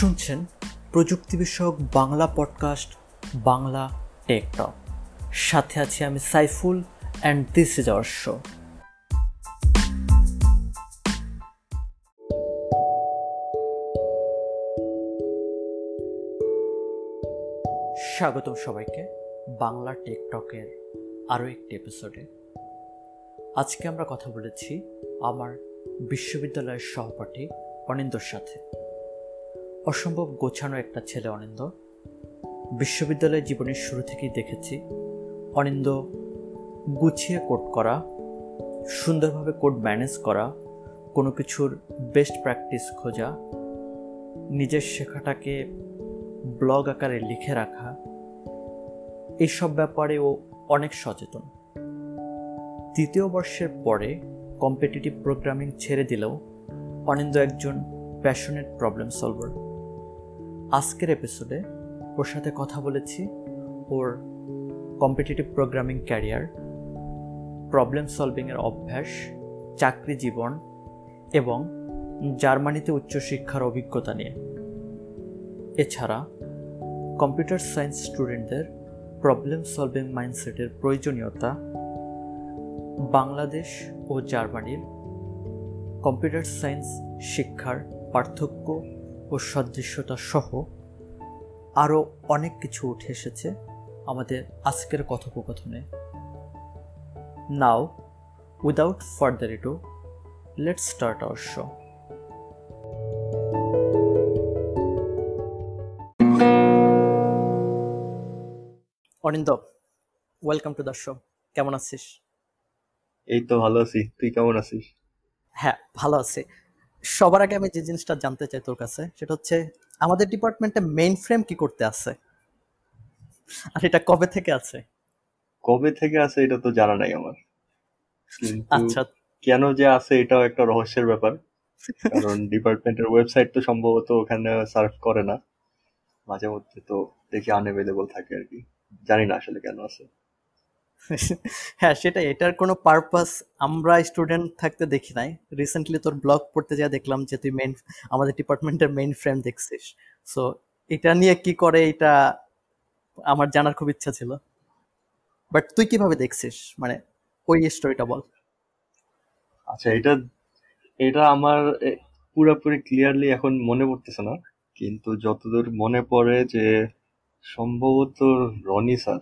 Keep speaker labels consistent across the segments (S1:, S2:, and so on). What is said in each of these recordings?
S1: শুনছেন প্রযুক্তি বিষয়ক Bangla podcast Bangla tech talk সাথে আছি আমি Saiful and this is our show স্বাগতম সবাইকে বাংলা টেকটকের আরও একটি এপিসোডে আজকে আমরা কথা বলেছি আমার বিশ্ববিদ্যালয়ের সহপাঠী অনিন্দর সাথে। অসম্ভব গোছানো একটা ছেলে, অনিন্দ। বিশ্ববিদ্যালয় জীবনের শুরু থেকেই দেখেছি। অনিন্দ, গুছিয়ে কোট করা, সুন্দরভাবে কোড ম্যানেজ করা, কোনো কিছুর বেস্ট প্র্যাকটিস খোঁজা, নিজের শেখাটাকে ব্লগ আকারে লিখে রাখা এইসব ব্যাপারে ও অনেক সচেতন। তৃতীয় বর্ষের পরে কম্পিটিটিভ প্রোগ্রামিং ছেড়ে দিলেও অনিন্দ একজন প্যাশনেট প্রবলেম সলভার আজকের এপিসোডে ওর সাথে কথা বলেছি ওর কম্পিটিটিভ প্রোগ্রামিং ক্যারিয়ার প্রবলেম সলভিংয়ের অভ্যাস, চাকরি জীবন এবং জার্মানিতে উচ্চশিক্ষার অভিজ্ঞতা নিয়ে। এছাড়া কম্পিউটার সায়েন্স স্টুডেন্টদের প্রবলেম সলভিং মাইন্ডসেটের প্রয়োজনীয়তা, বাংলাদেশ ও জার্মানির কম্পিউটার সায়েন্স শিক্ষার পার্থক্য ও সদৃশ্যতা সহ আরও অনেক কিছু উঠে এসেছে আমাদের আজকের কথোপকথনে। Now without further ado let's start our show Anindo welcome to the show কেমন আছিস?
S2: এই তো ভালো আছি। তুই কেমন আছিস?
S1: হ্যাঁ ভালো আছি। সবার আগে আমি যে জিনিসটা জানতে চাই তোর কাছে সেটা হচ্ছে আমাদের ডিপার্টমেন্টে মেইন ফ্রেম কি করতে আছে? আর এটা কবে থেকে আছে?
S2: কবে থেকে আছে এটা তো জানা নাই আমার।
S1: আচ্ছা।
S2: কেন যে আছে এটাও একটা রহস্যের ব্যাপার। কারণ ডিপার্টমেন্টের ওয়েবসাইট তো সম্ভবত ওখানে সার্ভ করে না। মাঝে মধ্যে তো দেখি আনএভেলেবল থাকে আর কি। জানি না আসলে কেন আছে।
S1: হ্যাঁ সেটাই। এটার কোনো পারপাস আমরা স্টুডেন্ট থাকতে দেখি নাই। রিসেন্টলি তোর ব্লগ পড়তে যা দেখলাম যে তুই মেইন আমাদের ডিপার্টমেন্টের মেইন ফ্রেম দেখছিস। সো এটা নিয়ে কি করে এটা আমার জানার খুব ইচ্ছা ছিল। বাট তুই কীভাবে দেখছিস? মানে ওই স্টোরিটা বল।
S2: আচ্ছা এটা এটা আমার পুরোপুরি ক্লিয়ারলি এখন মনে পড়তেছে না। কিন্তু যতদূর মনে পড়ে যে সম্ভবত রনি স্যার।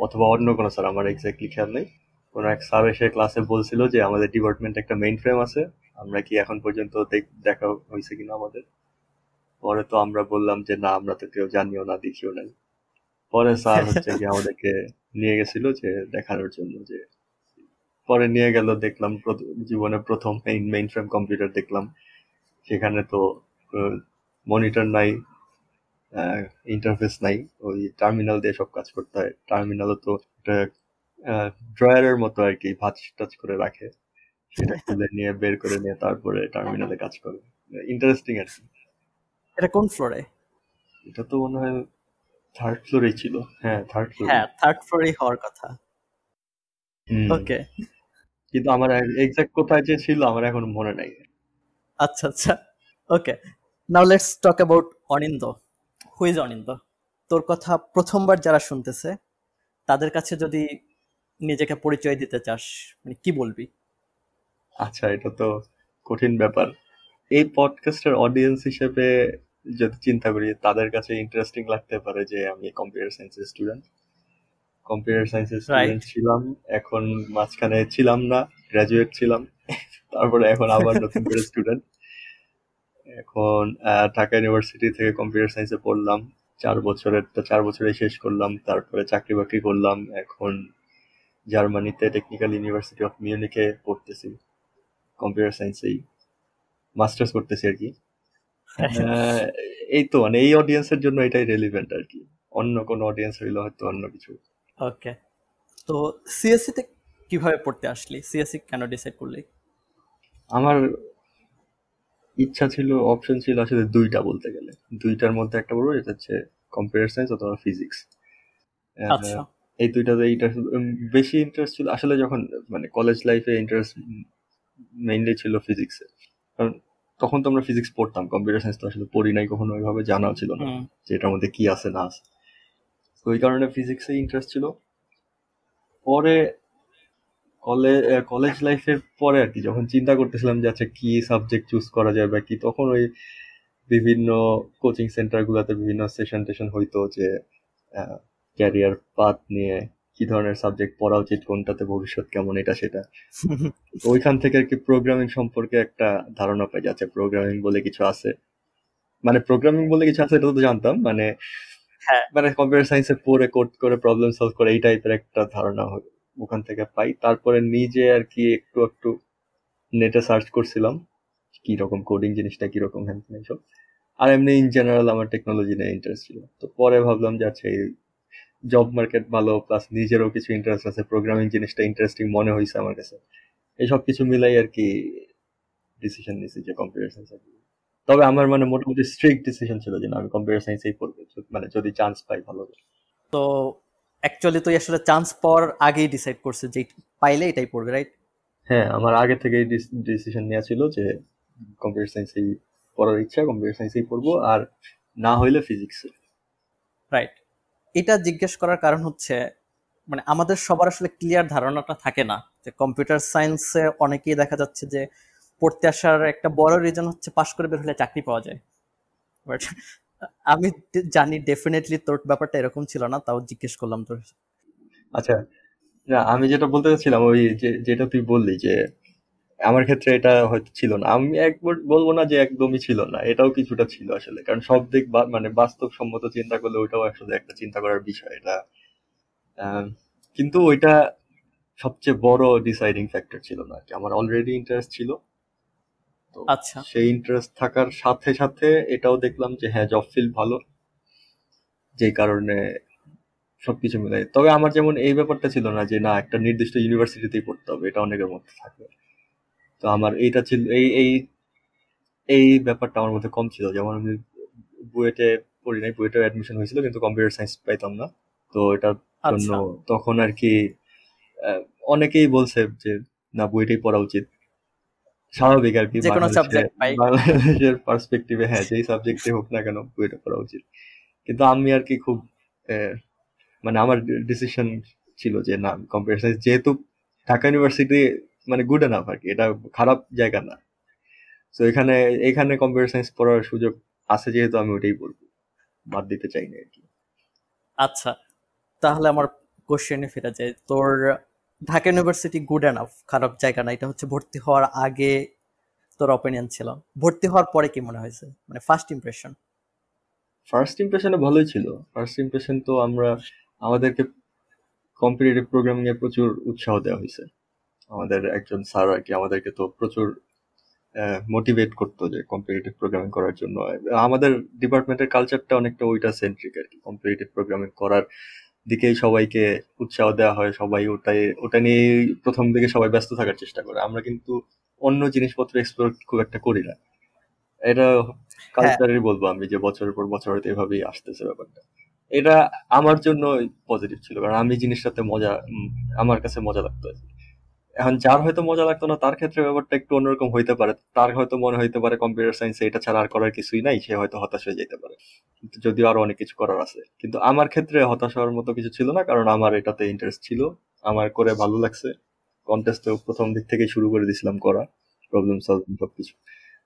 S2: অথবা অন্য কোনো স্যার আমার এক্স্যাক্টলি খেয়াল নেই। কোনো এক স্যার এসে ক্লাসে বলছিল যে, আমাদের ডিপার্টমেন্ট একটা মেইন ফ্রেম আছে, আমরা কি এখন পর্যন্ত দেখ- হয়েছে কিনা আমাদের? পরে তো আমরা বললাম যে, না, আমরা তো কেউ জানিও না, দেখিও নাই। পরে স্যার হচ্ছে কি আমাদেরকে নিয়ে গেছিল যে, দেখানোর জন্য যে, পরে নিয়ে গেল, দেখলাম জীবনে প্রথম মেইন মেইন ফ্রেম কম্পিউটার দেখলাম। সেখানে তো মনিটর নাই ইন্টারফেস নাই। ওই টার্মিনাল দিয়ে সব কাজ করতে হয়। টার্মিনালও তো একটা ড্রয়ারের মতো আর কি ভাঁজ টাচ করে রাখে। সেটা খুলে নিয়ে বের করে নিয়ে তারপরে টার্মিনালে কাজ করে। ইন্টারেস্টিং আর কি।
S1: এটা কোন ফ্লোরে
S2: এটা তো মনে হয় থার্ড ফ্লোরেই ছিল। হ্যাঁ থার্ড ফ্লোরে
S1: হ্যাঁ থার্ড ফ্লোরেই হওয়ার কথা। ওকে
S2: কিন্তু আমার এক্সাক্ট কোথায় যে ছিল আমার এখন মনে নাই।
S1: আচ্ছা আচ্ছা। Okay now let's talk about Anindo who is Anindo তোর কথা প্রথমবার যারা শুনতেছে তাদের কাছে যদি নিজেকে পরিচয় দিতে চাস মানে কি বলবি?
S2: আচ্ছা এটা তো কঠিন ব্যাপার। এই পডকাস্টের অডিয়েন্স হিসেবে যদি চিন্তা করি তাদের কাছে ইন্টারেস্টিং লাগতে পারে যে আমি কম্পিউটার সায়েন্সের স্টুডেন্ট কম্পিউটার সায়েন্সের স্টুডেন্ট ছিলাম এখন মাঝখানে ছিলাম না গ্রাজুয়েট ছিলাম তারপরে এখন আবার নতুন করে স্টুডেন্ট এখন ঢাকা ইউনিভার্সিটি থেকে কম্পিউটার সায়েন্সে পড়লাম। চার বছরের তো চার বছরে শেষ করলাম। তারপরে চাকরি বাকরি করলাম। এখন জার্মানিতে টেকনিক্যাল ইউনিভার্সিটি অফ মিউনিকে পড়তেছি। কম্পিউটার সায়েন্সেই মাস্টার্স করতেছি আর কি। এই তো মানে এই অডিয়েন্সের জন্য এটাই রেলিভেন্ট আর কি। অন্য কোনো অডিয়েন্স হইলে হয়তো অন্য কিছু।
S1: ওকে তো সিএসসি তে কীভাবে পড়তে আসলি? সিএসসি কেন ডিসাইড করলি?
S2: আমার ইচ্ছা ছিল অপশন ছিল আসলে দুইটা বলতে গেলে। দুইটার মধ্যে একটা বলব যেটা হচ্ছে কম্পিউটার সায়েন্স অথবা ফিজিক্স
S1: আচ্ছা।
S2: এই দুইটাতে এইটা বেশি ইন্টারেস্ট ছিল। আসলে যখন মানে কলেজ লাইফে ইন্টারেস্ট মেইনলি ছিল ফিজিক্সে কারণ তখন তো আমরা ফিজিক্স পড়তাম কম্পিউটার সায়েন্স তো আসলে পড়ি নাই কখনো ওইভাবে জানাও ছিল না যে এটার মধ্যে কি আছে না আছে। ওই কারণে ফিজিক্সে ইন্টারেস্ট ছিল। পরে কলেজ কলেজ লাইফের পরে আর কি যখন চিন্তা করতেছিলাম যে আচ্ছা কি সাবজেক্ট চুজ করা যায় বা কি তখন ওই বিভিন্ন কোচিং সেন্টার গুলাতে বিভিন্ন সেশন টেশন হইতো যে ক্যারিয়ার পাথ নিয়ে কি ধরনের সাবজেক্ট পড়া উচিত কোনটাতে ভবিষ্যৎ কেমন এটা সেটা। ওইখান থেকে আর কি প্রোগ্রামিং সম্পর্কে একটা ধারণা পাই যাচ্ছে প্রোগ্রামিং বলে কিছু আছে। মানে প্রোগ্রামিং বলে কিছু আছে এটা তো জানতাম মানে
S1: হ্যাঁ।
S2: মানে কম্পিউটার সায়েন্সে পড়ে কোড করে প্রবলেম সলভ করে এই টাইপের একটা ধারণা হয়। ওখান থেকে পাই। তারপরে নিজে আর কি একটু একটু নেটে সার্চ করছিলাম, কি রকম কোডিং জিনিসটা কীরকম হ্যান এইসব। আর এমনি ইন জেনারেল আমার টেকনোলজি নিয়ে ইন্টারেস্ট ছিল। তো পরে ভাবলাম যে আচ্ছা এই জব মার্কেট ভালো প্লাস নিজেরও কিছু ইন্টারেস্ট আছে প্রোগ্রামিং জিনিসটা ইন্টারেস্টিং মনে হয়েছে আমার কাছে। এই সব কিছু মিলাই আর কি ডিসিশন নিয়েছি যে কম্পিউটার সায়েন্স তবে আমার মানে মোটামুটি স্ট্রিক্ট ডিসিশন ছিল যে আমি কম্পিউটার সায়েন্সেই পড়ব মানে যদি চান্স পাই ভালো।
S1: তো অ্যাকচুয়ালি তুই আসলে চান্স পাওয়ার আগেই ডিসাইড করছে যে পাইলে এটাই পড়বে রাইট
S2: হ্যাঁ আমার আগে থেকেই ডিসিশন নেওয়া ছিল যে কম্পিউটার সায়েন্সেই পড়ার ইচ্ছা কম্পিউটার সায়েন্সেই পড়ব আর না হইলে ফিজিক্স
S1: রাইট এটা জিজ্ঞেস করার কারণ হচ্ছে মানে আমাদের সবার আসলে ক্লিয়ার ধারণাটা থাকে না যে কম্পিউটার সায়েন্সে অনেকেই দেখা যাচ্ছে যে পড়তে আসার একটা বড় রিজন হচ্ছে পাশ করে বের হলে চাকরি পাওয়া যায়। বাট আমি জানি ডেফিনেটলি তোর ব্যাপারটা এরকম ছিল না, তাও জিজ্ঞেস করলাম তোর
S2: আচ্ছা না, আমি যেটা বলতে চাচ্ছিলাম ওই যেটা তুই বললি যে, আমার ক্ষেত্রে এটা হয়তো ছিল না। আমি একবার বলব না যে একদমই ছিল না, এটাও কিছুটা ছিল আসলে। কারণ সব দিক মানে বাস্তবসম্মত চিন্তা করলে ওইটাও আসলে একটা চিন্তা করার বিষয় এটা। কিন্তু ওইটা সবচেয়ে বড় ডিসাইডিং ফ্যাক্টর ছিল না আমার অলরেডি ইন্টারেস্ট ছিল।
S1: আচ্ছা।
S2: সেই ইন্টারেস্ট থাকার সাথে সাথে এটাও দেখলাম যে হ্যাঁ জব ফিল ভালো। যেই কারণে সবকিছু মিলে তবে আমার যেমন এই ব্যাপারটা ছিল না যে না একটা নির্দিষ্ট ইউনিভার্সিটিতেই পড়তে হবে এটা অনেকের মধ্যে থাকবে। তো আমার এইটা ছিল এই এই এই ব্যাপারটা আমার মধ্যে কম ছিল। যেমন আমি বুয়েটে পড়ি নাই বুয়েটে অ্যাডমিশন হয়েছিল কিন্তু কম্পিউটার সায়েন্স পাইতাম না। তো এটার জন্য
S1: আচ্ছা।
S2: তখন আর কি অনেকেই বলছে যে না বুয়েটেই পড়া উচিত। স্বাভাবিক আর কি
S1: যে কোনো সাবজেক্ট
S2: বাংলাদেশের পার্সপেক্টিভে হ্যাঁ যেই সাবজেক্টে হোক না কেন বুয়েটে পড়া উচিত। কিন্তু আমি আর কি খুব মানে আমার ডিসিশন ছিল যে না কম্পিউটার সায়েন্স যেহেতু ঢাকা ইউনিভার্সিটি মানে গুড এনাফ আর কি এটা খারাপ জায়গা না। তো এখানে এখানে কম্পিউটার সায়েন্স পড়ার সুযোগ আছে যেহেতু আমি ওটাই বলব বাদ দিতে চাই না আর কি।
S1: আচ্ছা তাহলে আমার কোশ্চেনে ফেরা যায় তোর ঢাকা ইউনিভার্সিটি গুড এনাফ খারাপ জায়গা না, এটা হচ্ছে ভর্তি হওয়ার আগে তোর অপিনিয়ন ছিল। ভর্তি হওয়ার পরে কি মনে হয়েছে? মানে ফার্স্ট ইমপ্রেশন
S2: ফার্স্ট ইমপ্রেশনে ভালোই ছিল। ফার্স্ট ইমপ্রেশন তো আমরা, আমাদেরকে কম্পিটিটিভ প্রোগ্রামিং এ প্রচুর উৎসাহ দেওয়া হয়েছে। আমাদের একজন স্যার আর কি আমাদেরকে তো প্রচুর মোটিভেট করতো যে কম্পিটিটিভ প্রোগ্রামিং করার জন্য। আমাদের ডিপার্টমেন্টের কালচারটা অনেকটা ওইটা সেন্ট্রিক আর কি। কম্পিটিটিভ প্রোগ্রামিং করার দিকেই সবাইকে উৎসাহ দেওয়া হয়, সবাই ওটাই, ওটা নিয়ে প্রথম দিকে সবাই ব্যস্ত থাকার চেষ্টা করে। আমরা কিন্তু অন্য জিনিসপত্র এক্সপ্লোর খুব একটা করি না। এটা কালচারেরই বলব আমি যে বছরের পর বছর এভাবেই আসতেছে ব্যাপারটা। এটা আমার জন্য পজিটিভ ছিল, কারণ আমি জিনিসটাতে মজা আমার কাছে মজা লাগতো। এখন যার হয়তো মজা লাগতো না, তার ক্ষেত্রে ব্যাপারটা একটু অন্যরকম হইতে পারে। তার হয়তো মনে হইতে পারে কম্পিউটার সায়েন্সে এটা ছাড়া আর করার কিছুই নাই, সে হয়তো হতাশ হয়ে যেতে পারে। কিন্তু যদিও আরও অনেক কিছু করার আছে। কিন্তু আমার ক্ষেত্রে হতাশ হওয়ার মতো কিছু ছিল না, কারণ আমার এটাতে ইন্টারেস্ট ছিল। আমার করে ভালো লাগছে। কন্টেস্টও প্রথম দিক থেকে শুরু করে দিছিলাম করা প্রবলেম সলভিং সবকিছু।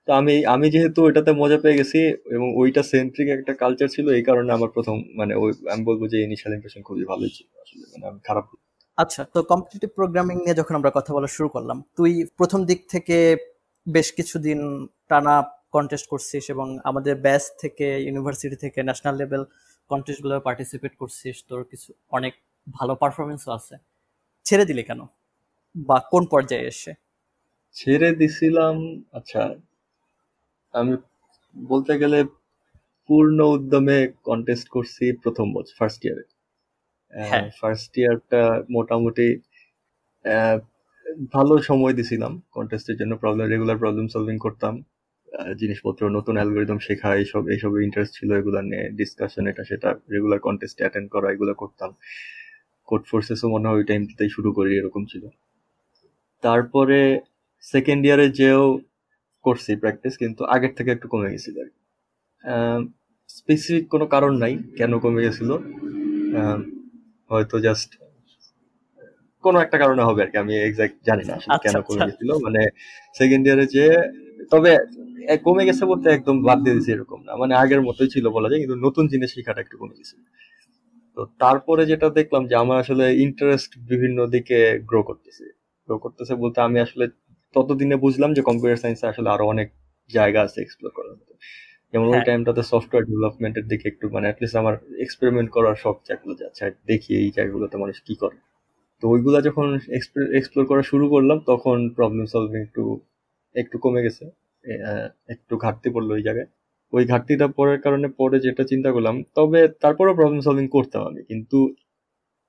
S2: তো আমি আমি যেহেতু এটাতে মজা পেয়ে গেছি এবং ওইটা সেন্ট্রিক একটা কালচার ছিল, এই কারণে আমার প্রথম মানে ওই, আমি বলব যে ইনিশিয়াল ইমপ্রেশন খুবই ভালোই ছিল। আসলে মানে আমি খারাপ
S1: আচ্ছা। তো কম্পিটিটিভ প্রোগ্রামিং নিয়ে যখন আমরা কথা বলা শুরু করলাম তুই প্রথম দিক থেকে বেশ কিছুদিন টানা কন্টেস্ট করছিস এবং আমাদের ব্যাচ থেকে ইউনিভার্সিটি থেকে ন্যাশনাল লেভেল কন্টেস্টগুলো পার্টিসিপেট করছিস তোর কিছু অনেক ভালো পারফরমেন্সও আছে। ছেড়ে দিলে কেন? বা কোন পর্যায়ে এসে?
S2: ছেড়ে দিছিলাম আচ্ছা আমি বলতে গেলে পূর্ণ উদ্যমে কন্টেস্ট করছি প্রথম বছর ফার্স্ট ইয়ারে ফার্স্ট ইয়ারটা মোটামুটি ভালো সময় দিছিলাম কন্টেস্টের জন্য প্রবলেম রেগুলার প্রবলেম সলভিং করতাম। জিনিসপত্র, নতুন অ্যালগোরিদম শেখা, এইসব এইসব ইন্টারেস্ট ছিল এগুলো নিয়ে ডিসকাশন এটা সেটা রেগুলার কন্টেস্টে অ্যাটেন্ড করা, এগুলো করতাম। কোড ফোর্সেসও মনে হয় ওই টাইমটাতেই শুরু করি, এরকম ছিল। তারপরে সেকেন্ড ইয়ারে যেও করছি প্র্যাকটিস কিন্তু আগের থেকে একটু কমে গেছিল আর স্পেসিফিক কোনো কারণ নাই, কেন কমে গেছিল? হয়তো জাস্ট কোনো একটা কারণে হবে আর কি আমি এক্সাক্ট জানি না
S1: আচ্ছা
S2: কেন কমে
S1: আচ্ছা
S2: গেছিল মানে সেকেন্ড ইয়ারে যে তবে কমে গেছে বলতে একদম বাদ দিয়ে দিয়েছি এরকম না। মানে আগের মতোই ছিল বলা যায় কিন্তু নতুন জিনিস শেখাটা একটু কমে গেছে। তো তারপরে যেটা দেখলাম যে আমার আসলে ইন্টারেস্ট বিভিন্ন দিকে গ্রো করতেছে। গ্রো করতেছে বলতে আমি আসলে ততদিনে বুঝলাম যে কম্পিউটার সায়েন্সে আসলে আরও অনেক জায়গা আছে এক্সপ্লোর করার মতো। যেমন ওই টাইমটাতে সফটওয়্যার ডেভেলপমেন্টের দিকে একটু মানে অ্যাটলিস্ট আমার এক্সপেরিমেন্ট করার শখ জাগলো যাচ্ছে আর দেখি এই জায়গাগুলোতে মানুষ কি করে? তো ওইগুলা যখন এক্সপ্লোর করা শুরু করলাম তখন প্রবলেম সলভিং একটু একটু কমে গেছে। একটু ঘাটতি পড়ল ওই জায়গায়। ওই ঘাটতিটা পড়ার কারণে পরে যেটা চিন্তা করলাম তবে তারপরেও প্রবলেম সলভিং করতাম আমি। কিন্তু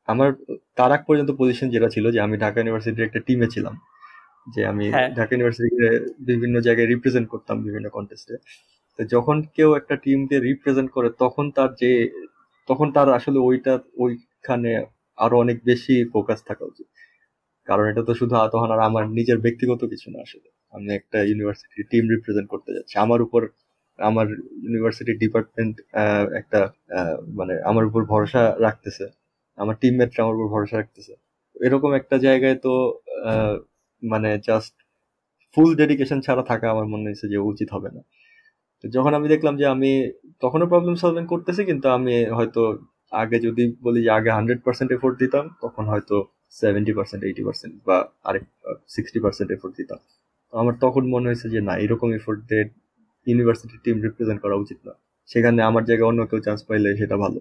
S2: আমার তার আগ পর্যন্ত পজিশন যেটা ছিল যে আমি ঢাকা ইউনিভার্সিটির একটা টিমে ছিলাম। যে আমি
S1: হ্যাঁ।
S2: ঢাকা ইউনিভার্সিটিকে বিভিন্ন জায়গায় রিপ্রেজেন্ট করতাম বিভিন্ন কন্টেস্টে যখন কেউ একটা টিমকে রিপ্রেজেন্ট করে, তখন তার যে, তখন তার আসলে ওইটা, ওইখানে আরও অনেক বেশি ফোকাস থাকা উচিত। কারণ এটা তো শুধু তখন আর আমার নিজের ব্যক্তিগত কিছু না আসলে। আমি একটা ইউনিভার্সিটি টিম রিপ্রেজেন্ট করতে যাচ্ছি। আমার উপর, আমার ইউনিভার্সিটি ডিপার্টমেন্ট একটা মানে আমার উপর ভরসা রাখতেছে। আমার টিমমেটরা আমার উপর ভরসা রাখতেছে। এরকম একটা জায়গায় তো মানে জাস্ট ফুল ডেডিকেশন ছাড়া থাকা আমার মনে হয়েছে যে উচিত হবে না। যখন আমি দেখলাম যে আমি তখনও প্রবলেম সলভিং করতেছি কিন্তু আমি হয়তো আগে যদি বলি যে আগে হান্ড্রেড পার্সেন্ট এফোর্ট দিতাম তখন হয়তো সেভেন্টি পার্সেন্ট এইটি পার্সেন্ট বা আরেক সিক্সটি পার্সেন্ট এফোর্ট দিতাম। তো আমার তখন মনে হয়েছে যে না এরকম এফোর্ট দিয়ে ইউনিভার্সিটি টিম রিপ্রেজেন্ট করা উচিত না। সেখানে আমার জায়গায় অন্য কেউ চান্স পাইলে সেটা ভালো।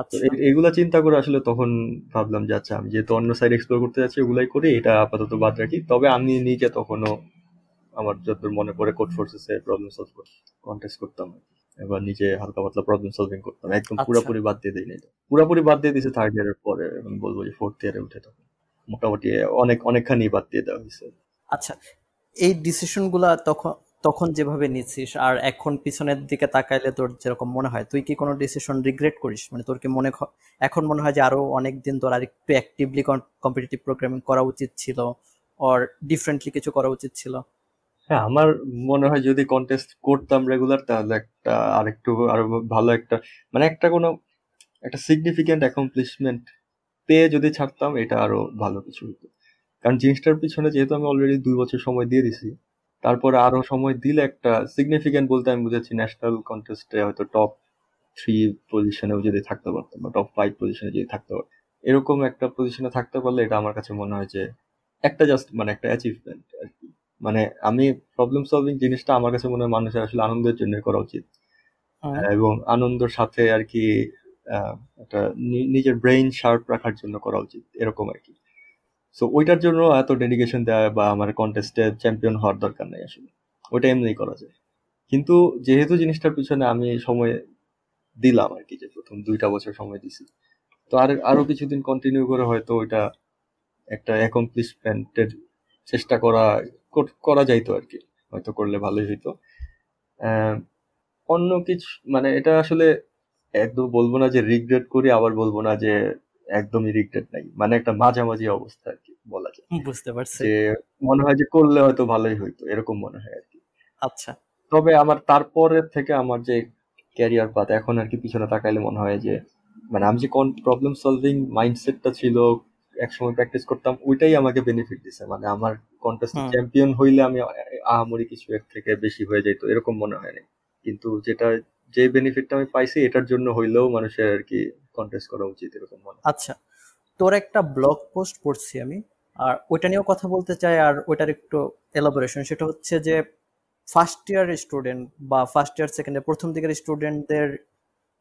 S1: আচ্ছা।
S2: এগুলা চিন্তা করে আসলে তখন ভাবলাম যে আচ্ছা আমি যেহেতু অন্য সাইড এক্সপ্লোর করতে যাচ্ছি ওগুলাই করি এটা আপাতত বাদ রাখি। তবে আমি নিজে তখনও আমার যতদূর মনে পড়ে কোড ফোর্সেসে প্রবলেম সলভ কন্টেস্ট করতাম এবার নিজে হালকা পাতলা প্রবলেম সলভিং করতাম। একদম
S1: আচ্ছা।
S2: পুরোপুরি বাদ দিয়ে দিই নাই পুরোপুরি বাদ দিয়ে দিয়েছে থার্ড ইয়ারের পরে আমি বলব যে ফোর্থ ইয়ারে উঠে তখন মোটামুটি অনেক অনেকখানি বাদ দিয়ে দেওয়া হয়েছে।
S1: আচ্ছা এই ডিসিশনগুলা তখন তখন যেভাবে নিচ্ছিস আর এখন পিছনের দিকে তাকাইলে তোর যেরকম মনে হয় তুই কি কোনো ডিসিশন রিগ্রেট করিস? মানে তোর কি মনে এখন মনে হয় যে আরও অনেক দিন তোর আর একটু অ্যাক্টিভলি কম্পিটিটিভ প্রোগ্রামিং করা উচিত ছিল অর ডিফারেন্টলি কিছু করা উচিত ছিল?
S2: হ্যাঁ আমার মনে হয় যদি কন্টেস্ট করতাম রেগুলার তাহলে একটা আরেকটু আরও ভালো একটা মানে একটা কোনো একটা সিগনিফিক্যান্ট অ্যাকমপ্লিশমেন্ট পেয়ে যদি ছাড়তাম, এটা আরও ভালো কিছু হতো কারণ জিনিসটার পিছনে যেহেতু আমি অলরেডি দুই বছর সময় দিয়ে দিছি, তারপরে আরও সময় দিলে একটা সিগনিফিক্যান্ট বলতে আমি বুঝাচ্ছি ন্যাশনাল কন্টেস্টে হয়তো টপ থ্রি পজিশনেও যদি থাকতে পারতাম বা টপ ফাইভ পজিশনে যদি থাকতে পারতাম এরকম একটা পজিশনে থাকতে পারলে এটা আমার কাছে মনে হয় যে একটা জাস্ট মানে একটা অ্যাচিভমেন্ট আর কি। মানে আমি প্রবলেম সলভিং জিনিসটা আমার কাছে মনে হয় মানুষের আসলে আনন্দের জন্য করা উচিত।
S1: হুম,
S2: এবং আনন্দের সাথে আর কি একটা নিজের ব্রেইন শার্প রাখার জন্য করা উচিত এরকম আর কি। সো ওইটার জন্য এত ডেডিকেশন দেওয়া বা আমার কন্টেস্টে চ্যাম্পিয়ন হওয়ার দরকার নেই আসলে। ওইটা এমনিই করা যায়। কিন্তু যেহেতু জিনিসটার পিছনে আমি সময় দিলাম আর কি যে প্রথম দুইটা বছর সময় দিছি তো আর আরও কিছুদিন কন্টিনিউ করে হয়তো ওইটা একটা অ্যাকমপ্লিশমেন্টের চেষ্টা করা কর- যাইতো আর কি হয়তো করলে ভালোই হইতো। অন্য কিছু মানে এটা আসলে একদম বলব না যে রিগ্রেট করি আবার বলব না যে একদমই রিগ্রেট নাই। মানে একটা মাঝামাঝি অবস্থা আর কি বলা যায়।
S1: বুঝতে পারছি।
S2: যে মনে হয় যে করলে হয়তো ভালোই হইতো এরকম মনে হয় আর কি
S1: আচ্ছা।
S2: তবে আমার তারপরের থেকে আমার যে ক্যারিয়ার পাত এখন আর কি পিছনে তাকাইলে মনে হয় যে মানে আমি যে কোন প্রবলেম সলভিং মাইন্ডসেটটা ছিল একসময় প্র্যাকটিস করতাম ওইটাই আমাকে বেনিফিট দিছে। মানে আমার কন্টেস্ট চ্যাম্পিয়ন হইলে আমি আহামরি কিছু এর থেকে বেশি হয়ে যেত এরকম মনে হয় না কিন্তু যেটা যে বেনিফিটটা আমি পাইছি এটার জন্য হইলেও মানুষের আর কি কন্টেস্ট করা উচিত এরকম মনে হয়।
S1: আচ্ছা তোর একটা ব্লগ পোস্ট পড়ছি আমি আর ওইটা নিয়েও কথা বলতে চাই আর ওইটার একটু এলাবোরেশন সেটা হচ্ছে যে ফার্স্ট ইয়ার স্টুডেন্ট বা ফার্স্ট ইয়ার সেকেন্ড ইয়ার প্রথম দিকের স্টুডেন্টদের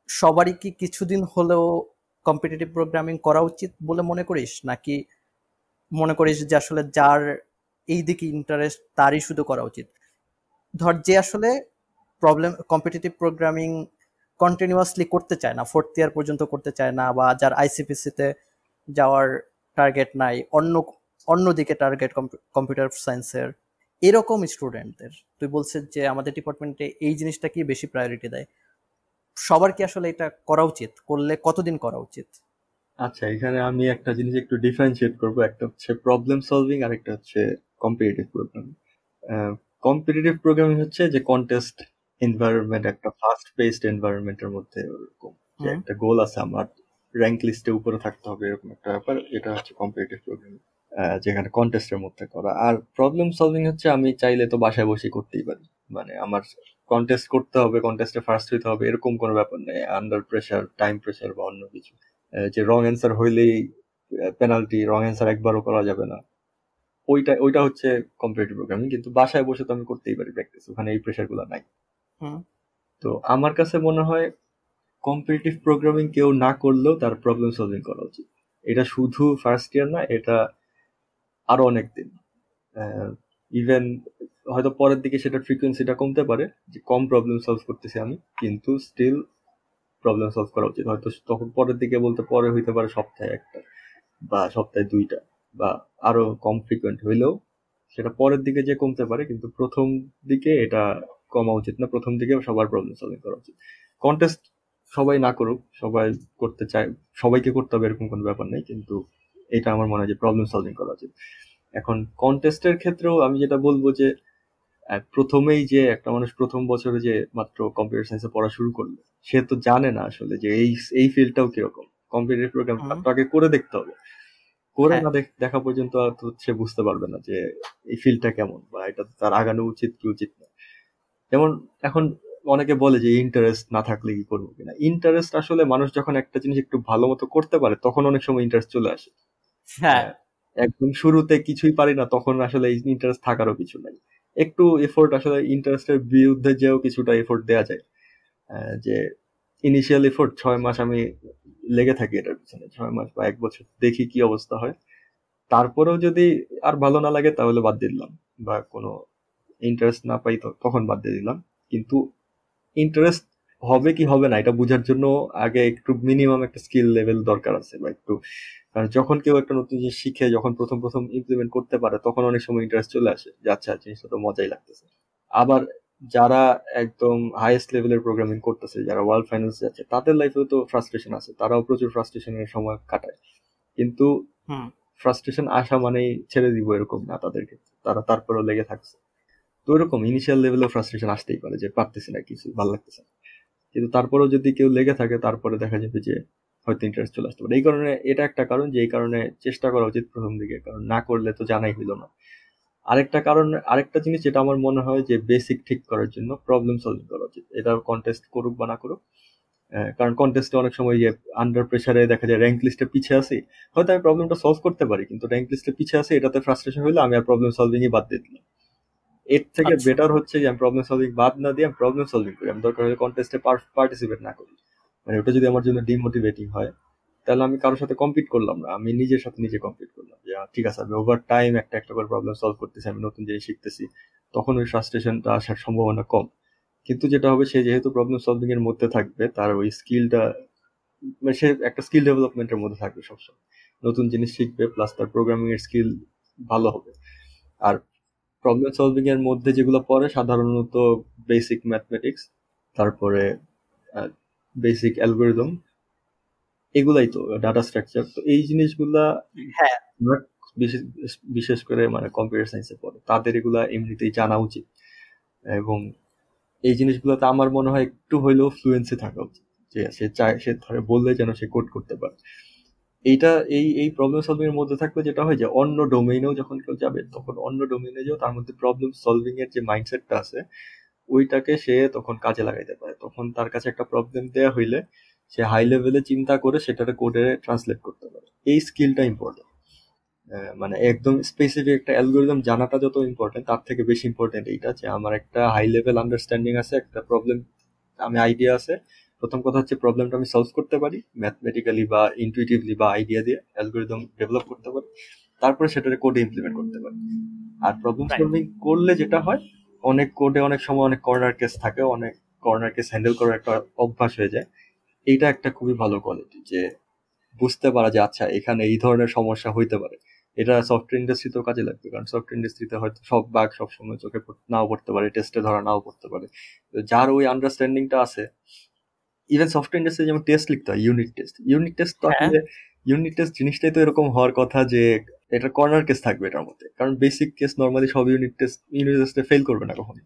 S1: সবারই কি কিছুদিন হলেও কম্পিটিটিভ প্রোগ্রামিং করা উচিত বলে মনে করিস? নাকি মনে করিস যে আসলে যার এই দিকে ইন্টারেস্ট তারই শুধু করা উচিত? ধর যে আসলে প্রবলেম কম্পিটিটিভ প্রোগ্রামিং কন্টিনিউয়াসলি করতে চায় না ফোর্থ ইয়ার পর্যন্ত করতে চায় না, বা যার আইসিপিসিতে যাওয়ার টার্গেট নাই, অন্য অন্য দিকে টার্গেট কম্পিউটার সায়েন্সের এরকম স্টুডেন্টদের তুই বলছিস যে আমাদের ডিপার্টমেন্টে এই জিনিসটা কি বেশি প্রায়োরিটি দেয়? সবার কি আসলে এটা করা উচিত? করলে কতদিন করা উচিত?
S2: আচ্ছা এখানে আমি একটা জিনিস একটু ডিফারেন্সিয়েট করব। একটা হচ্ছে প্রবলেম সলভিং আর একটা হচ্ছে কম্পিটিটিভ প্রোগ্রামিং কম্পিটিটিভ প্রোগ্রামিং হচ্ছে যে কন্টেস্ট এনভায়রনমেন্ট একটা ফাস্ট পেসড এনভায়রনমেন্টের মধ্যে ওরকম। যে একটা গোল আছে আমার র্যাঙ্ক লিস্টে উপরে থাকতে হবে এরকম একটা ব্যাপার। এটা হচ্ছে কম্পিটিটিভ প্রোগ্রামিং যেখানে কন্টেস্টের মধ্যে করা। আর প্রবলেম সলভিং হচ্ছে আমি চাইলে তো বাসায় বসে করতেই পারি। মানে আমার কন্টেস্ট করতে হবে কন্টেস্টে ফার্স্ট হইতে হবে এরকম কোনো ব্যাপার নেই আন্ডার প্রেশার টাইম প্রেশার বা অন্য কিছু। যে রং অ্যান্সার হইলেই পেনাল্টি রং অ্যান্সার একবারও করা যাবে না। ওইটা ওইটা হচ্ছে কম্পিটিটিভ প্রোগ্রামিং কিন্তু বাসায় বসে তো আমি করতেই পারি প্র্যাকটিস ওখানে এই প্রেশারগুলো নাই।
S1: হুম।
S2: তো আমার কাছে মনে হয় কম্পিটিটিভ প্রোগ্রামিং কেউ না করলেও তার প্রবলেম সলভিং করা উচিত। এটা শুধু ফার্স্ট ইয়ার না এটা আরও অনেক দিন। ইভেন হয়তো পরের দিকে সেটা ফ্রিকোয়েন্সিটা কমতে পারে, যে কম প্রবলেম সলভ করতেছি আমি, কিন্তু স্টিল প্রবলেম সলভ করা উচিত। হয়তো তখন পরের দিকে বলতে পরে হইতে পারে সপ্তাহে একটা বা সপ্তাহে দুইটা বা আরও কম ফ্রিকোয়েন্ট হইলেও সেটা পরের দিকে যে কমতে পারে, কিন্তু প্রথম দিকে এটা কমা উচিত না। প্রথম দিকে সবার প্রবলেম সলভিং করা উচিত। কন্টেস্ট সবাই না করুক, সবাই করতে চায়, সবাইকে করতে হবে এরকম কোনো ব্যাপার নেই, কিন্তু এটা আমার মনে হয় যে প্রবলেম সলভিং করা উচিত। এখন কন্টেস্টের ক্ষেত্রেও আমি যেটা বলব যে প্রথমেই যে একটা মানুষ প্রথম বছরে যে মাত্র কম্পিউটার সায়েন্সে পড়া শুরু করল সে তো জানে না আসলে যে এই এই ফিল্ডটাও কীরকম। কম্পিউটার প্রোগ্রাম
S1: হুম।
S2: তার তো আগে করে দেখতে হবে। করে
S1: হ্যাঁ।
S2: না দেখা পর্যন্ত সে বুঝতে পারবে না যে এই ফিল্ডটা কেমন বা এটা তার আগানো উচিত কি উচিত না। যেমন এখন অনেকে বলে যে ইন্টারেস্ট না থাকলে কি করব কিনা। ইন্টারেস্ট আসলে মানুষ যখন একটা জিনিস একটু ভালো মতো করতে পারে তখন অনেক সময় ইন্টারেস্ট চলে আসে।
S1: হ্যাঁ।
S2: একদম শুরুতে কিছুই পারি না তখন আসলে ইন্টারেস্ট থাকারও কিছু নাই। একটু এফোর্ট আসলে ইন্টারেস্টের বিরুদ্ধে যেও কিছুটা এফোর্ট দেওয়া যায়। যে ইনিশিয়াল এফোর্ট ছয় মাস আমি লেগে থাকি এটার পিছনে, ছয় মাস বা এক বছর দেখি কি অবস্থা হয়। তারপরেও যদি আর ভালো না লাগে তাহলে বাদ দিয়ে দিলাম বা কোনো ইন্টারেস্ট না পাই তখন বাদ দিয়ে দিলাম। কিন্তু ইন্টারেস্ট হবে কি হবে না এটা বোঝার জন্য আগে একটু মিনিমাম একটা স্কিল লেভেল দরকার আছে বা একটু কারণ যখন কেউ একটা নতুন জিনিস শিখে যখন প্রথম প্রথম ইমপ্লিমেন্ট করতে পারে তখন অনেক সময় ইন্টারেস্ট চলে আসে যে আচ্ছা জিনিসটা তো মজাই লাগতেছে। আবার যারা একদম হাইয়েস্ট লেভেলের প্রোগ্রামিং করতেছে যারা ওয়ার্ল্ড ফাইন্যান্সে আছে তাদের লাইফেও তো ফ্রাস্ট্রেশন আছে তারাও প্রচুর ফ্রাস্ট্রেশনের সময় কাটায়। কিন্তু ফ্রাস্ট্রেশন আসা মানেই ছেড়ে দিব এরকম না তাদেরকে তারা তারপরেও লেগে থাকছে। তো এরকম ইনিশিয়াল লেভেলেও ফ্রাস্ট্রেশন আসতেই পারে যে পারতেছি না কিছু ভালো লাগতেছে না। কিন্তু তারপরেও যদি কেউ লেগে থাকে, তারপরে দেখা যাবে যে হয়তো ইন্টারেস্ট চলে আসতে পারে। এই কারণে এটা একটা কারণ যে, এই কারণে চেষ্টা করা উচিত প্রথম দিকে, কারণ না করলে তো জানাই হইল না। আরেকটা কারণ, আরেকটা জিনিস যেটা আমার মনে হয় যে বেসিক ঠিক করার জন্য প্রবলেম সলভিং করা উচিত। এটা কন্টেস্ট করুক বা না করুক কারণ কন্টেস্টে অনেক সময় যে আন্ডার প্রেসারে দেখা যায় র্যাঙ্ক লিস্টে পিছিয়ে আসি হয়তো আমি প্রবলেমটা সলভ করতে পারি, কিন্তু র্যাঙ্ক লিস্টে পিছিয়ে আছি, এটাতে ফ্রাস্ট্রেশন হলে আমি আর প্রবলেম সলভিংই বাদ দিয়ে দিলাম। এর থেকে
S1: আচ্ছা।
S2: বেটার হচ্ছে যে আমি প্রবলেম সলভিং বাদ না দিয়ে আমি প্রবলেম সলভিং করি। আমি দরকার হলে কন্টেস্টে পার্টিসিপেট না করি। মানে ওটা যদি আমার জন্য ডিমোটিভেটিং হয় তাহলে আমি কারোর সাথে কম্পিট করলাম না। আমি নিজের সাথে নিজে কম্পিট করলাম যে ঠিক আছে আমি ওভার টাইম একটা একটা করে প্রবলেম সলভ করতেছি আমি নতুন জিনিস শিখতেছি। তখন ওই ফ্রাস্ট্রেশনটা আসার সম্ভাবনা কম। কিন্তু যেটা হবে সে যেহেতু প্রবলেম সলভিং এর মধ্যে থাকবে তার ওই স্কিলটা মানে সে একটা স্কিল ডেভেলপমেন্টের মধ্যে থাকবে সবসময়। নতুন জিনিস শিখবে প্লাস তার প্রোগ্রামিং এর স্কিল ভালো হবে। আর প্রবলেম সলভিং এর মধ্যে যেগুলো পড়ে সাধারণত বেসিক ম্যাথমেটিক্স তারপরে বেসিক অ্যালগোরিদম এগুলাই তো ডাটা স্ট্রাকচার তো এই জিনিসগুলা
S1: হ্যাঁ।
S2: বিশেষ করে মানে কম্পিউটার সায়েন্সে পড়ে তাদের এগুলা এমনিতেই জানা উচিত। এবং এই জিনিসগুলোতে আমার মনে হয় একটু হইলেও ফ্লুয়েন্সি থাকা উচিত যে সে চায় সে ধরে বললে যেন সে কোড করতে পারে। এইটা এই এই প্রবলেম সলভিং এর মধ্যে থাকবে যেটা হয় যে, অন্য ডোমেইনেও যখন কেউ যাবে, তখন অন্য ডোমেইনে যেও তার মধ্যে প্রবলেম সলভিং এর যে মাইন্ডসেটটা আছে, ওইটাকে সে তখন কাজে লাগাইতে পারে। তখন তার কাছে একটা প্রবলেম দেয়া হইলে, সে হাই লেভেলে চিন্তা করে সেটাকে কোডে ট্রান্সলেট করতে পারে। এই স্কিলটা ইম্পর্টেন্ট মানে একদম স্পেসিফিক একটা অ্যালগোরিদম জানাটা যত ইম্পর্টেন্ট তার থেকে বেশি ইম্পর্টেন্ট এইটা যে, আমার একটা হাই লেভেল আন্ডারস্ট্যান্ডিং আছে, একটা প্রবলেম আমি আইডিয়া আছে প্রথম কথা হচ্ছে প্রবলেমটা আমি সলভ করতে পারি ম্যাথমেটিক্যালি বা ইনটুইটিভলি বা আইডিয়া দিয়ে অ্যালগোরিদম ডেভেলপ করতে পারি তারপরে সেটাকে কোডে ইমপ্লিমেন্ট করতে পারি। আর প্রবলেম সলভিং করলে যেটা হয় অনেক কোডে অনেক সময় অনেক কর্নার কেস থাকে অনেক কর্নার কেস হ্যান্ডেল করার একটা অভ্যাস হয়ে যায়। এইটা একটা খুবই ভালো কোয়ালিটি যে বুঝতে পারা যে আচ্ছা এখানে এই ধরনের সমস্যা হইতে পারে। এটা সফটওয়্যার ইন্ডাস্ট্রিতেও কাজে লাগবে কারণ সফটওয়্যার ইন্ডাস্ট্রিতে হয়তো সব বাগ সবসময় চোখে নাও পড়তে পারে টেস্টে ধরা নাও পড়তে পারে। তো যার ওই আন্ডারস্ট্যান্ডিংটা আছে ইভেন সফটওয়্যার ইন্ডাস্ট্রি যেমন টেস্ট লিখতে হয় ইউনিট টেস্ট ইউনিট টেস্ট তো
S1: হ্যাঁ।
S2: আসলে ইউনিট টেস্ট জিনিসটাই তো এরকম হওয়ার কথা যে এটা কর্নার কেস থাকবে এটার মধ্যে। কারণ বেসিক কেস নর্মালি সব ইউনিট টেস্ট ইউনিট টেস্টে ফেল করবে না কখনো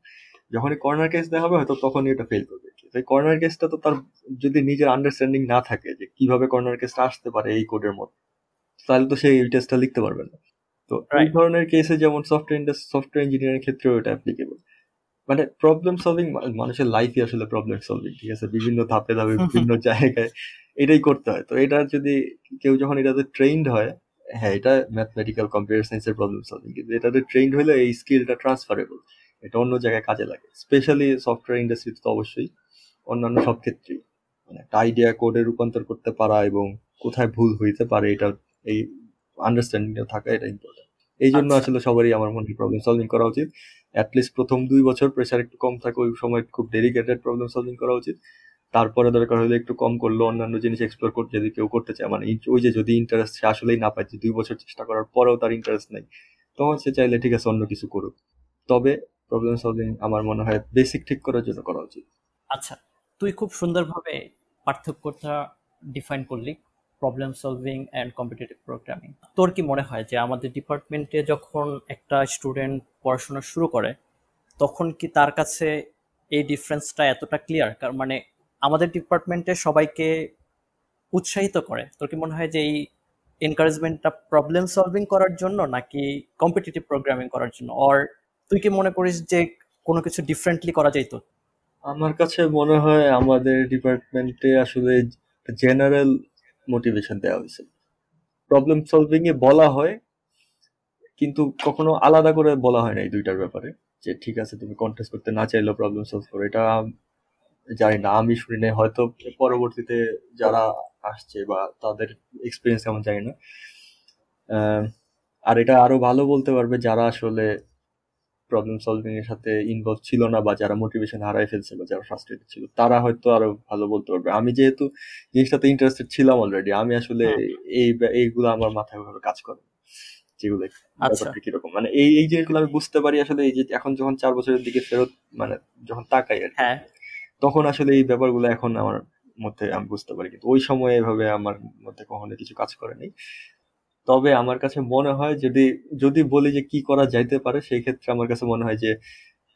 S2: যখনই কর্নার কেস দেওয়া হবে হয়তো তখনই এটা ফেল করবে। এই কর্নার কেসটা তো তার যদি নিজের আন্ডারস্ট্যান্ডিং না থাকে যে কীভাবে কর্নার কেসটা আসতে পারে এই কোডের মধ্যে তাহলে তো সেই টেস্টটা লিখতে পারবে না। তো এই ধরনের কেসে যেমন সফটওয়্যার সফটওয়্যার ইঞ্জিনিয়ারিং ক্ষেত্রেও এটা অ্যাপ্লিকেবল মানে প্রবলেম সলভিং মানুষের লাইফই আসলে প্রবলেম সলভিং ঠিক আছে? বিভিন্ন ধাপে ধাপে বিভিন্ন জায়গায় এটাই করতে হয়। তো এটা যদি কেউ যখন এটাতে ট্রেন্ড হয় হ্যাঁ এটা ম্যাথমেটিক্যাল কম্পিউটার সায়েন্সের প্রবলেম সলভিং কিন্তু এটাতে ট্রেন্ড হলে এই স্কিলটা ট্রান্সফারেবল এটা অন্য জায়গায় কাজে লাগে। স্পেশালি সফটওয়্যার ইন্ডাস্ট্রিতে তো অবশ্যই অন্যান্য সব ক্ষেত্রেই। মানে একটা আইডিয়া কোডে রূপান্তর করতে পারা এবং কোথায় ভুল হইতে পারে এটা এই আন্ডারস্ট্যান্ডিংটা থাকা এটা ইম্পর্টেন্ট এই জন্য
S1: আচ্ছা।
S2: আসলে সবারই আমার মনে হয় প্রবলেম সলভিং করা উচিত। অ্যাটলিস্ট প্রথম দুই বছর প্রেশার একটু কম থাকে, ওই সময় খুব ডেডিকেটেড প্রবলেম সলভিং করা উচিত। তারপরে দরকার হলে একটু কম করল, অন্যান্য জিনিস এক্সপ্লোর করতে যদি কেউ করতে চায় মানে ওই যে যদি ইন্টারেস্ট সে আসলেই না পায়, যে দুই বছর চেষ্টা করার পরেও তার ইন্টারেস্ট নেই, তখন সে চাইলে ঠিক আছে অন্য কিছু করুক। তবে প্রবলেম সলভিং আমার মনে হয় বেসিক ঠিক করার জন্য করা উচিত।
S1: আচ্ছা তুই খুব সুন্দরভাবে পার্থক্যটা ডিফাইন করলি। Problem solving and competitive programming তোর কি মনে হয় যে আমাদের ডিপার্টমেন্টে যখন একটা স্টুডেন্ট পড়াশোনা শুরু করে, তখন কি তার কাছে এই ডিফারেন্সটা এতটা ক্লিয়ার কারণ মানে আমাদের ডিপার্টমেন্টে সবাইকে উৎসাহিত করে। তোর কি মনে হয় যে এই এনকারেজমেন্টটা প্রবলেম সলভিং করার জন্য নাকি কম্পিটিটিভ প্রোগ্রামিং করার জন্য? অর তুই কি মনে করিস যে কোনো কিছু ডিফারেন্টলি করা যাইত
S2: আমার কাছে মনে হয় আমাদের ডিপার্টমেন্টে আসলে জেনারেল মোটিভেশন দেওয়া হয়েছে। প্রবলেম সলভিং এ বলা হয়, কিন্তু কখনো আলাদা করে বলা হয় না এই দুইটার ব্যাপারে, যে ঠিক আছে, তুমি কন্টেস্ট করতে না চাইলেও প্রবলেম সলভ করো। এটা জানি না, আমি শুনি নাই, হয়তো পরবর্তীতে যারা আসছে বা তাদের এক্সপিরিয়েন্স কেমন জানি না। আর এটা আরও ভালো বলতে পারবে যারা আসলে প্রবলেম সলভিং এর সাথে ইনভলভ ছিল না বা যারা মোটিভেশন হারাই ফেলছে বা যারা ফ্রাস্ট্রেটেড ছিল তারা হয়তো আরও ভালো বলতে পারবে। আমি যেহেতু জিনিসটাতে ইন্টারেস্টেড ছিলাম অলরেডি আমি আসলে এই এইগুলো আমার মাথায় ভাবে কাজ করে যেগুলো
S1: আচ্ছা।
S2: কীরকম। মানে এই এই জিনিসগুলো আমি বুঝতে পারি আসলে এই যে এখন যখন চার বছরের দিকে ফেরত মানে যখন তাকাই আর
S1: হ্যাঁ।
S2: তখন আসলে এই ব্যাপারগুলো এখন আমার মধ্যে আমি বুঝতে পারি কিন্তু ওই সময় এভাবে আমার মধ্যে কখনো কিছু কাজ করেনি তবে আমার কাছে মনে হয় যদি যদি বলি যে কি করা যাইতে পারে সেই ক্ষেত্রে আমার কাছে মনে হয় যে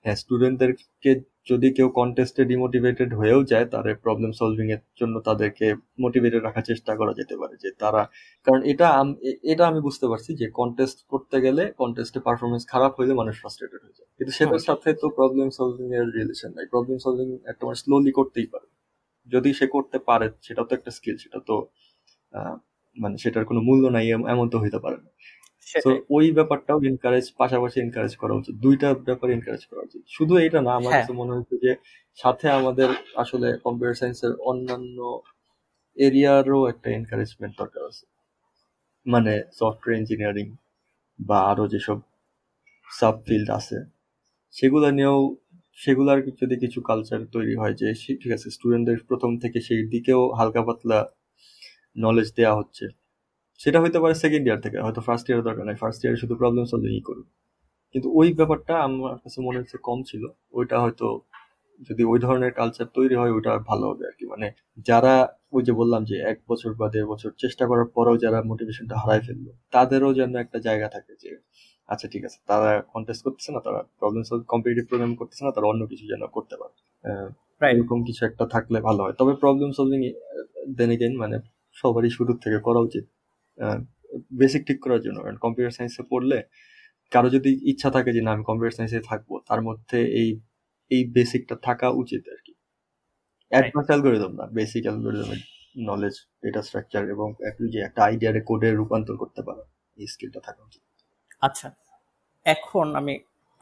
S2: হ্যাঁ স্টুডেন্টদেরকে যদি কেউ কন্টেস্টে ডিমোটিভেটেড হয়েও যায় তাদের প্রবলেম সলভিং এর জন্য তাদেরকে মোটিভেটেড রাখার চেষ্টা করা যেতে পারে। যে তারা কারণ এটা এটা আমি বুঝতে পারছি যে কন্টেস্ট করতে গেলে কন্টেস্টে পারফরমেন্স খারাপ হইলে মানুষ ফ্রাস্ট্রেটেড হয়ে যায়। কিন্তু সেটার সাথে তো প্রবলেম সলভিং এর রিলেশন নাই। প্রবলেম সলভিং একটা মানুষ স্লোলি করতেই পারে। যদি সে করতে পারে সেটা তো একটা স্কিল সেটা তো মানে সেটার কোনো মূল্য নাই এমন তো হইতে পারে না। তো ওই ব্যাপারটাও এনকারেজ পাশাপাশি এনকারেজ করা উচিত। দুইটা ব্যাপারে এনকারেজ করা উচিত। শুধু এটা না আমার
S1: হ্যাঁ।
S2: কাছে মনে হচ্ছে যে সাথে আমাদের আসলে কম্পিউটার সায়েন্সের অন্যান্য এরিয়ারও একটা এনকারেজমেন্ট দরকার আছে। মানে সফটওয়্যার ইঞ্জিনিয়ারিং বা আরও যেসব সাব ফিল্ড আছে সেগুলো নিয়েও সেগুলার যদি কিছু কালচার তৈরি হয় যে ঠিক আছে স্টুডেন্টদের প্রথম থেকে সেই দিকেও হালকা পাতলা নলেজ দেওয়া হচ্ছে। সেটা হইতে পারে সেকেন্ড ইয়ার থেকে হয়তো ফার্স্ট ইয়ার দরকার নাই ফার্স্ট ইয়ারে শুধু প্রবলেম সলভিংই করুক কিন্তু ওই ব্যাপারটা আমার কাছে মনে হচ্ছে কম ছিল ওইটা হয়তো যদি ওই ধরনের কালচার তৈরি হয় ওইটা ভালো হবে আর কি। মানে যারা ওই যে বললাম যে এক বছর বা দেড় বছর চেষ্টা করার পরেও যারা মোটিভেশনটা হারাই ফেলল তাদেরও যেন একটা জায়গা থাকে যে আচ্ছা ঠিক আছে তারা কন্টেস্ট করতেছে না তারা প্রবলেম সলভ কম্পিটিটিভ প্রোগ্রাম করতেছে না তারা অন্য কিছু যেন করতে পারে। এরকম কিছু একটা থাকলে ভালো হয়। তবে প্রবলেম সলভিং দেন এগেন মানে সবারই শুরু থেকে করা উচিত। বেসিক ঠিক করার জন্য। কারণ কম্পিউটার সায়েন্সে পড়লে কারও যদি ইচ্ছা থাকে যে না আমি কম্পিউটার সায়েন্সে থাকব তার মধ্যে এই এই বেসিকটা থাকা উচিত আর কি। অ্যাডভান্স অ্যালগোরিদম না বেসিক অ্যালগোরিদমের নলেজ ডেটা স্ট্রাকচার এবং যে একটা আইডিয়ারে কোডে রূপান্তর করতে পারা এই স্কিলটা থাকা উচিত।
S1: আচ্ছা। এখন আমি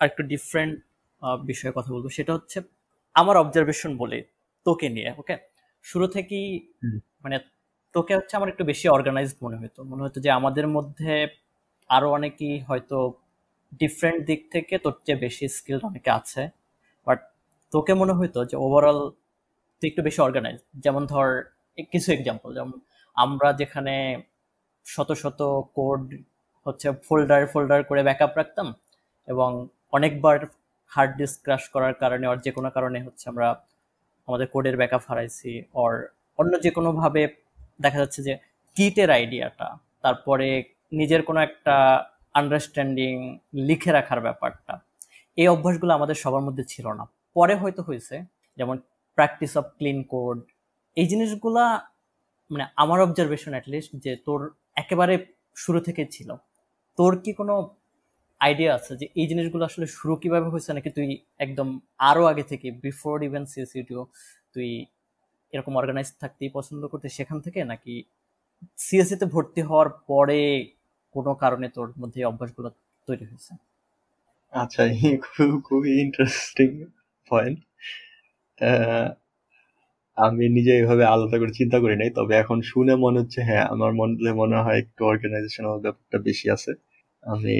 S1: আরেকটু ডিফারেন্ট বিষয়ে কথা বলব। সেটা হচ্ছে আমার অবজারভেশন বলে তোকে নিয়ে ওকে শুরু থেকেই মানে তোকে হচ্ছে আমার একটু বেশি অর্গানাইজড মনে হতো মনে হতো যে আমাদের মধ্যে আরও অনেকেই হয়তো ডিফারেন্ট দিক থেকে তোর চেয়ে বেশি স্কিল অনেকে আছে। বাট তোকে মনে হইতো যে ওভারঅল তুই একটু বেশি অর্গানাইজ যেমন ধর কিছু এক্সাম্পল যেমন আমরা যেখানে শত শত কোড হচ্ছে ফোল্ডার ফোল্ডার করে ব্যাকআপ রাখতাম এবং অনেকবার হার্ড ডিস্ক ক্রাশ করার কারণে আর যে কোনো কারণে হচ্ছে আমরা আমাদের কোডের ব্যাকআপ হারাইছি অর অন্য যে কোনোভাবে দেখা যাচ্ছে যে কিটের আইডিয়াটা, তারপরে নিজের কোনো একটা আন্ডারস্ট্যান্ডিং লিখে রাখার ব্যাপারটা, এই অভ্যাসগুলো আমাদের সবার মধ্যে ছিল না। পরে হয়তো হয়েছে, যেমন প্র্যাকটিস অফ ক্লিন কোড এই জিনিসগুলা মানে আমার অবজারভেশন অ্যাটলিস্ট যে তোর একেবারে শুরু থেকে ছিল। তোর কি কোনো আইডিয়া আছে যে এই জিনিসগুলো আসলে শুরু কীভাবে হয়েছে নাকি তুই একদম আরও আগে থেকে বিফোর ইভেন সিএসইটিও তুই এরকম অর্গানাইজ থাকতেই পছন্দ করতে সেখান থেকে নাকি সিএসসি তে ভর্তি হওয়ার পরে কোনো কারণে তোর মধ্যে অভ্যাসগুলো তৈরি হয়েছে?
S2: আচ্ছা খুবই ইন্টারেস্টিং পয়েন্ট আমি নিজে এভাবে আলাদা করে চিন্তা করি নাই, তবে এখন শুনে মনে হচ্ছে হ্যাঁ আমার মনে মনে হয় একটু অর্গানাইজেশনাল ব্যাপারটা বেশি আছে। আমি,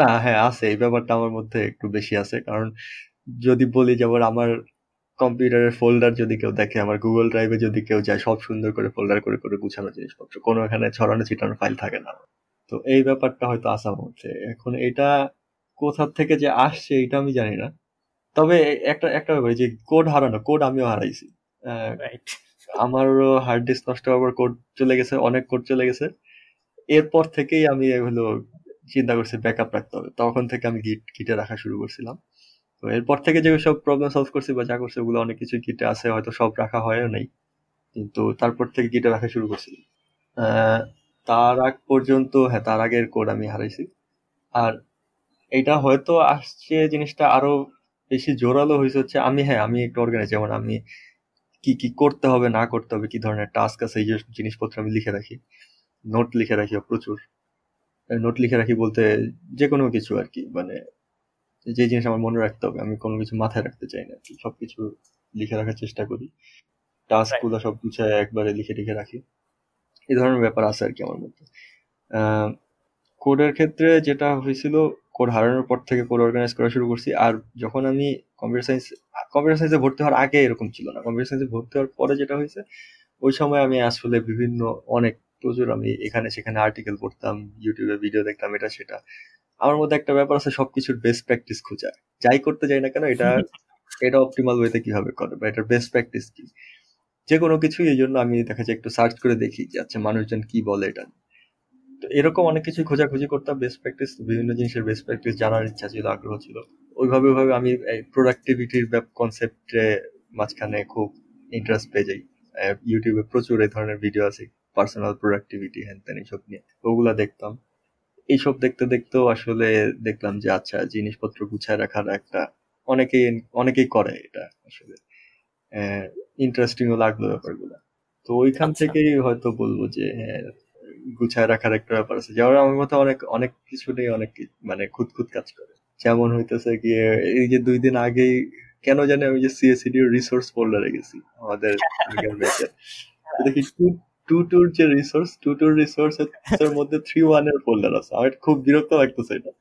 S2: না হ্যাঁ আছে, এই ব্যাপারটা আমার মধ্যে একটু বেশি আছে, কারণ যদি বলি যেমন আমার কম্পিউটারের ফোল্ডার যদি কেউ দেখে আমার গুগল ড্রাইভে যদি কেউ যায় সব সুন্দর করে ফোল্ডার করে করে গুছানো জিনিসপত্র। কোনো এখানে ছড়ানো ছিটানো ফাইল থাকে না। তো এই ব্যাপারটা হয়তো আসার মধ্যে এখন এটা কোথা থেকে যে আসছে এটা আমি জানি না। তবে একটা একটা ব্যাপার যে কোড হারানো কোড আমিও হারাইছি। আমারও হার্ড ডিস্ক নষ্ট হওয়ার কোড চলে গেছে অনেক কোড চলে গেছে। এরপর থেকেই আমি এগুলো চিন্তা করছি ব্যাকআপ রাখতে হবে। তখন থেকে আমি গিট গিটে রাখা শুরু করছিলাম। তো এরপর থেকে যে সব প্রবলেম সলভ করছি বা যা করছি ওগুলো অনেক কিছু গিটে আছে, হয়তো সব রাখা হয়ও নাই। কিন্তু তারপর থেকে গিটে রাখা শুরু করছি। তার আগ পর্যন্ত হ্যাঁ তার আগের কোড আমি হারাইছি। আর এটা হয়তো আসছে জিনিসটা আরও বেশি জোরালো হয়েছে হচ্ছে আমি হ্যাঁ আমি একটু অর্গানাইজ যেমন আমি কি কি করতে হবে, না করতে হবে, কি ধরনের টাস্ক আছে, এই জিনিসপত্র আমি লিখে রাখি। নোট লিখে রাখি প্রচুর। নোট লিখে রাখি বলতে যে কোনো কিছু আর কি মানে যে জিনিস আমার মনে রাখতে হবে আমি কোনো কিছু মাথায় রাখতে চাই না সবকিছু লিখে রাখার চেষ্টা করি। টাস্কগুলো সব গুছায় একবারে লিখে লিখে রাখি। এই ধরনের ব্যাপার আছে আর কি আমার মধ্যে। কোডের ক্ষেত্রে যেটা হয়েছিল কোড হারানোর পর থেকে কোড অর্গানাইজ করা শুরু করছি। আর যখন আমি কম্পিউটার সায়েন্স কম্পিউটার সায়েন্সে ভর্তি হওয়ার আগে এরকম ছিল না। কম্পিউটার সায়েন্সে ভর্তি হওয়ার পরে যেটা হয়েছে ওই সময় আমি আসলে বিভিন্ন অনেক প্রচুর আমি এখানে সেখানে আর্টিকেল পড়তাম ইউটিউবে ভিডিও দেখতাম এটা সেটা। আমার মধ্যে একটা ব্যাপার আছে সবকিছুর বেস্ট প্র্যাকটিস খোঁজা। যাই করতে যাই না কেন এটা এটা অপটিমাল ওয়েতে কীভাবে করে বা এটার বেস্ট প্র্যাকটিস কি? যে কোনো কিছু এই জন্য আমি দেখা যায় একটু সার্চ করে দেখি যে আচ্ছা মানুষজন কি বলে এটা তো এরকম অনেক কিছু খোঁজাখুঁজি করতাম বেস্ট প্র্যাকটিস বিভিন্ন জিনিসের বেস্ট প্র্যাকটিস জানার ইচ্ছা ছিল আগ্রহ ছিল। ওইভাবে ওইভাবে আমি এই প্রোডাক্টিভিটির কনসেপ্টে মাঝখানে খুব ইন্টারেস্ট পেয়ে যাই। ইউটিউবে প্রচুর এই ধরনের ভিডিও আছে পার্সোনাল প্রোডাক্টিভিটি হ্যান ত্যান এইসব নিয়ে। ওগুলা দেখতাম। এইসব দেখতে দেখতেও আসলে দেখলাম যে আচ্ছা জিনিসপত্র গুছায় রাখার একটা অনেকেই অনেকেই করে এটা আসলে। ইন্টারেস্টিংও লাগল ব্যাপারগুলো। তো ওইখান আচ্ছা। থেকেই হয়তো বলব যে হ্যাঁ গুছায় রাখার একটা ব্যাপার আছে। যেমন আমার মতো অনেক অনেক কিছু নেই অনেক মানে খুদ খুদ কাজ করে। যেমন হইতেছে গিয়ে এই যে দুই দিন আগেই কেন জানি আমি যে সিএসিডি রিসোর্স ফোল্ডারে গেছি আমাদের দেখি টু টুর যে রিসোর্স টু টুর রিসোর্স এর মধ্যে থ্রি ওয়ানের ফোল্ডার আছে। আমার খুব বিরক্ত লাগতেছে এটা।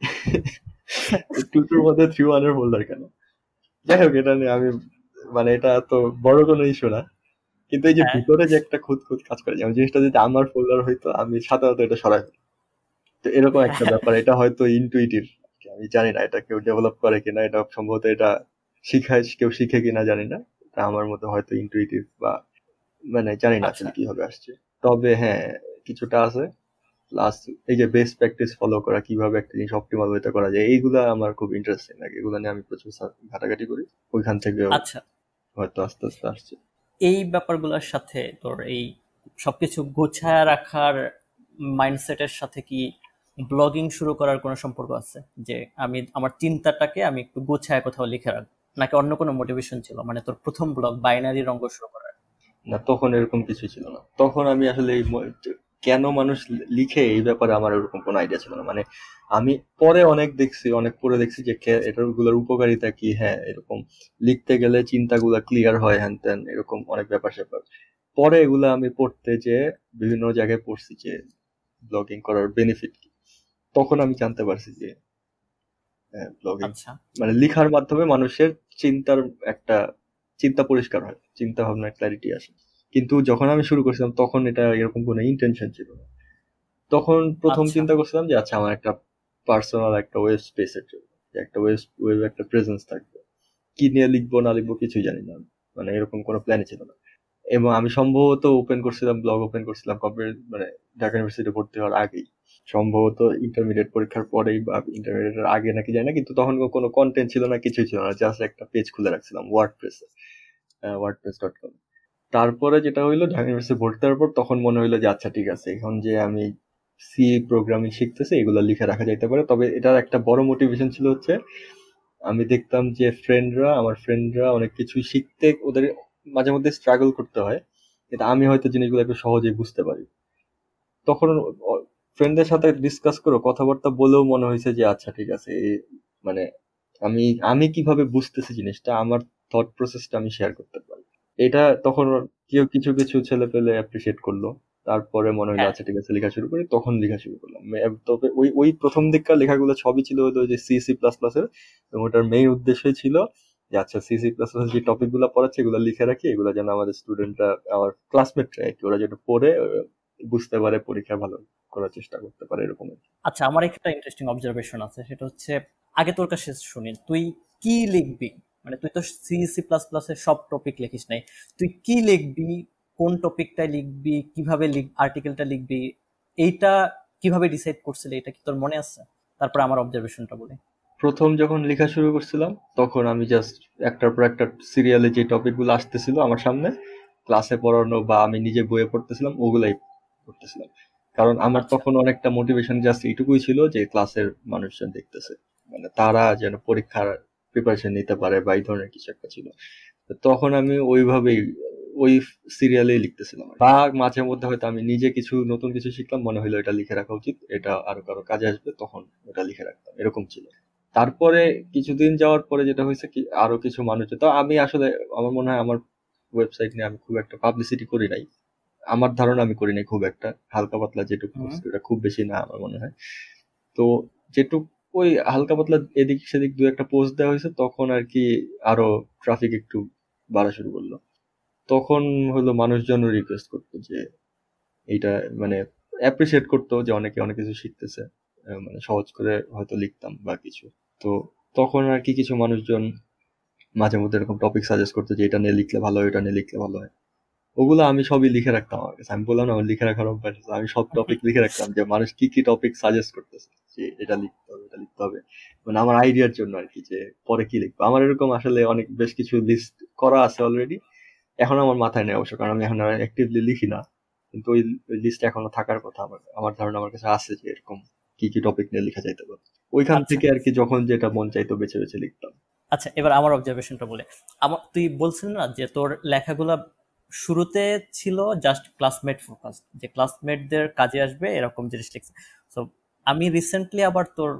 S2: টু টুর মধ্যে থ্রি ওয়ানের ফোল্ডার কেন? যাই হোক এটা নিয়ে আমি মানে এটা তো বড় কোনো ইস্যু না। কিন্তু এই যে হ্যাঁ। ভিতরে যে একটা খুদ খুদ কাজ করে যেমন জিনিসটা যদি আমার ফোল্ডার হইতো আমি সাথে এটা সরাই তো এরকম একটা ব্যাপার এটা হয়তো ইনটুইটিভ আমি জানি না এটা কেউ ডেভেলপ করে কিনা এটা সম্ভবত এটা শিখায় কেউ শিখে কিনা জানি না। এটা আমার মতো হয়তো ইনটুইটিভ বা মানে জানি না আসলে আচ্ছা। কীভাবে আসছে। তবে হ্যাঁ কিছুটা আছে। প্লাস এই যে বেস্ট প্র্যাকটিস ফলো করা কীভাবে একটা জিনিস অপটিমাল ওয়েতে করা যায় এইগুলা আমার খুব ইন্টারেস্টিং লাগে। এগুলো নিয়ে আমি প্রচুর ঘাটাঘাটি করি। ওইখান থেকে আচ্ছা। হয়তো আস্তে আস্তে আসছে।
S1: এই ব্যাপারগুলোর সাথে তোর এই সবকিছু গোছায় রাখার মাইন্ডসেটের সাথে কি ব্লগিং শুরু করার কোনো সম্পর্ক আছে? যে আমি আমার চিন্তাটাকে আমি একটু গোছায় কোথাও লিখে রাখব নাকি অন্য কোনো মোটিভেশন ছিল? মানে তোর প্রথম ব্লগ বাইনারি রঙ্গ শুরু করার।
S2: না তখন এরকম কিছু ছিল না। তখন আমি আসলে কেন মানুষ লিখে এই ব্যাপারে আমার এরকম কোনো আইডিয়া ছিল না। মানে আমি পরে অনেক দেখছি অনেক পরে দেখছি যে এটারগুলোর উপকারিতা কি হ্যাঁ এরকম লিখতে গেলে চিন্তাগুলো ক্লিয়ার হয় হ্যান ত্যান এরকম অনেক ব্যাপার স্যাপার। পরে এগুলো আমি পড়তে যে বিভিন্ন জায়গায় পড়ছি যে ব্লগিং করার বেনিফিট কি তখন আমি জানতে পারছি যে ব্লগিং আচ্ছা। মানে লিখার মাধ্যমে মানুষের চিন্তার একটা চিন্তা পরিষ্কার হয় চিন্তা ভাবনার ক্ল্যারিটি আসে। কিন্তু যখন আমি শুরু করছিলাম তখন এটা এরকম কোনো ইন্টেনশন ছিল না। তখন প্রথম আচ্ছা। চিন্তা করছিলাম যে আচ্ছা আমার একটা পার্সোনাল একটা ওয়েব স্পেসের জন্য একটা ওয়েব ওয়েব একটা প্রেজেন্স থাকবে। কি নিয়ে লিখব না লিখব কিছুই জানি না। মানে এরকম কোনো প্ল্যানই ছিল না। এবং আমি সম্ভবত ওপেন করছিলাম ব্লগ ওপেন করছিলাম কবে মানে ঢাকা ইউনিভার্সিটি ভর্তি হওয়ার আগেই। সম্ভবত ইন্টারমিডিয়েট পরীক্ষার পরেই বা ইন্টারমিডিয়েটের আগে নাকি যায় না, কিন্তু তখন কোনো কন্টেন্ট ছিল না, কিছুই ছিল না। জাস্ট একটা পেজ খুলে রাখছিলাম ওয়ার্ড প্রেসে ওয়ার্ড প্রেস ডট কম তারপরে যেটা হইল, ঢাকা ইউনিভার্সিটি ভর্তি হওয়ার পর তখন মনে হইল যে আচ্ছা ঠিক আছে, এখন যে আমি সি প্রোগ্রামিং শিখতেছি, এগুলো লিখে রাখা যাইতে পারে। তবে এটার একটা বড় মোটিভেশন ছিল হচ্ছে, আমি দেখতাম যে ফ্রেন্ডরা আমার ফ্রেন্ডরা অনেক কিছু শিখতে, ওদের মাঝে মধ্যে স্ট্রাগল করতে হয়। এটা আমি হয়তো জিনিসগুলো একটু সহজেই বুঝতে পারি। তখন ফ্রেন্ডদের সাথে ডিসকাস করো কথাবার্তা বলেও মনে হয়েছে যে আচ্ছা ঠিক আছে মানে আমি আমি কীভাবে বুঝতেছি জিনিসটা আমার থট প্রসেসটা আমি শেয়ার করতে পারি। এটা তখন কেউ কিছু কিছু ছেলে পেলে অ্যাপ্রিসিয়েট করল। তারপরে মনে হলো
S1: হ্যাঁ।
S2: আচ্ছা ঠিক আছে লেখা শুরু করি। তখন লেখা শুরু করলাম। তবে ওই ওই প্রথম দিককার লেখাগুলো সবই ছিল হয়তো যে সি সি প্লাস প্লাস এর। এবং ওটার মেইন উদ্দেশ্যই ছিল যে আচ্ছা সি সি প্লাস প্লাস যে টপিকগুলো পড়াচ্ছে এগুলো লিখে রাখি এগুলো যেন আমাদের স্টুডেন্টরা আমার ক্লাসমেটরা আর কি ওরা যেটা পড়ে বুঝতে পারে পরীক্ষা ভালো করার চেষ্টা করতে পারে এরকম
S1: আচ্ছা আমার একটা ইন্টারেস্টিং অবজারভেশন আছে সেটা হচ্ছে আগে তোর কাছে শুনি তুই কি লিখবি? মানে তুই তো সি সি প্লাস প্লাস এর সব টপিক লিখিস নাই। তুই কি লিখবি? কোন টপিকটা লিখবি? কীভাবে আর্টিকেলটা লিখবি? এইটা কীভাবে ডিসাইড করছিলি? এটা কি তোর মনে আছে? তারপর আমার অবজারভেশনটা বলি।
S2: প্রথম যখন লেখা শুরু করছিলাম তখন আমি জাস্ট একটার পর একটা সিরিয়ালে যে টপিকগুলো আসতেছিল আমার সামনে ক্লাসে পড়ানো বা আমি নিজে বইয়ে পড়তেছিলাম ওগুলাই পড়তেছিলাম। কারণ আমার
S1: আচ্ছা।
S2: তখন অনেকটা মোটিভেশন জাস্ট এইটুকুই ছিল যে ক্লাসের মানুষজন দেখতেছে। মানে তারা যেন পরীক্ষার প্রিপারেশন নিতে পারে বা এই ধরনের কিছু একটা ছিল। তখন আমি ওইভাবেই ওই সিরিয়ালেই লিখতেছিলাম বা মাঝে মধ্যে হয়তো আমি নিজে কিছু নতুন কিছু শিখলাম মনে হলো এটা লিখে রাখা উচিত এটা আরও কারও কাজে আসবে তখন ওটা লিখে রাখতাম এরকম ছিল। তারপরে কিছুদিন যাওয়ার পরে যেটা হয়েছে কি আরও কিছু মানুষ তো আমি আসলে আমার মনে হয় আমার ওয়েবসাইট নিয়ে আমি খুব একটা পাবলিসিটি করি নাই। আমার ধারণা আমি করি নাই খুব একটা হালকা পাতলা যেটুকু এটা খুব বেশি না আমার মনে হয়। তো যেটুক ওই হালকা পাতলা এদিক সেদিক দু একটা পোস্ট দেওয়া হয়েছে তখন আর কি আরও ট্রাফিক একটু বাড়া শুরু করল। তখন হলো মানুষজন রিকোয়েস্ট করতো যে এইটা মানে অ্যাপ্রিসিয়েট করতো যে অনেকে অনেক কিছু শিখতেছে মানে সহজ করে হয়তো লিখতাম বা কিছু। তো তখন আর কি কিছু মানুষজন মাঝে মধ্যে এরকম টপিক সাজেস্ট করতো যে এটা নিয়ে লিখলে ভালো হয় এটা নিয়ে লিখলে ভালো হয়। ওগুলো আমি সবই লিখে রাখতাম আমার কাছে। আমি বললাম না আমার লিখে রাখার অভ্যাস আমি সব টপিক লিখে রাখতাম যে মানুষ কি কি টপিক সাজেস্ট করতেছে যে এটা লিখতে হবে এটা লিখতে হবে। মানে আমার আইডিয়ার জন্য আর কি যে পরে কি লিখব। আমার এরকম আসলে অনেক বেশ কিছু লিস্ট করা আছে অলরেডি এখন আমার মাথায় নেই অবশ্য কারণ আমি এখন আর অ্যাক্টিভলি লিখি না। কিন্তু ওই লিস্ট এখনও থাকার কথা আমার আমার ধারণা আমার কাছে আছে যে এরকম কি কি টপিক নিয়ে লেখা যাইতে পারে। ওইখান
S1: আচ্ছা।
S2: থেকে আর কি যখন যেটা মন চাইতো বেছে বেছে লিখতাম।
S1: আচ্ছা এবার আমার অবজারভেশনটা বলে। আমার তুই বলছিলি না যে তোর লেখাগুলা শুরুতে ছিল জাস্ট ক্লাসমেট ফোকাস যে ক্লাসমেটদের কাজে আসবে এরকম জিনিস লিখছে। সো আমি রিসেন্টলি আবার তোর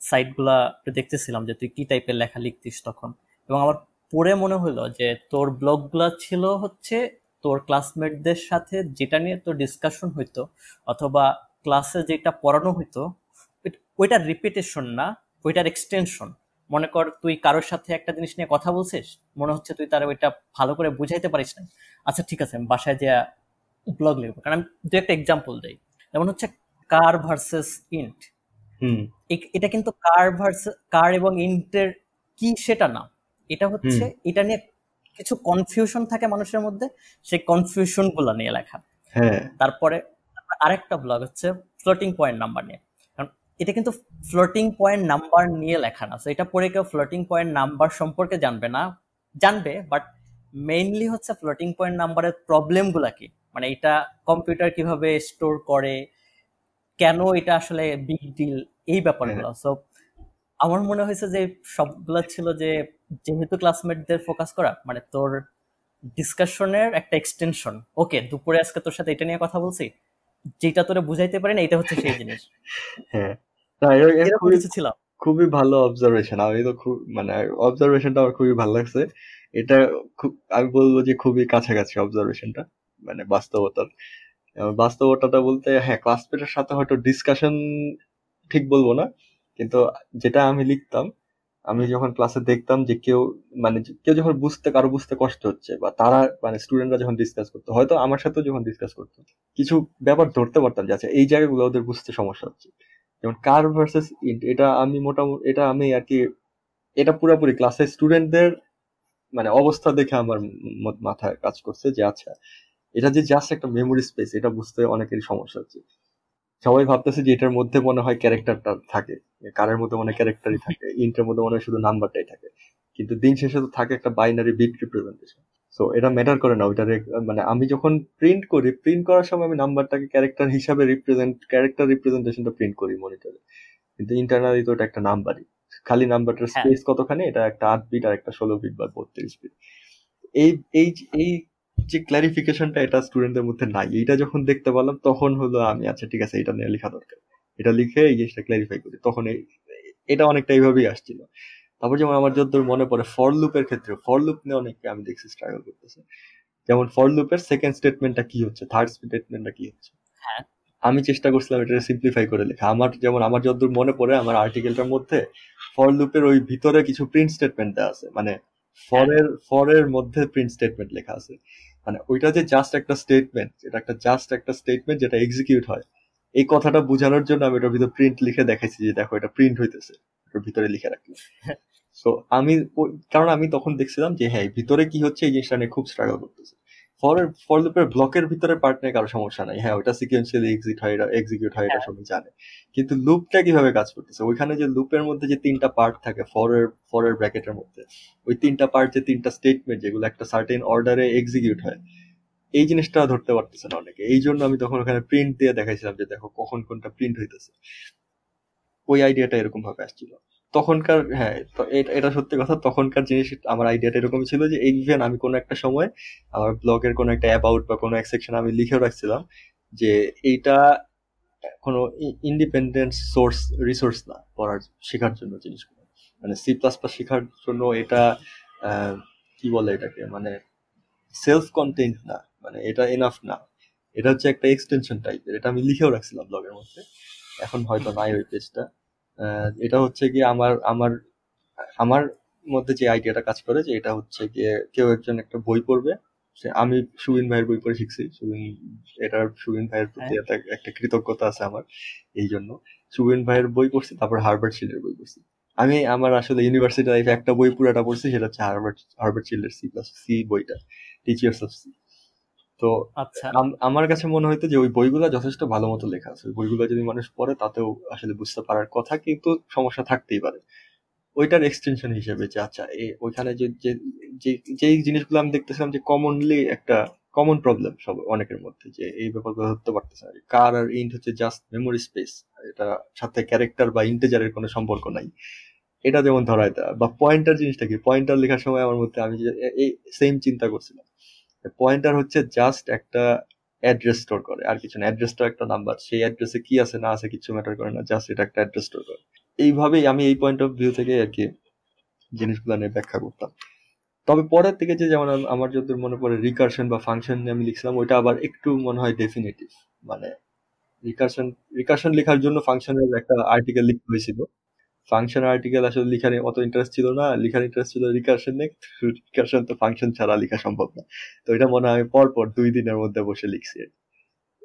S1: সাইটগুলা দেখতেছিলাম যে তুই কি টাইপের লেখা লিখতিস তখন। এবং আমার পড়ে মনে হলো যে তোর ব্লগগুলা ছিল হচ্ছে তোর ক্লাসমেটদের সাথে যেটা নিয়ে তোর ডিসকাশন হইতো অথবা ক্লাসে যেটা পড়ানো হইতো ওইটার রিপিটেশন না, ওইটার এক্সটেনশন মনে কর তুই কারোর সাথে একটা জিনিস নিয়ে কথা বলছিস মনে হচ্ছে তুই তার ওইটা ভালো করে বুঝাইতে পারিস না আচ্ছা ঠিক আছে আমি বাসায় যে ব্লগ লিখব। কারণ আমি দু একটা এক্সাম্পল দিই। যেমন হচ্ছে কার ভার্সেস ইন্ট এটা কিন্তু কার ভার্সেস কার এবং ইন্টের কি সেটা না। এটা হচ্ছে এটা নিয়ে কিছু কনফিউশন থাকে মানুষের মধ্যে সেই কনফিউশনগুলো নিয়ে লেখা।
S2: হ্যাঁ।
S1: তারপরে আরেকটা ব্লগ হচ্ছে ফ্লোটিং পয়েন্ট নাম্বার নিয়ে। এটা কিন্তু ফ্লোটিং পয়েন্ট নাম্বার নিয়ে লেখা না। তো এটা পড়ে কেউ ফ্লোটিং পয়েন্ট নাম্বার সম্পর্কে জানবে না। জানবে বাট মেইনলি হচ্ছে ফ্লোটিং পয়েন্ট নাম্বারের প্রবলেমগুলো কি? মানে এটা কম্পিউটার কীভাবে স্টোর করে? কেন এটা আসলে বিগ ডিল এই ব্যাপারগুলো। সো আমার মনে হয়েছে যে সবগুলো ছিল যে যেহেতু ক্লাসমেটদের ফোকাস করা মানে তোর ডিসকাশনের একটা এক্সটেনশন ওকে দুপুরে আজকে তোর সাথে এটা নিয়ে কথা বলছি। যেটা তোরা বুঝাইতে পারি না এটা হচ্ছে সেই জিনিস।
S2: হ্যাঁ। খুবই ভালো অবজারভেশন আমি তো খুব মানে অবজারভেশনটা আমার খুবই ভালো লাগছে। এটা খুব আমি বলব যে খুবই কাছাকাছি অবজারভেশনটা মানে বাস্তবতার। বাস্তবতাটা বলতে হ্যাঁ ক্লাসমেটের সাথে হয়তো ডিসকাশন ঠিক বলব না কিন্তু যেটা আমি লিখতাম আমি যখন ক্লাসে দেখতাম যে কেউ মানে কেউ যখন বুঝতে কারও বুঝতে কষ্ট হচ্ছে বা তারা মানে স্টুডেন্টরা যখন ডিসকাস করতো হয়তো আমার সাথেও যখন ডিসকাস করতো কিছু ব্যাপার ধরতে পারতাম যে আচ্ছা এই জায়গাগুলো ওদের বুঝতে সমস্যা হচ্ছে। যেমন কার ভার্সেস ইন্ট এটা আমি মোটামুটি এটা আমি আর কি এটা পুরোপুরি ক্লাসে স্টুডেন্টদের মানে অবস্থা দেখে আমার মাথায় কাজ করছে যে আচ্ছা এটা যে জাস্ট একটা মেমোরি স্পেস এটা বুঝতে অনেকেরই সমস্যা হচ্ছে। সবাই ভাবতেছে যে এটার মধ্যে মনে হয় ক্যারেক্টারটা থাকে। কারের মধ্যে মনে হয় ক্যারেক্টারই থাকে ইন্টের মধ্যে মনে হয় শুধু নাম্বারটাই থাকে। কিন্তু দিন শেষে তো থাকে একটা বাইনারি বিট রিপ্রেজেন্টেশন সো এটা ম্যাটার করে না ওইটা মানে আমি যখন প্রিন্ট করি প্রিন্ট করার সময় আমি নাম্বারটাকে ক্যারেক্টার হিসাবে রিপ্রেজেন্ট ক্যারেক্টার রিপ্রেজেন্টেশনটা প্রিন্ট করি মনিটরে কিন্তু ইন্টারনালি তো এটা একটা নাম্বারই। খালি নাম্বারটার স্পেস কতখানি এটা একটা আট বিট আর একটা ষোলো বিট বা বত্রিশ বিট এই এই এই যে ক্লারিফিকেশনটা এটা স্টুডেন্টদের মধ্যে নাই এইটা যখন দেখতে পারলাম তখন হলো আমি আচ্ছা ঠিক আছে এটা নিয়ে লেখা দরকার। এটা লিখে এই জিনিসটা ক্লারিফাই করি। তখন এটা অনেকটা এইভাবেই আসছিল। তারপর যেমন আমার যতদূর মনে পড়ে ফর লুপের ক্ষেত্রে ফর লুপ নিয়ে অনেককে আমি দেখছি স্ট্রাগল করতেছে। যেমন ফর লুপের সেকেন্ড স্টেটমেন্টটা কি হচ্ছে থার্ড স্টেটমেন্টটা কি হচ্ছে?
S1: হ্যাঁ।
S2: আমি চেষ্টা করছিলাম এটা সিম্পলিফাই করে লেখা। আমার যেমন আমার যতদূর মনে পড়ে আমার আর্টিকেলটার মধ্যে ফর লুপের ওই ভিতরে কিছু প্রিন্ট স্টেটমেন্ট আছে। মানে ফরের ফরের মধ্যে প্রিন্ট স্টেটমেন্ট লেখা আছে। মানে ওইটা যে জাস্ট একটা স্টেটমেন্ট এটা একটা জাস্ট একটা স্টেটমেন্ট যেটা এক্সিকিউট হয়। এই কথাটা বোঝানোর জন্য আমি ওটার ভিতরে প্রিন্ট লিখে দেখাইছি যে দেখো এটা প্রিন্ট হইতেছে ওটার ভিতরে লিখে রাখলে সো আমি কারণ আমি তখন দেখছিলাম যে হ্যাঁ ভিতরে কি হচ্ছে এই জিনিসটা নিয়ে খুব স্ট্রাগল করতেছে। ফর ফর লুপের ব্লকের ভিতরে পার্ট নিয়ে কারও সমস্যা নাই। হ্যাঁ ওটা সিকুয়েন্সিয়ালি এক্সিট হয় এক্সিকিউট হয় এটা সবাই জানে। কিন্তু লুপটা কীভাবে কাজ করতেছে? ওইখানে যে লুপের মধ্যে যে তিনটা পার্ট থাকে ফরের ফরের ব্র্যাকেটের মধ্যে ওই তিনটা পার্ট যে তিনটা স্টেটমেন্ট যেগুলো একটা সার্টেন অর্ডারে এক্সিকিউট হয় এই জিনিসটা ধরতে পারতেছে না অনেকে। এই জন্য আমি তখন ওখানে প্রিন্ট দিয়ে দেখাইছিলাম যে দেখো কখন কোনটা প্রিন্ট হইতেছে। ওই আইডিয়াটা এরকম ভাবে আসছিল। তখনকার হ্যাঁ এটা সত্যি কথা, তখনকার জিনিস, আমার আইডিয়াটা এরকমই ছিল যে ইভেন আমি কোনো একটা সময় আমার ব্লগের কোনো একটা অ্যাবাউট বা কোনো এক সেকশন আমি লিখেও রাখছিলাম যে এইটা কোনো ইন্ডিপেন্ডেন্ট সোর্স রিসোর্স না পড়ার, শেখার জন্য জিনিসগুলো। মানে সি প্লাস প্লাস শেখার জন্য এটা কি বলে এটাকে মানে সেলফ কন্টেন্ট না মানে এটা এনাফ না। এটা হচ্ছে একটা এক্সটেনশন টাইপের এটা আমি লিখেও রাখছিলাম ব্লগের মধ্যে। এখন হয়তো নাই ওই পেজটা এটা হচ্ছে কি আমার আমার আমার মধ্যে যে আইডিয়াটা কাজ করে যে এটা হচ্ছে গিয়ে কেউ একজন একটা বই পড়বে আমি সুবিন ভাইয়ের বই পড়ে শিখছি সুবিন এটার সুবিন ভাইয়ের প্রতি হ্যাঁ। একটা কৃতজ্ঞতা আছে আমার এই জন্য। সুবিন ভাইয়ের বই পড়ছি তারপর হার্বার্ট শিলের বই পড়ছি। আমি আমার আসলে ইউনিভার্সিটি লাইফে একটা বই পুরাটা পড়ছি সেটা হচ্ছে হার্বার্ট হার্বার্ট শিলের সি প্লাস সি বইটা টিচার্স অফ সি তো আচ্ছা। আমার কাছে মনে হইতো যে ওই বইগুলো যথেষ্ট ভালো মতো লেখা আছে। ওই বইগুলো যদি মানুষ পড়ে তাতেও আসলে বুঝতে পারার কথা কিন্তু সমস্যা থাকতেই পারে। ওইটার এক্সটেনশন হিসেবে যে আচ্ছা ওইখানে যে যে জিনিসগুলো আমি দেখতেছিলাম যে কমনলি একটা কমন প্রবলেম সব অনেকের মধ্যে যে এই ব্যাপারগুলো ধরতে পারতেছে না। কার আর ইন্ট হচ্ছে জাস্ট মেমোরি স্পেস এটা সাথে ক্যারেক্টার বা ইন্টেজারের কোনো সম্পর্ক নাই। এটা যেমন ধরায় দেয় বা পয়েন্টার জিনিসটা কি? পয়েন্টার লেখার সময় আমার মধ্যে আমি এই সেম চিন্তা করছিলাম। পয়েন্টার হচ্ছে জাস্ট একটা অ্যাড্রেস স্টোর করে। আর কিছু না অ্যাড্রেসটা একটা নাম্বার সেই অ্যাড্রেসে কি আছে, না আছে কিছু ম্যাটার করে না জাস্ট এটা একটা অ্যাড্রেস স্টোর করে। এইভাবেই আমি এই পয়েন্ট অফ ভিউ থেকে আর কি জিনিসগুলো নিয়ে ব্যাখ্যা করতাম। তবে পরের থেকে যে যেমন আমার যদি মনে পড়ে রিকার্শন বা ফাংশন নিয়ে আমি লিখছিলাম, ওইটা আবার একটু মনে হয় ডেফিনেটিভ মানে রিকার্শন রিকার্শন লেখার জন্য ফাংশনের একটা আর্টিকেল লিখতে হয়েছিল। ফাংশন আর্টিকেল আসলে লিখার অত ইন্টারেস্ট ছিল না। লিখার ইন্টারেস্ট ছিল রিকার্শন রিকার্শন তো ফাংশন ছাড়া লেখা সম্ভব না। তো এটা মনে হয় পর পর দুই দিনের মধ্যে বসে লিখছি।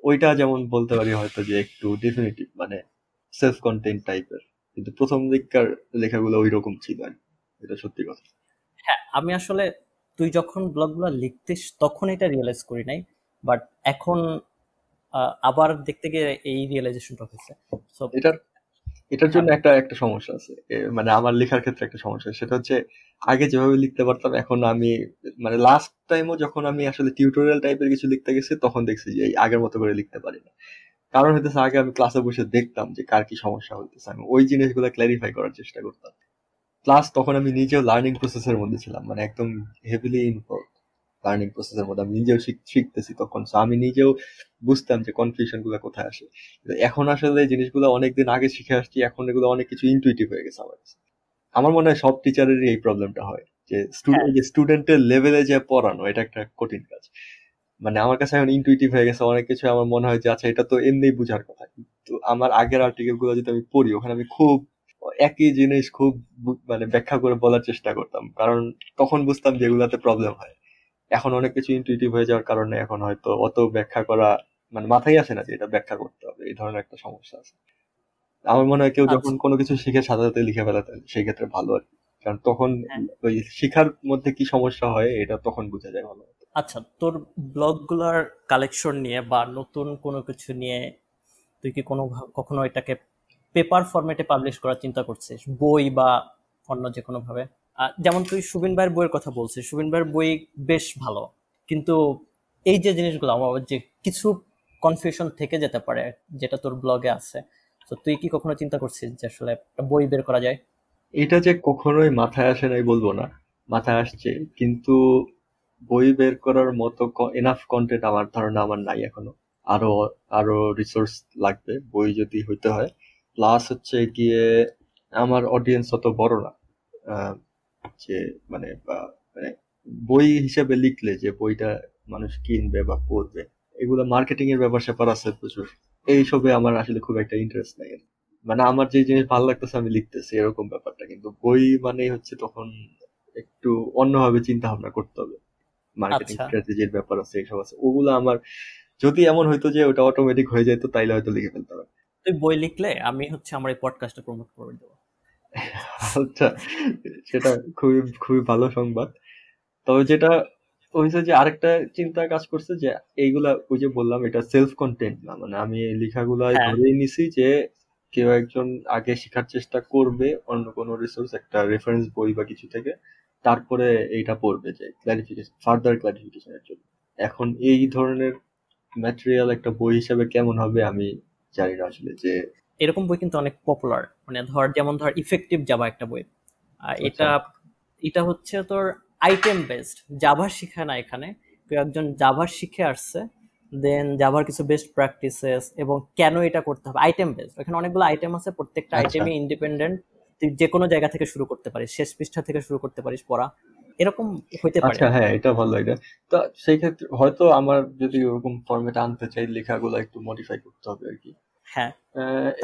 S2: ওইটা যেমন বলতে পারি হয়তো যে একটু ডেফিনেটিভ মানে সেলফ কন্টেন্ট টাইপের কিন্তু প্রথম দিককার লেখাগুলো ওই রকম ছিল এটা সত্যি কথা।
S1: হ্যাঁ আমি আসলে তুই যখন ব্লগগুলো লিখতিস তখন এটা রিয়েলাইজ করি নাই। বাট এখন আবার দেখতে গিয়ে এই রিয়েলাইজেশনটা হয়েছে।
S2: সো এটার এটার জন্য একটা একটা সমস্যা আছে। মানে আমার লেখার ক্ষেত্রে একটা সমস্যা সেটা হচ্ছে আগে যেভাবে লিখতে পারতাম এখন আমি মানে লাস্ট টাইমও যখন আমি আসলে টিউটোরিয়াল টাইপের কিছু লিখতে গেছি তখন দেখছি যে আগের মতো করে লিখতে পারি না। কারণ হইতেছে আগে আমি ক্লাসে বসে দেখতাম যে কার কি সমস্যা হইতেছে। আমি ওই জিনিসগুলো ক্ল্যারিফাই করার চেষ্টা করতাম। প্লাস তখন আমি নিজেও লার্নিং প্রসেসের মধ্যে ছিলাম। মানে একদম হেভিলি ইনভলভ লার্নিং প্রসেসের মধ্যে। আমি নিজেও শিখতেছি তখন। আমি নিজেও বুঝতাম যে কনফিউশনগুলো কোথায় আসে। এখন আসলে জিনিসগুলো অনেকদিন আগে শিখে আসছি। এখন এগুলো অনেক কিছু ইনটুইটিভ হয়ে গেছে আমার কাছে। আমার মনে হয় সব টিচারেরই এই প্রবলেমটা হয়। যে স্টুডেন্ট যে স্টুডেন্টের লেভেলে যে পড়ানো এটা একটা কঠিন কাজ। মানে আমার কাছে এখন ইনটুইটিভ হয়ে গেছে। অনেক কিছু আমার মনে হয় যে আচ্ছা এটা তো এমনি বুঝার কথা। কিন্তু আমার আগের আর্টিকেলগুলো যদি আমি পড়ি ওখানে আমি খুব একই জিনিস খুব মানে ব্যাখ্যা করে বলার চেষ্টা করতাম। কারণ তখন বুঝতাম যে এগুলাতে প্রবলেম হয়। এখন অনেক কিছু ইনটুইটিভ হয়ে যাওয়ার কারণে এখন হয়তো অত ব্যাখ্যা করা মানে মাথায় আসে না যে এটা ব্যাখ্যা করতে হবে এই ধরনের একটা সমস্যা আছে। আমার মনে হয় কেউ আচ্ছা। যখন কোনো কিছু শিখে সাথে সাথে লিখে ফেলাতে সেই ক্ষেত্রে ভালো আর কারণ তখন হ্যাঁ। ওই শিখার মধ্যে কি সমস্যা হয় এটা তখন বোঝা যায় ভালো
S1: আচ্ছা তোর ব্লগগুলার কালেকশন নিয়ে বা নতুন কোনো কিছু নিয়ে তুই কি কোনো কখনো এটাকে পেপার ফরম্যাটে পাবলিশ করার চিন্তা করছিস? বই বা অন্য যে কোনো ভাবে যেমন তুই সুবিন ভাইয়ের বইয়ের কথা বলছিস, সুবিন ভাইয়ের বই বেশ ভালো। কিন্তু এই যে জিনিসগুলো, আমার যে কিছু কনফিউশন থেকে যেতে পারে, যেটা তোর ব্লগে আছে, তো তুই কি কখনো চিন্তা করছিস যে আসলে একটা বই বের করা যায়?
S2: এটা যে কখনোই মাথায় আসে নাই বলব না, মাথায় আসছে। কিন্তু বই বের করার মতো এনাফ কন্টেন্ট আমার ধারণা আমার নাই এখনও। আরও আরও রিসোর্স লাগবে বই যদি হইতে হয়। প্লাস হচ্ছে গিয়ে আমার অডিয়েন্স অত বড় না। যে মানে বা- মানে বই হিসেবে লিখলে যে বইটা মানুষ কিনবে বা পড়বে এগুলো মার্কেটিং এর ব্যাপার স্যাপার আছে প্রচুর। এইসবে আমার আসলে খুব একটা ইন্টারেস্ট নাই। মানে আমার যে জিনিস ভালো লাগতেছে আমি লিখতেছি এরকম ব্যাপারটা। কিন্তু বই মানে হচ্ছে তখন একটু অন্যভাবে চিন্তা ভাবনা করতে হবে। মার্কেটিং
S1: আচ্ছা।
S2: স্ট্র্যাটেজির ব্যাপার আছে এইসব আছে। ওগুলো আমার যদি এমন হইতো যে ওটা অটোমেটিক হয়ে যেত তাইলে হয়তো লিখে ফেলতে হবে
S1: তুই বই লিখলে আমি হচ্ছে আমার এই পডকাস্টে প্রমোট করে দেবো।
S2: আচ্ছা সেটা খুবই খুবই ভালো সংবাদ। তবে যেটা হয়েছে যে আরেকটা চিন্তা কাজ করছে যে এইগুলা ওই যে বললাম এটা সেলফ কন্টেন্ট না মানে আমি এই লেখাগুলাই
S1: হ্যাঁ।
S2: ধরেই নিছি যে কেউ একজন আগে শেখার চেষ্টা করবে অন্য কোনো রিসোর্স একটা রেফারেন্স বই বা কিছু থেকে তারপরে এইটা পড়বে যে ক্লারিফিকেশন ফার্দার ক্লারিফিকেশনের জন্য। এখন এই ধরনের ম্যাটেরিয়াল একটা বই হিসেবে কেমন হবে আমি জানি না আসলে যে
S1: এরকম বই কিন্তু অনেক পপুলার মানে ধর যেমন ধর ইফেক্টিভ জাভা একটা বই।
S2: আচ্ছা।
S1: এটা এটা হচ্ছে তোর আইটেম বেসড জাভা শিখে না এখানে। কেউ একজন জাভা শিখে আসছে দেন জাভার কিছু বেস্ট প্র্যাকটিসেস এবং কেন এটা করতে হবে। আইটেম বেসড এখানে অনেকগুলো আইটেম আছে প্রত্যেকটা
S2: আচ্ছা।
S1: আইটেমই ইন্ডিপেন্ডেন্ট তুই যে কোনো জায়গা থেকে শুরু করতে পারিস শেষ পৃষ্ঠা থেকে শুরু করতে পারিস পড়া। এরকম হইতে পারে।
S2: আচ্ছা হ্যাঁ এটা ভালো এটা তো সেই ক্ষেত্রে হয়তো আমার যদি ওরকম ফরম্যাট আনতে চাই লেখাগুলো একটু মডিফাই করতে হবে আর কি।
S1: হ্যাঁ।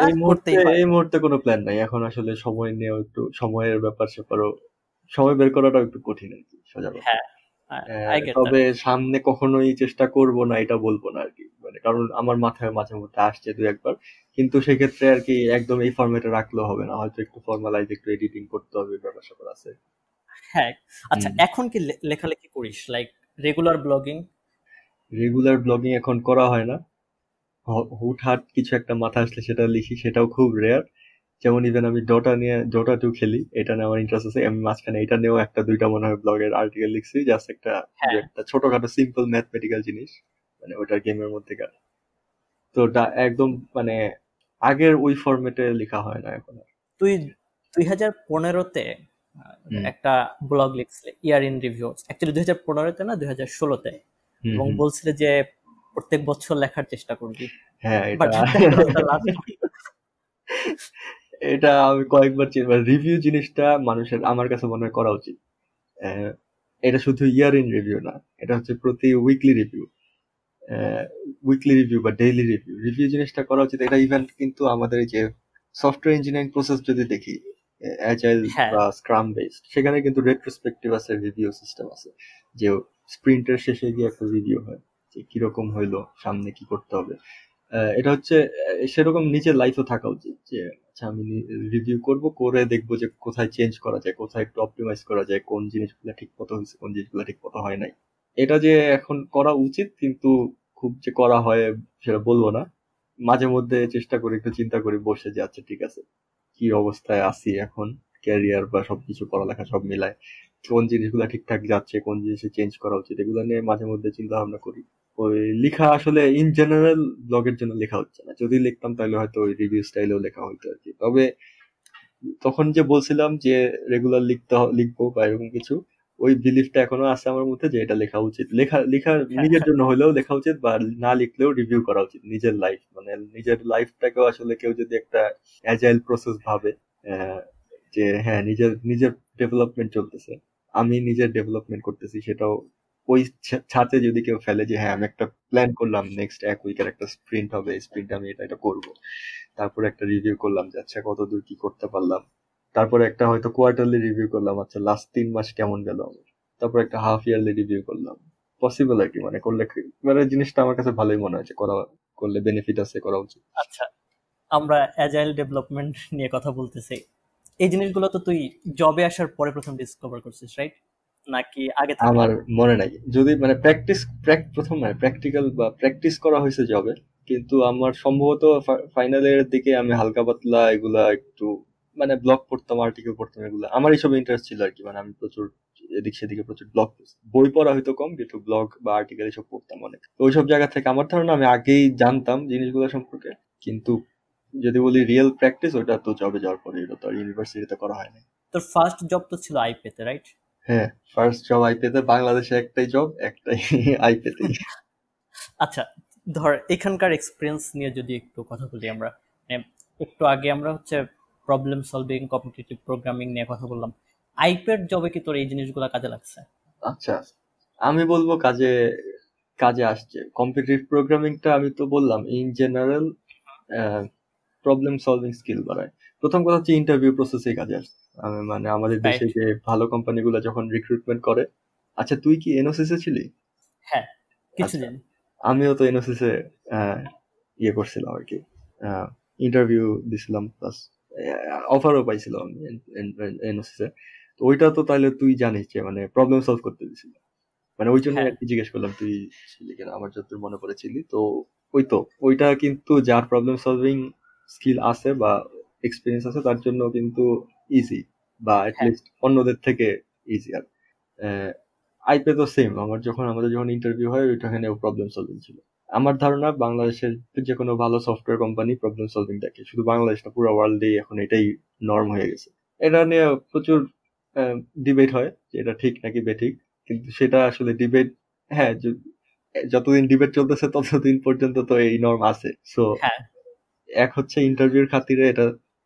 S2: এই মুহূর্তে এই মুহূর্তে কোনো প্ল্যান নাই। এখন আসলে সময় নিয়েও একটু সময়ের ব্যাপার স্যাপারও সময় বের করাটাও একটু কঠিন আর কি সোজা
S1: হ্যাঁ দ্যাট
S2: তবে সামনে কখনোই চেষ্টা করব না এটা বলব না আর কি। মানে কারণ আমার মাথায় মাঝে মধ্যে আসছে দু একবার। কিন্তু সেক্ষেত্রে আর কি একদম এই ফরম্যাটে রাখলেও হবে না। হয়তো একটু ফর্মালাইজ একটু এডিটিং করতে হবে ব্যাপার স্যাপার আছে।
S1: হ্যাঁ। আচ্ছা এখন কি লেখালেখি করিস? Like regular blogging
S2: regular blogging এখন করা হয় না। হুটহাট কিছু একটা মাথা আসলে সেটা লিখি সেটাও খুব রেয়ার যেমন ইভেন আমি ডটা নিয়ে ডটা টু খেলি এটা নিয়ে আমার ইন্টারেস্ট আছে আমি মাঝখানে এটা নিয়েও একটা দুইটা মনে হয় ব্লগের আর্টিকেল লিখছি জাস্ট একটা
S1: হ্যাঁ।
S2: একটা ছোটখাটো সিম্পল ম্যাথমেটিক্যাল জিনিস মানে ওটার গেমের মধ্যে তো ওটা একদম মানে আগের ওই ফরম্যাটে লেখা হয় না এখন
S1: তুই দুই হাজার পনেরোতে একটা ব্লগ লিখছিলে ইয়ার ইন রিভিউ অ্যাকচুয়ালি দুই হাজার পনেরোতে না দুই হাজার ষোলোতে। এবং বলছিলে যে প্রত্যেক বছর লেখার চেষ্টা করবি।
S2: হ্যাঁ এটা আমি কয়েকবার রিভিউ জিনিসটা মানুষের আমার কাছে মনে করা উচিত। এটা শুধু ইয়ার ইন রিভিউ না এটা হচ্ছে প্রতি উইকলি রিভিউ উইকলি রিভিউ বা ডেইলি রিভিউ রিভিউ জিনিসটা করা উচিত। এটা ইভেন কিন্তু আমাদের এই যে সফটওয়্যার ইঞ্জিনিয়ারিং প্রসেস যদি দেখি অ্যাজাইল বা স্ক্রাম বেসড সেখানে কিন্তু রেট্রোস্পেক্টিভ আছে রিভিউ সিস্টেম আছে। যে স্প্রিন্টের শেষে গিয়ে একটা রিভিউ হয়। কীরকম হইল, সামনে কি করতে হবে। এটা হচ্ছে সেরকম নিজের লাইফও থাকা উচিত যে আচ্ছা আমি রিভিউ করব, করে দেখব যে কোথায় চেঞ্জ করা যায়, কোথায় একটু অপটিমাইজ করা যায়, কোন জিনিসগুলো ঠিক মতো হয়েছে কোন জিনিসগুলো ঠিক মতো হয় নাই। এটা যে এখন করা উচিত, কিন্তু খুব যে করা হয়, সেটা বলব না। মাঝে মধ্যে চেষ্টা করি, একটু চিন্তা করি বসে যে আচ্ছা ঠিক আছে, কি অবস্থায় আছি এখন? ক্যারিয়ার বা সবকিছু, পড়ালেখা সব মিলায়। কোন জিনিসগুলো ঠিকঠাক যাচ্ছে, কোন জিনিসে চেঞ্জ করা উচিত, এগুলো নিয়ে মাঝে মধ্যে চিন্তা ভাবনা করি। ওই লেখা আসলে ইন জেনারেল ব্লগের জন্য লেখা হচ্ছে না। যদি লিখতাম তাহলে হয়তো ওই রিভিউ স্টাইলেও লেখা হইতো আর কি। তবে তখন যে বলছিলাম যে রেগুলার লিখতে লিখব বা এরকম কিছু, ওই বিলিফটা এখনও আছে আমার মধ্যে যে এটা লেখা উচিত। লেখা লেখা নিজের জন্য হলেও লেখা উচিত বা না লিখলেও রিভিউ করা উচিত নিজের লাইফ মানে নিজের লাইফটাকেও আসলে কেউ যদি একটা অ্যাজাইল প্রসেস ভাবে যে হ্যাঁ নিজের নিজের ডেভেলপমেন্ট চলতেছে, আমি নিজের ডেভেলপমেন্ট করতেছি সেটাও ওই ছাতে যদি কেউ ফেলে যে হ্যাঁ আমি একটা প্ল্যান করলাম নেক্সট এক উইকের একটা স্প্রিন্ট হবে স্প্রিন্ট আমি এটা এটা করব। তারপরে একটা রিভিউ করলাম যে আচ্ছা কতদূর কি করতে পারলাম? তারপরে একটা হয়তো কোয়ার্টারলি রিভিউ করলাম আচ্ছা লাস্ট তিন মাস কেমন গেল আমার? তারপর একটা হাফ ইয়ারলি রিভিউ করলাম। পসিবল আর কি মানে করলে মানে জিনিসটা আমার কাছে ভালোই মনে হয়েছে, করা, করলে বেনিফিট আছে, করা উচিত।
S1: আচ্ছা আমরা অ্যাজাইল ডেভেলপমেন্ট নিয়ে কথা বলতেছি। এই জিনিসগুলো তো তুই জবে আসার পরে প্রথম ডিসকভার করছিস রাইট নাকি আগে থেকে?
S2: আমার মনে নাই। যদি মানে প্র্যাকটিস প্রথম মানে প্র্যাকটিক্যাল বা প্র্যাকটিস করা হয়েছে জবে কিন্তু আমার সম্ভবত ফাইনালের দিকে আমি হালকা পাতলা এগুলা একটু মানে ব্লগ পড়তাম আর্টিকেল পড়তাম এগুলো। আমার এইসব ইন্টারেস্ট ছিল আর কি মানে আমি প্রচুর এদিক সেদিকে প্রচুর ব্লগ বই পড়া হয়তো কম কিন্তু ব্লগ বা আর্টিকেল এসব পড়তাম অনেক। তো ওইসব জায়গা থেকে আমার ধারণা আমি আগেই জানতাম জিনিসগুলো সম্পর্কে কিন্তু যদি বলি রিয়েল প্র্যাকটিস ওটা তো জবে যাওয়ার পরে এটা তো ইউনিভার্সিটিতে করা হয় না
S1: তোর ফার্স্ট জব তো ছিল আইপেতে রাইট
S2: হ্যাঁ ফার্স্ট জব আইপেতে বাংলাদেশে একটাই জব একটাই আইপেতে
S1: আচ্ছা ধর এখানকার এক্সপিরিয়েন্স নিয়ে যদি একটু কথা বলি আমরা একটু আগে আমরা হচ্ছে প্রবলেম সলভিং কম্পিটিটিভ প্রোগ্রামিং নিয়ে কথা বললাম। আইপ্যাড জবে কি তোর এই জিনিসগুলো কাজে লাগছে?
S2: আচ্ছা আমি বলব কাজে কাজে আসছে। কম্পিটিটিভ প্রোগ্রামিংটা আমি তো বললাম in general problem solving skill বাড়ায়। প্রথম কথা হচ্ছে ইন্টারভিউ প্রসেসে কাজে আসছে। মানে আমাদের দেশে যে ভালো কোম্পানিগুলো যখন রিক্রুটমেন্ট করে আচ্ছা তুই কি এনওসিস এ ছিলি?
S1: হ্যাঁ কিছুদিন।
S2: আচ্ছা, আমিও তো এনওসিস এ ইয়ে করছিলাম আর কি ইন্টারভিউ দিছিলাম প্লাস অফারও পাইছিলাম আমি এনওসিস এ। তো ওইটা তো তাহলে তুই জানিস যে মানে প্রবলেম সলভ করতে দিছিল মানে ওই জন্য
S1: হ্যাঁ।
S2: জিজ্ঞেস করলাম তুই ছিলি কিনা? আমার যতদূর মনে পড়েছিলি তো ওই তো ওইটা কিন্তু যার প্রবলেম সলভিং স্কিল আছে বা এক্সপিরিয়েন্স আছে তার জন্য কিন্তু ইজি বা অ্যাটলিস্ট অন্যদের থেকে ইজি আর আইপে তো সেম আমার যখন আমাদের যখন ইন্টারভিউ হয় ওইটাখানেও প্রবলেম সলভিং ছিল। আমার ধারণা বাংলাদেশের যে কোনো ভালো সফটওয়্যার কোম্পানি প্রবলেম সলভিং দেখে শুধু বাংলাদেশ না পুরো ওয়ার্ল্ডেই এখন এটাই নর্ম হয়ে গেছে। এটা নিয়ে প্রচুর ডিবেট হয় যে এটা ঠিক নাকি বেঠিক কিন্তু সেটা আসলে ডিবেট হ্যাঁ যতদিন ডিবেট চলতেছে ততদিন পর্যন্ত তো এই নর্ম আছে। সো
S1: হ্যাঁ।
S2: এক হচ্ছে ইন্টারভিউর খাতিরে এটা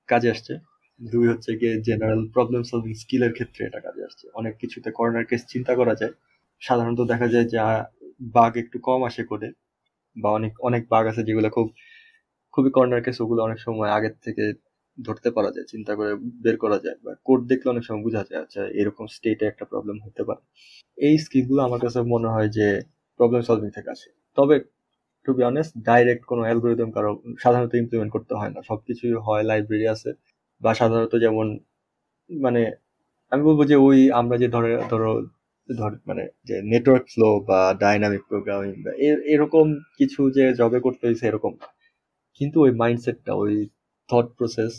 S2: কাজে আসছে। দুই হচ্ছে গিয়ে জেনারেল প্রবলেম সলভিং স্কিলের ক্ষেত্রে এটা কাজে আসছে। অনেক কিছুতে কর্নার কেস চিন্তা করা যায়। সাধারণত দেখা যায় যে বাঘ একটু কম আসে করে বা অনেক অনেক বাঘ আছে যেগুলো খুব, খুবই কর্নার কেস ওগুলো অনেক সময় আগের থেকে ধরতে পারা যায়, চিন্তা করে বের করা যায় বা কোড দেখলে অনেক সময় বোঝা যায় আচ্ছা এরকম স্টেটে একটা প্রবলেম হতে পারে। এই স্কিলগুলো আমার কাছে মনে হয় যে প্রবলেম সলভিং থেকে আসে। তবে টু বি অনেস্ট ডাইরেক্ট কোনো অ্যালগোরিদম কারও সাধারণত ইমপ্লিমেন্ট করতে হয় না। সবকিছুই হয় লাইব্রেরি আছে। বা সাধারণত যেমন মানে আমি বলব যে ওই আমরা যে ধরে ধরো ধর মানে যে নেটওয়ার্ক ফ্লো বা ডাইনামিক প্রোগ্রামিং বা এরকম কিছু যে জবে করতে হয়েছে এরকম কিন্তু ওই মাইন্ডসেটটা ওই থট প্রসেস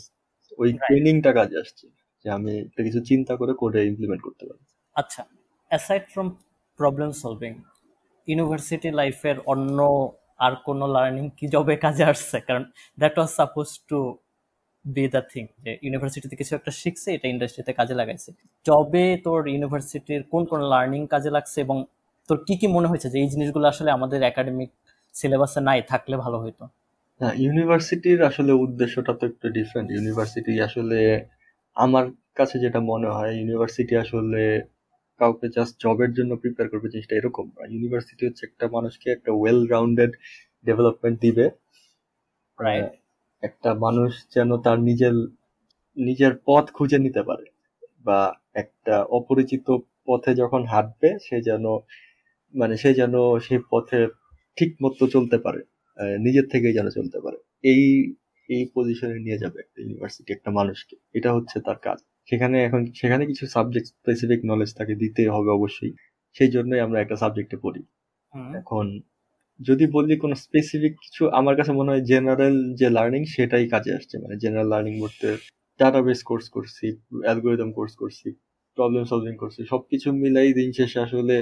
S2: ওই ট্রেনিংটা কাজে আসছে যে আমি একটা কিছু চিন্তা করে কোডে ইমপ্লিমেন্ট করতে পারি।
S1: আচ্ছা aside from problem solving university লাইফের অন্য আর কোনো লার্নিং কি জবে কাজে আসছে? কারণ that was suppose to be the thing যে ইউনিভার্সিটিতে কিছু একটা শিখছে এটা ইন্ডাস্ট্রিতে কাজে লাগাইছে। জবে তোর ইউনিভার্সিটির কোন কোন লার্নিং কাজে লাগছে এবং তোর কি কি মনে হয়েছে যে এই জিনিসগুলো আসলে আমাদের একাডেমিক সিলেবাসে নাই থাকলে ভালো হইতো?
S2: হ্যাঁ ইউনিভার্সিটির আসলে উদ্দেশ্যটা তো একটু ডিফারেন্ট ইউনিভার্সিটি আসলে আমার কাছে যেটা মনে হয় ইউনিভার্সিটি আসলে কাউকে জাস্ট জবের জন্য প্রিপেয়ার করবে জিনিসটা এরকম ইউনিভার্সিটি হচ্ছে একটা মানুষকে একটা ওয়েল রাউন্ডেড ডেভেলপমেন্ট দিবে একটা মানুষ যেন তার নিজের নিজের পথ খুঁজে নিতে পারে বা একটা অপরিচিত পথে যখন হাঁটবে সে যেন মানে সে যেন সেই পথে ঠিক মতো চলতে পারে নিজের থেকেই যেন চলতে পারে। এই এই পজিশনে নিয়ে যাবে একটা ইউনিভার্সিটি একটা মানুষকে। এটা হচ্ছে তার কাজ। সেখানে এখন সেখানে কিছু সাবজেক্ট স্পেসিফিক নলেজ তাকে দিতে হবে অবশ্যই। সেই জন্যই আমরা একটা সাবজেক্টে পড়ি। এখন যদি বলি কোনো স্পেসিফিক কিছু, আমার কাছে মনে হয় জেনারেল যে লার্নিং সেটাই কাজে আসছে। মানে জেনারেল লার্নিং বলতে ডাটাবেস কোর্স করছি অ্যালগোরিদম কোর্স করছি প্রবলেম সলভিং করছি, সবকিছু মিলাই দিন শেষে আসলে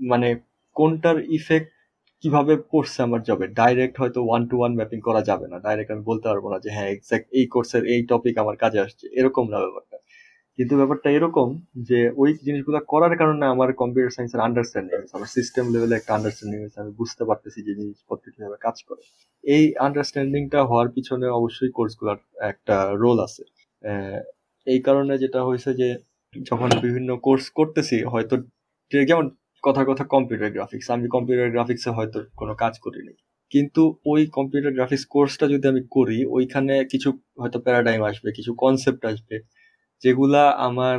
S2: মানে কোনটার ইফেক্ট কীভাবে পড়ছে আমার জবে ডাইরেক্ট হয়তো ওয়ান টু ওয়ান ম্যাপিং করা যাবে না। ডাইরেক্ট আমি বলতে পারব না যে হ্যাঁ এক্সাক্ট এই কোর্সের এই টপিক আমার কাজে আসছে। এরকম না ব্যাপারটা। কিন্তু ব্যাপারটা এরকম যে ওই জিনিসগুলো করার কারণে আমার কম্পিউটার সায়েন্সের আন্ডারস্ট্যান্ডিং হয়েছে। আমার সিস্টেম লেভেলে একটা আন্ডারস্ট্যান্ডিং হয়েছে। আমি বুঝতে পারতেছি যে জিনিসপত্র কীভাবে কাজ করে। এই আন্ডারস্ট্যান্ডিংটা হওয়ার পিছনে অবশ্যই কোর্সগুলোর একটা রোল আছে। এই কারণে যেটা হয়েছে যে যখন বিভিন্ন কোর্স করতেছি, হয়তো যেমন কথা কথা কম্পিউটার গ্রাফিক্স আমি কম্পিউটার গ্রাফিক্সে হয়তো কোনো কাজ করিনি। কিন্তু ওই কম্পিউটার গ্রাফিক্স কোর্সটা যদি আমি করি, ওইখানে কিছু হয়তো প্যারাডাইম আসবে, কিছু কনসেপ্ট আসবে। যেগুলা আমার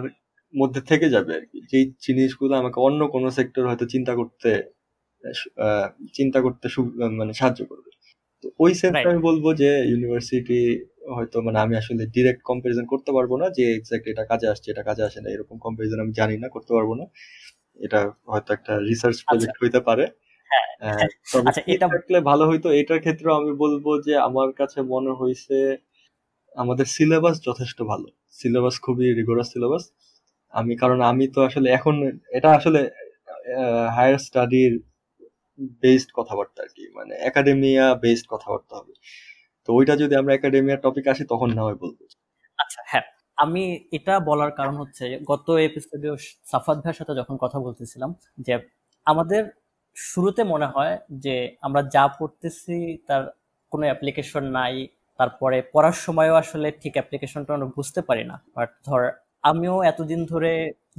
S2: মধ্যে থেকে যাবে আর কি। যেই জিনিসগুলো আমাকে অন্য কোনো সেক্টর হয়তো চিন্তা করতে চিন্তা করতে মানে সাহায্য করবে। তো ওই সেন্সে আমি বলব যে ইউনিভার্সিটি হয়তো মানে আমি আসলে ডিরেক্ট কম্পারিজন করতে পারব না যে এক্স্যাক্ট এটা কাজে আসছে এটা কাজে আসে না এরকম কম্পারিজন আমি জানি না করতে পারব না। এটা হয়তো একটা রিসার্চ প্রজেক্ট হইতে পারে।
S1: হ্যাঁ, আচ্ছা এটা
S2: ভালো হইতো। এটার ক্ষেত্রে আমি বলব যে আমার কাছে মনে হয়েছে আমাদের সিলেবাস যথেষ্ট ভালো। সিলেবাস খুবই রিগোরাস সিলেবাস আমি, কারণ আমি তো আসলে এখন, এটা আসলে হায়ার স্টাডির বেসড কথাবার্তা আর কি। মানে একাডেমিয়া বেসড কথাবার্তা হবে। তো ওইটা যদি আমরা একাডেমিয়ার টপিক আসি, তখন না হয় বলব।
S1: আচ্ছা হ্যাঁ। আমি এটা বলার কারণ হচ্ছে, গত এপিসোডে সাফাত ভাইয়ের সাথে যখন কথা বলতেছিলাম, যে আমাদের শুরুতে মনে হয় যে আমরা যা পড়তেছি, তার কোনো অ্যাপ্লিকেশন নাই তারপরে পড়ার সময়ও আসলে ঠিক অ্যাপ্লিকেশনটা আমরা বুঝতে পারি না। বাট ধর, আমিও এতদিন ধরে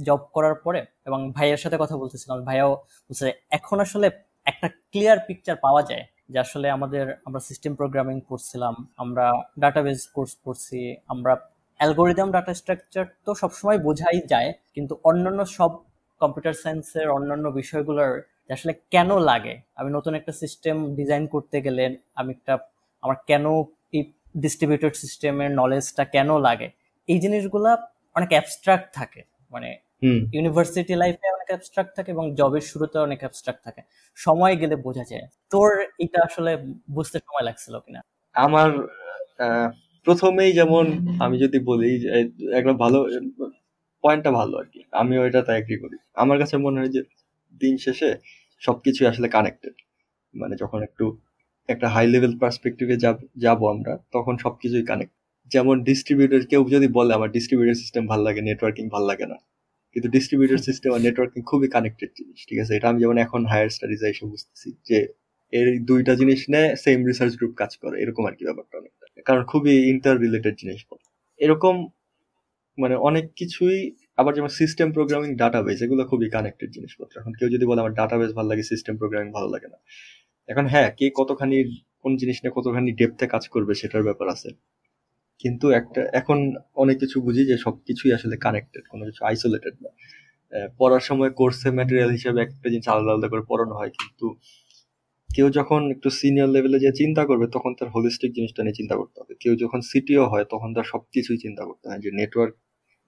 S1: জব করার পরে এবং ভাইয়ের সাথে কথা বলতেছিলাম, ভাইয়াও বলছে, এখন আসলে একটা ক্লিয়ার পিকচার পাওয়া যায় যে আসলে আমাদের, আমরা সিস্টেম প্রোগ্রামিং পড়ছিলাম, আমরা ডাটাবেস কোর্স পড়ছি, আমরা অ্যালগোরিদম ডাটা স্ট্রাকচার তো সবসময় বোঝাই যায়, কিন্তু অন্যান্য সব কম্পিউটার সায়েন্সের অন্যান্য বিষয়গুলোর আসলে কেন লাগে? আমি নতুন একটা সিস্টেম ডিজাইন করতে গেলে আমি একটা, আমার কেন এই ডিস্ট্রিবিউটেড সিস্টেমের নলেজটা কেন লাগে? এই জিনিসগুলা অনেক অ্যাবস্ট্রাক্ট থাকে। মানে ইউনিভার্সিটি লাইফে অনেক অ্যাবস্ট্রাক্ট থাকে এবং জবের শুরুতে অনেক অ্যাবস্ট্রাক্ট থাকে। সময় গেলে বোঝা যায় তোর এটা আসলে বুঝতে সময় লাগছিল কিনা?
S2: আমার প্রথমেই যেমন আমি যদি বলি একটা ভালো পয়েন্টটা ভালো আর কি। আমিও এটাতে এগ্রি করি। আমার কাছে মনে হয় যে দিন শেষে সবকিছু আসলে কানেক্টেড মানে যখন একটু একটা হাই লেভেল পার্সপেক্টিভে যাব আমরা তখন সবকিছুই কানেক্ট যেমন ডিস্ট্রিবিউটর কেউ যদি বলে আমার ডিস্ট্রিবিউটর সিস্টেম ভালো লাগে নেটওয়ার্কিং ভালো লাগে না। কিন্তু ডিস্ট্রিবিউটর সিস্টেম আর নেটওয়ার্কিং খুবই কানেক্টেড জিনিস ঠিক আছে? এটা আমি যেমন এখন হায়ার স্টাডিজে এসে বুঝতেছি যে এই দুইটা জিনিস নিয়ে সেম রিসার্চ গ্রুপ কাজ করে এরকম আর কি ব্যাপারটা অনেকটা। কারণ খুবই ইন্টার রিলেটেড জিনিস এরকম মানে অনেক কিছুই আবার যেমন সিস্টেম প্রোগ্রামিং ডাটাবেস এগুলো খুবই কানেক্টেড জিনিসপত্র। এখন কেউ যদি বলে আমার ডাটাবেস ভালো লাগে সিস্টেম প্রোগ্রামিং ভালো লাগে না। এখন হ্যাঁ কে কতখানি, কোন জিনিস নিয়ে কতখানি ডেপথে কাজ করবে সেটার ব্যাপার আছে। কিন্তু একটা, এখন অনেক কিছু বুঝি যে সবকিছুই আসলে কানেক্টেড কোনো কিছু আইসোলেটেড না। পড়ার সময় কোর্সে ম্যাটেরিয়াল হিসেবে একটা জিনিস আলাদা আলাদা করে পড়ানো হয়, কিন্তু কেউ যখন একটু সিনিয়র লেভেলে যে চিন্তা করবে, তখন তার হোলিস্টিক জিনিসটা নিয়ে চিন্তা করতে হবে। কেউ যখন সিটিও হয়, তখন তার সবকিছুই চিন্তা করতে হয় যে নেটওয়ার্ক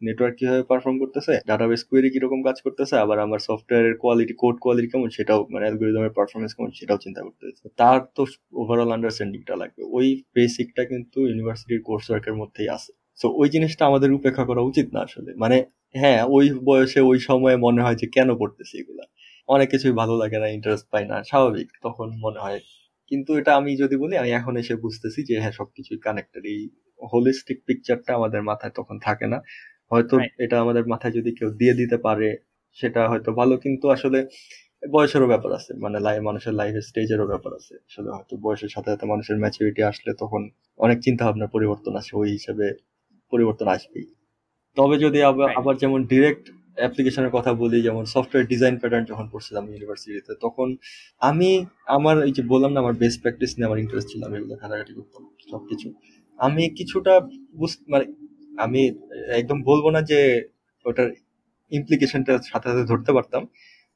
S2: নেটওয়ার্ক কীভাবে পারফর্ম করতেছে ডাটাবেস কোয়েরি কীরকম কাজ করতেছে, আবার আমার সফটওয়্যারের কোয়ালিটি কোড কোয়ালিটি কেমন, সেটাও মানে অ্যালগোরিদমের পারফরমেন্স কেমন, সেটাও চিন্তা করতে হচ্ছে তার তো ওভারঅল আন্ডারস্ট্যান্ডিংটা লাগবে। ওই বেসিকটা কিন্তু ইউনিভার্সিটির কোর্স ওয়ার্কের মধ্যেই আছে। সো ওই জিনিসটা আমাদের উপেক্ষা করা উচিত না আসলে। মানে হ্যাঁ ওই বয়সে, ওই সময়ে মনে হয় যে কেন পড়তেছি এগুলা? অনেক কিছুই ভালো লাগে না ইন্টারেস্ট পাই না, স্বাভাবিক, তখন মনে হয়। কিন্তু এটা আমি যদি বলি, আমি এখন এসে বুঝতেছি যে হ্যাঁ সবকিছুই কানেক্টেড এই হোলিস্টিক পিকচারটা আমাদের মাথায় তখন থাকে না। হয়তো এটা আমাদের মাথায় যদি কেউ দিয়ে দিতে পারে সেটা হয়তো ভালো কিন্তু আসলে বয়সেরও ব্যাপার আছে। মানে লাইফ মানুষের লাইফের স্টেজেরও ব্যাপার আছে। আসলে হয়তো বয়সের সাথে সাথে মানুষের ম্যাচুরিটি আসলে তখন অনেক চিন্তা ভাবনার পরিবর্তন আসে ওই হিসাবে পরিবর্তন আসবেই। তবে যদি আবার আবার যেমন ডিরেক্ট অ্যাপ্লিকেশনের কথা বলি যেমন সফটওয়্যার ডিজাইন প্যাটার্ন যখন পড়ছিলাম ইউনিভার্সিটিতে তখন আমি আমার এই যে বললাম না আমার বেস্ট প্র্যাকটিস নিয়ে আমার ইন্টারেস্ট ছিল আমি এগুলো ঘাটাঘাটি করতাম সবকিছু। আমি কিছুটা বুঝ- মানে আমি একদম বলব না যে ওটার ইমপ্লিকেশনটা সাথে সাথে ধরতে পারতাম।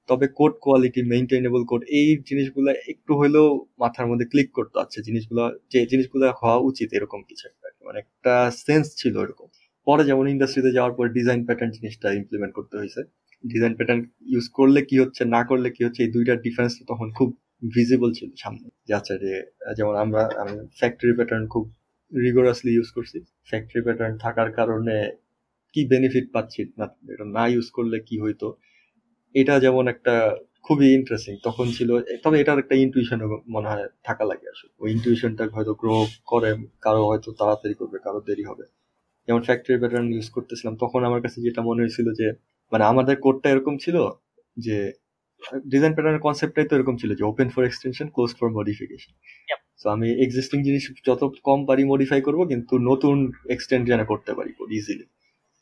S2: তবে কোড কোয়ালিটি মেইনটেনেবল কোড এই জিনিসগুলো একটু হলেও মাথার মধ্যে ক্লিক করতে আছে জিনিসগুলো, যে জিনিসগুলো হওয়া উচিত এরকম কিছু একটা। মানে একটা সেন্স ছিল এরকম। পরে যেমন ইন্ডাস্ট্রিতে যাওয়ার পর ডিজাইন প্যাটার্ন জিনিসটা ইমপ্লিমেন্ট করতে হয়েছে। ডিজাইন প্যাটার্ন ইউজ করলে কি হচ্ছে, না করলে কি হচ্ছে, এই দুইটার ডিফারেন্স তখন খুব ভিজিবল ছিল সামনে। যে আচ্ছা যে, যেমন আমরা, আমি ফ্যাক্টরি প্যাটার্ন খুব রিগোরাসলি ইউজ করছি। ফ্যাক্টরি প্যাটার্ন থাকার কারণে কি বেনিফিট পাচ্ছি না, এটা না ইউজ করলে কি হইতো? এটা যেমন একটা খুবই ইন্টারেস্টিং তখন ছিল, তবে এটার একটা ইনটিউশন মনে হয় থাকা লাগে আসলে। ওই ইনটিউশনটা হয়তো গ্রো করে, কারও হয়তো তাড়াতাড়ি করবে, কারও দেরি হবে। যেমন ফ্যাক্টরি প্যাটার্ন ইউজ করতেছিলাম, তখন আমার কাছে যেটা মনে হয়েছিল যে মানে আমাদের কোডটা এরকম ছিল যে ডিজাইন প্যাটার্নের কনসেপ্টটাই তো এরকম ছিল যে open for extension close for modification তো আমি এক্সিস্টিং জিনিস যত কম পারি মডিফাই করব কিন্তু নতুন এক্সটেন্ড যেন করতে পারি ইজিলি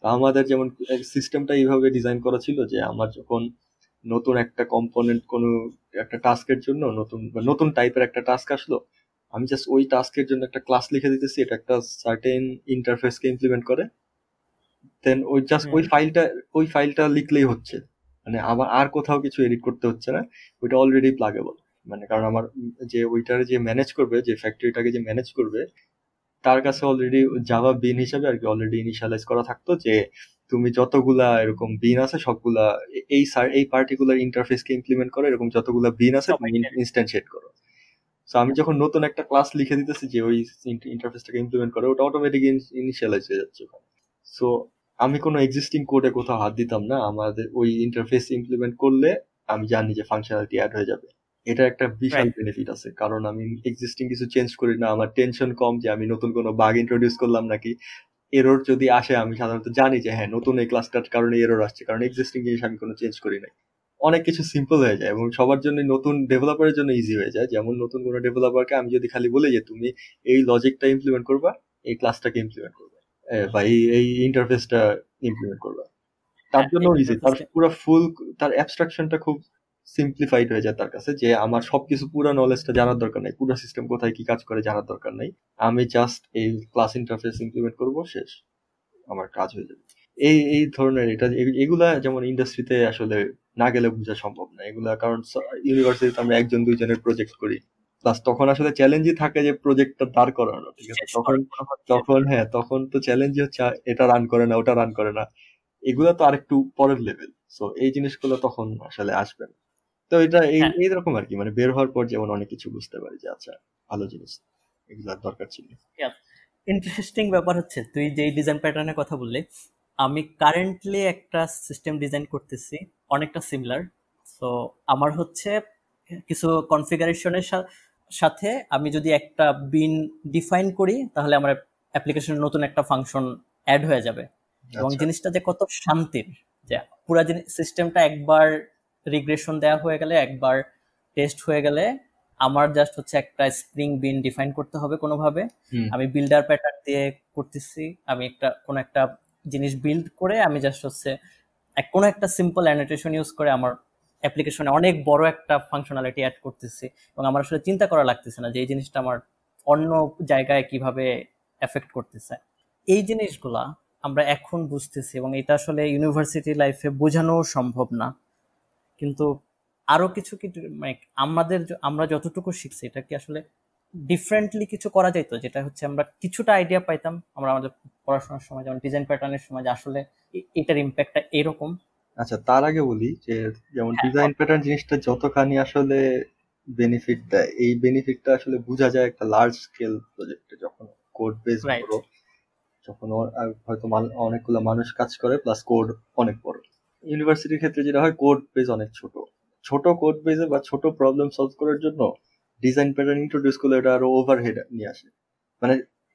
S2: আমাদের যেমন সিস্টেমটা এইভাবে ডিজাইন করা ছিল যে আমার যখন নতুন একটা কম্পোনেন্ট কোনো একটা টাস্কের জন্য নতুন নতুন টাইপের একটা টাস্ক আসলো আমি জাস্ট ওই টাস্কের জন্য একটা ক্লাস লিখে দিতেছি এটা একটা সার্টেন ইন্টারফেসকে ইমপ্লিমেন্ট করে। দেন ওই জাস্ট ওই ফাইলটা ওই ফাইলটা লিখলেই হচ্ছে। মানে আমার আর কোথাও কিছু এডিট করতে হচ্ছে না ওইটা অলরেডি প্লাগেবল মানে কারণ আমার যে ওইটার যে ম্যানেজ করবে যে ফ্যাক্টরিটাকে যে ম্যানেজ করবে তার কাছে অলরেডি জাভা বিন হিসাবে আর কি অলরেডি ইনিশিয়ালাইজ করা থাকতো যে তুমি যতগুলা এরকম বিন আছে সবগুলা এই সার এই পার্টিকুলার ইন্টারফেসকে ইমপ্লিমেন্ট করো এরকম যতগুলা বিন আছে ইনস্ট্যান্সিয়েট করো। সো আমি যখন নতুন একটা ক্লাস লিখে দিতেছি যে ওই ইন্টারফেসটাকে ইমপ্লিমেন্ট করে ওটা অটোমেটিক ইনিশিয়ালাইজ হয়ে যাচ্ছে সো আমি কোনো এক্সিস্টিং কোডে কোথাও হাত দিতাম না আমাদের ওই ইন্টারফেস ইমপ্লিমেন্ট করলে আমি জানি যে ফাংশনালিটি অ্যাড হয়ে যাবে। এটা একটা বিশাল বেনিফিট আছে। কারণ আমি এক্সিস্টিং কিছু চেঞ্জ করি না আমার টেনশন কম যে আমি নতুন কোনো বাগ ইন্ট্রোডিউস করলাম নাকি। এরর যদি আসে আমি সাধারণত জানি যে হ্যাঁ নতুন এই ক্লাসটার কারণে এরর আসছে কারণ এক্সিস্টিং জিনিস আমি কোনো চেঞ্জ করি নাই। অনেক কিছু সিম্পল হয়ে যায় এবং সবার জন্য নতুন ডেভেলপারের জন্য ইজি হয়ে যায়। যেমন নতুন কোনো ডেভেলপারকে আমি যদি খালি বলি যে তুমি এই লজিকটা ইমপ্লিমেন্ট করবা এই ক্লাসটাকে ইমপ্লিমেন্ট করবা বা এই ইন্টারফেসটা ইমপ্লিমেন্ট করবা। তার হ্যাঁ, জন্য ইজি তার পুরো ফুল তার অ্যাবস্ট্রাকশনটা খুব সিম্পলিফাইড হয়ে যায় তার কাছে যে আমার সবকিছু পুরো নলেজটা জানার দরকার নাই পুরো সিস্টেম কোথায় কি কাজ করে জানার দরকার নাই। আমি জাস্ট এই ক্লাস ইন্টারফেস ইমপ্লিমেন্ট করব শেষ। আমার কাজ হয়ে যাবে। এই এই ধরনের এটা এগুলা যেমন ইন্ডাস্ট্রিতে আসলে না গেলে বোঝা সম্ভব না। এগুলা কারণ ইউনিভার্সিটিতে আমরা একজন দুইজনের প্রজেক্ট করি। প্লাস তখন আসলে চ্যালেঞ্জই থাকে যে প্রজেক্টটা দাঁড় করানো ঠিক আছে? তখন তখন হ্যাঁ তখন তো চ্যালেঞ্জই হচ্ছে এটা রান করে না ওটা রান করে না। এগুলা তো আরেকটু পরের লেভেল সো এই জিনিসগুলো তখন আসলে আসবে না। তো এটা এই হ্যাঁ। এইরকম আর কি মানে বের হওয়ার পর যেমন অনেক কিছু বুঝতে পারি যে আচ্ছা ভালো জিনিস এগুলার দরকার ছিল
S1: ইন্টারেস্টিং ব্যাপার হচ্ছে তুই যেই ডিজাইন প্যাটার্নের কথা বললি আমি কারেন্টলি একটা সিস্টেম ডিজাইন করতেছি অনেকটা সিমিলার সো আমার হচ্ছে কিছু কনফিগারেশনের সাথে আমি যদি একটা বিন ডিফাইন করি তাহলে আমার অ্যাপ্লিকেশনের নতুন একটা ফাংশন অ্যাড হয়ে যাবে এবং আচ্ছা। জিনিসটা যে কত শান্তির যে পুরা সিস্টেমটা একবার রিগ্রেশন দেওয়া হয়ে গেলে একবার টেস্ট হয়ে গেলে আমার জাস্ট হচ্ছে একটা স্প্রিং বিন ডিফাইন করতে হবে কোনোভাবে। আমি বিল্ডার প্যাটার্ন দিয়ে করতেছি আমি একটা কোনো একটা জিনিস বিল্ড করে আমি জাস্ট হচ্ছে কোনো একটা সিম্পল অ্যানোটেশন ইউজ করে আমার অ্যাপ্লিকেশনে অনেক বড় একটা ফাংশনালিটি অ্যাড করতেছি এবং আমার আসলে চিন্তা করা লাগতেছে না যে এই জিনিসটা আমার অন্য জায়গায় কীভাবে এফেক্ট করতেছে। এই জিনিসগুলা আমরা এখন বুঝতেছি এবং এটা আসলে ইউনিভার্সিটি লাইফে বোঝানো সম্ভব না। কিন্তু আরও কিছু কি মানে আমাদের আমরা যতটুকু শিখছি এটা কি আসলে ডিফারেন্টলি কিছু করা যেত যেটা হচ্ছে আমরা কিছুটা আইডিয়া পাইতাম আমরা আমাদের পড়াশোনার সময় যেমন ডিজাইন প্যাটার্নের সময় যে আসলে এটার ইম্প্যাক্টটা এরকম।
S2: আচ্ছা তার আগে বলি যে যেমন ডিজাইন প্যাটার্ন জিনিসটা যতখানি আসলে বেনিফিট দেয় এই বেনিফিটটা আসলে বোঝা যায় একটা লার্জ স্কেল প্রজেক্টে যখন কোড বেস বড় যখন হয়তো অনেকগুলো মানুষ কাজ করে প্লাস কোড অনেক বড়। ইউনিভার্সিটির ক্ষেত্রে যেটা হয় কোড বেস অনেক ছোট। ছোট কোড বেসে বা ছোট প্রবলেম সলভ করার জন্য ডিজাইন প্যাটার্ন ইন্ট্রোডিউস করলে এটা আরও ওভারহেড নিয়ে আসে। মানে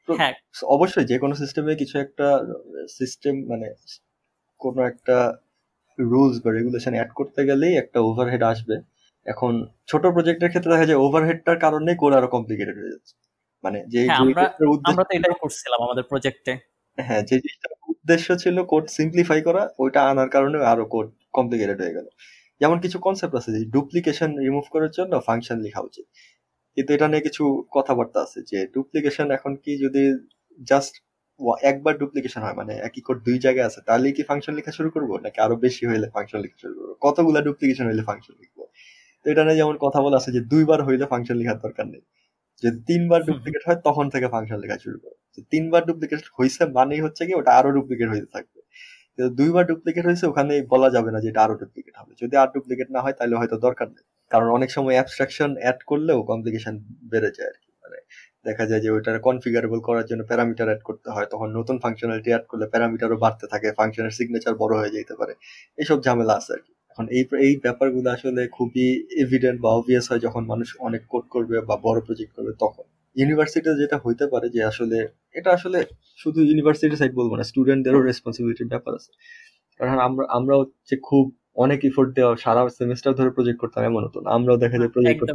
S2: হ্যাঁ। অবশ্যই যে কোনো সিস্টেমে কিছু একটা সিস্টেম মানে কোনো একটা রুলস বা রেগুলেশন অ্যাড করতে গেলেই একটা ওভারহেড আসবে। এখন ছোট প্রজেক্টের ক্ষেত্রে দেখা যায় ওভারহেডটার কারণে কোড আরও কমপ্লিকেটেড হয়ে যাচ্ছে। মানে যে
S1: হ্যাঁ, আমরা তো এটাই করছিলাম আমাদের প্রজেক্টে
S2: হ্যাঁ যে জিনিসটার উদ্দেশ্য ছিল কোড সিম্পলিফাই করা ওইটা আনার কারণে আরও কোড কমপ্লিকেটেড হয়ে গেল। যেমন কিছু কনসেপ্ট আছে যে ডুপ্লিকেশন রিমুভ করার জন্য ফাংশন লেখা উচিত। কিন্তু এটা নিয়ে কিছু কথাবার্তা আছে যে ডুপ্লিকেশন এখন কি যদি জাস্ট একবার ডুপ্লিকেশন হয় মানে একই কোড দুই জায়গায় আছে তাহলে কি ফাংশন লেখা শুরু করব? নাকি আরও বেশি হইলে ফাংশন লেখা শুরু করব? কতগুলা ডুপ্লিকেশন হইলে ফাংশন লিখব? তো এটা নিয়ে যেমন কথা বলা আছে যে দুইবার হইলে ফাংশন লেখার দরকার নেই। যদি তিনবার ডুপ্লিকেট হয় তখন থেকে ফাংশন লেখা শুরু করো। তিনবার ডুপ্লিকেট হয়েছে মানেই হচ্ছে কি, ওটা আরও ডুপ্লিকেট হইতে থাকবে। দুইবার ডুপ্লিকেট হয়েছে ওখানে বলা যাবে না যে এটা আরও ডুপ্লিকেট হবে। যদি আর ডুপ্লিকেট না হয় তাহলে হয়তো দরকার নেই। কারণ অনেক সময় অ্যাবস্ট্রাকশন অ্যাড করলেও কমপ্লিকেশন বেড়ে যায় আর কি। মানে দেখা যায় যে ওইটা কনফিগারেবল করার জন্য প্যারামিটার অ্যাড করতে হয়, তখন নতুন ফাংশনালিটি অ্যাড করলে প্যারামিটারও বাড়তে থাকে ফাংশনের সিগনেচার বড় হয়ে যেতে পারে। এইসব ঝামেলা আছে আর কি। এখন এই এই ব্যাপারগুলো আসলে খুবই এভিডেন্ট বা অবভিয়াস হয় যখন মানুষ অনেক কোড করবে বা বড় প্রজেক্ট করবে তখন। ইউনিভার্সিটিতে যেটা হইতে পারে যে আসলে এটা আসলে শুধু ইউনিভার্সিটি সাইড বলব না স্টুডেন্টদেরও রেসপন্সিবিলিটির ব্যাপার আছে। কারণ আমরা আমরা হচ্ছে খুব অনেক ইফোর্ট দেওয়া সারা সেমিস্টার ধরে প্রজেক্ট করতাম এমন হতো না। আমরাও দেখা যায় প্রজেক্ট করতে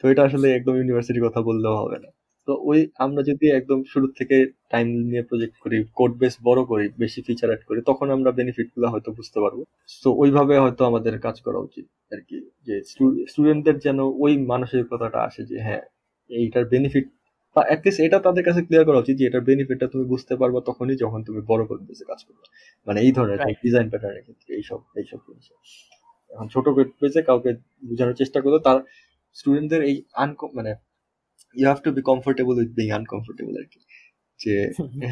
S2: তো এটা আসলে একদম ইউনিভার্সিটির কথা বললেও হবে না। তো ওই আমরা যদি একদম শুরু থেকে টাইম নিয়ে প্রজেক্ট করি কোড বেস বড় করি বেশি ফিচার অ্যাড করি তখন আমরা বেনিফিটগুলো হয়তো বুঝতে পারব। তো ওইভাবে হয়তো আমাদের কাজ করা উচিত আর কি। যে স্টুডেন্টদের যেন ওই মানসিকতাটা আসে যে হ্যাঁ এইটার বেনিফিট বা অ্যাটলিস্ট এটা তাদের কাছে ক্লিয়ার করা উচিত যে এটার বেনিফিটটা তুমি বুঝতে পারবে তখনই যখন তুমি বড় বেসে কাজ করবে। মানে এই ধরনের ডিজাইন প্যাটার্নের ক্ষেত্রে এইসব এইসব জিনিস। এখন ছোট বেসে কাউকে বোঝানোর চেষ্টা করলে তার স্টুডেন্টদের এই আনকম মানে you have to be comfortable with being uncomfortable আর কি। যে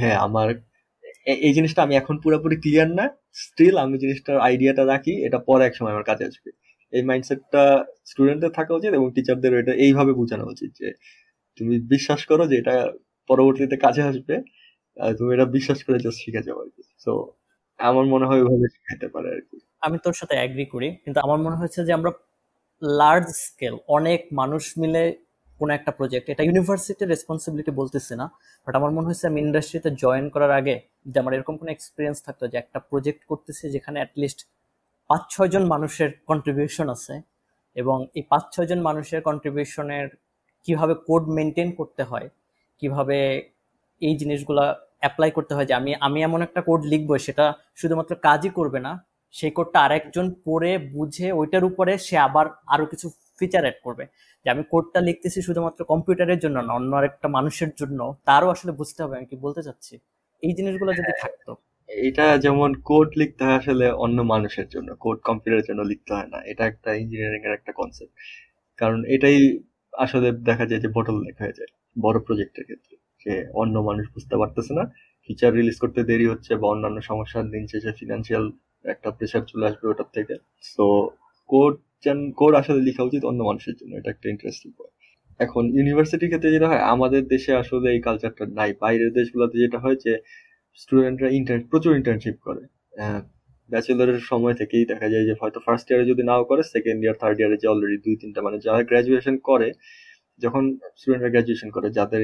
S2: হ্যাঁ আমার এই জিনিসটা আমি এখন পুরোপুরি ক্লিয়ার না স্টিল আমি জিনিসটার আইডিয়াটা রাখি এটা পরে এক সময় আমার কাজে আসবে। এই মাইন্ডসেটটা স্টুডেন্টদের থাকা উচিত এবং টিচারদের এটা এইভাবে বোঝানো উচিত যে তুমি বিশ্বাস করো যে এটা পরবর্তীতে কাজে আসবে তুমি এটা বিশ্বাস করে জাস্ট শিখে যাও আর কি। সো আমার মনে হয় ওইভাবে শিখাইতে পারে আর কি।
S1: আমি তোর সাথে অ্যাগ্রি করি, কিন্তু আমার মনে হচ্ছে যে আমরা লার্জ স্কেল অনেক মানুষ মিলে কোনো একটা প্রজেক্ট এটা ইউনিভার্সিটির রেসপন্সিবিলিটি বলতেছি না বাট আমার মনে হচ্ছে আমি ইন্ডাস্ট্রিতে জয়েন করার আগে যে আমার এরকম কোনো এক্সপিরিয়েন্স থাকতো যে একটা প্রজেক্ট করতেছি যেখানে অ্যাটলিস্ট পাঁচ ছয়জন মানুষের কন্ট্রিবিউশন আছে এবং এই পাঁচ ছয়জন মানুষের কন্ট্রিবিউশনের কীভাবে কোড মেনটেন করতে হয়, কীভাবে এই জিনিসগুলা অ্যাপ্লাই করতে হয় যে আমি আমি এমন একটা কোড লিখব, সেটা শুধুমাত্র কাজই করবে না, সেই কোডটা আরেকজন পড়ে, বুঝে, ওইটার উপরে সে আবার আরও কিছু ফিচার অ্যাড করবে যে আমি কোডটা লিখতেছি শুধুমাত্র কম্পিউটারের জন্য না, অন্য আরেকটা মানুষের জন্য, তারও আসলে বুঝতে হবে, আমি কি বলতে চাচ্ছি এই জিনিসগুলো যদি। থাকতো
S2: এটা যেমন কোড লিখতে হয় আসলে অন্য মানুষের জন্য কোড কম্পিউটারের জন্য লিখতে হয় না। এটা একটা ইঞ্জিনিয়ারিং এর একটা কনসেপ্ট কারণ এটাই আসলে দেখা যায় যে বটল লেখ হয়ে যায় বড় প্রজেক্টের ক্ষেত্রে। যে অন্য মানুষ বুঝতে পারতেছে না ফিচার রিলিজ করতে দেরি হচ্ছে বা অন্যান্য সমস্যার দিন শেষে ফিনান্সিয়াল একটা প্রেশার চলে আসবে ওটার থেকে। সো কোড যেন কোড আসলে লেখা উচিত অন্য মানুষের জন্য, এটা একটা ইন্টারেস্টিং পয়েন্ট এখন ইউনিভার্সিটির ক্ষেত্রে যেটা হয়, আমাদের দেশে আসলে এই কালচারটা নাই। বাইরের দেশগুলোতে যেটা হয় যে স্টুডেন্টরা ইন্টার্ন প্রচুর ইন্টার্নশিপ করে। ব্যাচেলরের সময় থেকেই দেখা যায় যে হয়তো ফার্স্ট ইয়ারে যদি নাও করে সেকেন্ড ইয়ার থার্ড ইয়ারে যে অলরেডি দুই তিনটা মানে যারা গ্রাজুয়েশন করে, যখন স্টুডেন্টরা গ্রাজুয়েশন করে, যাদের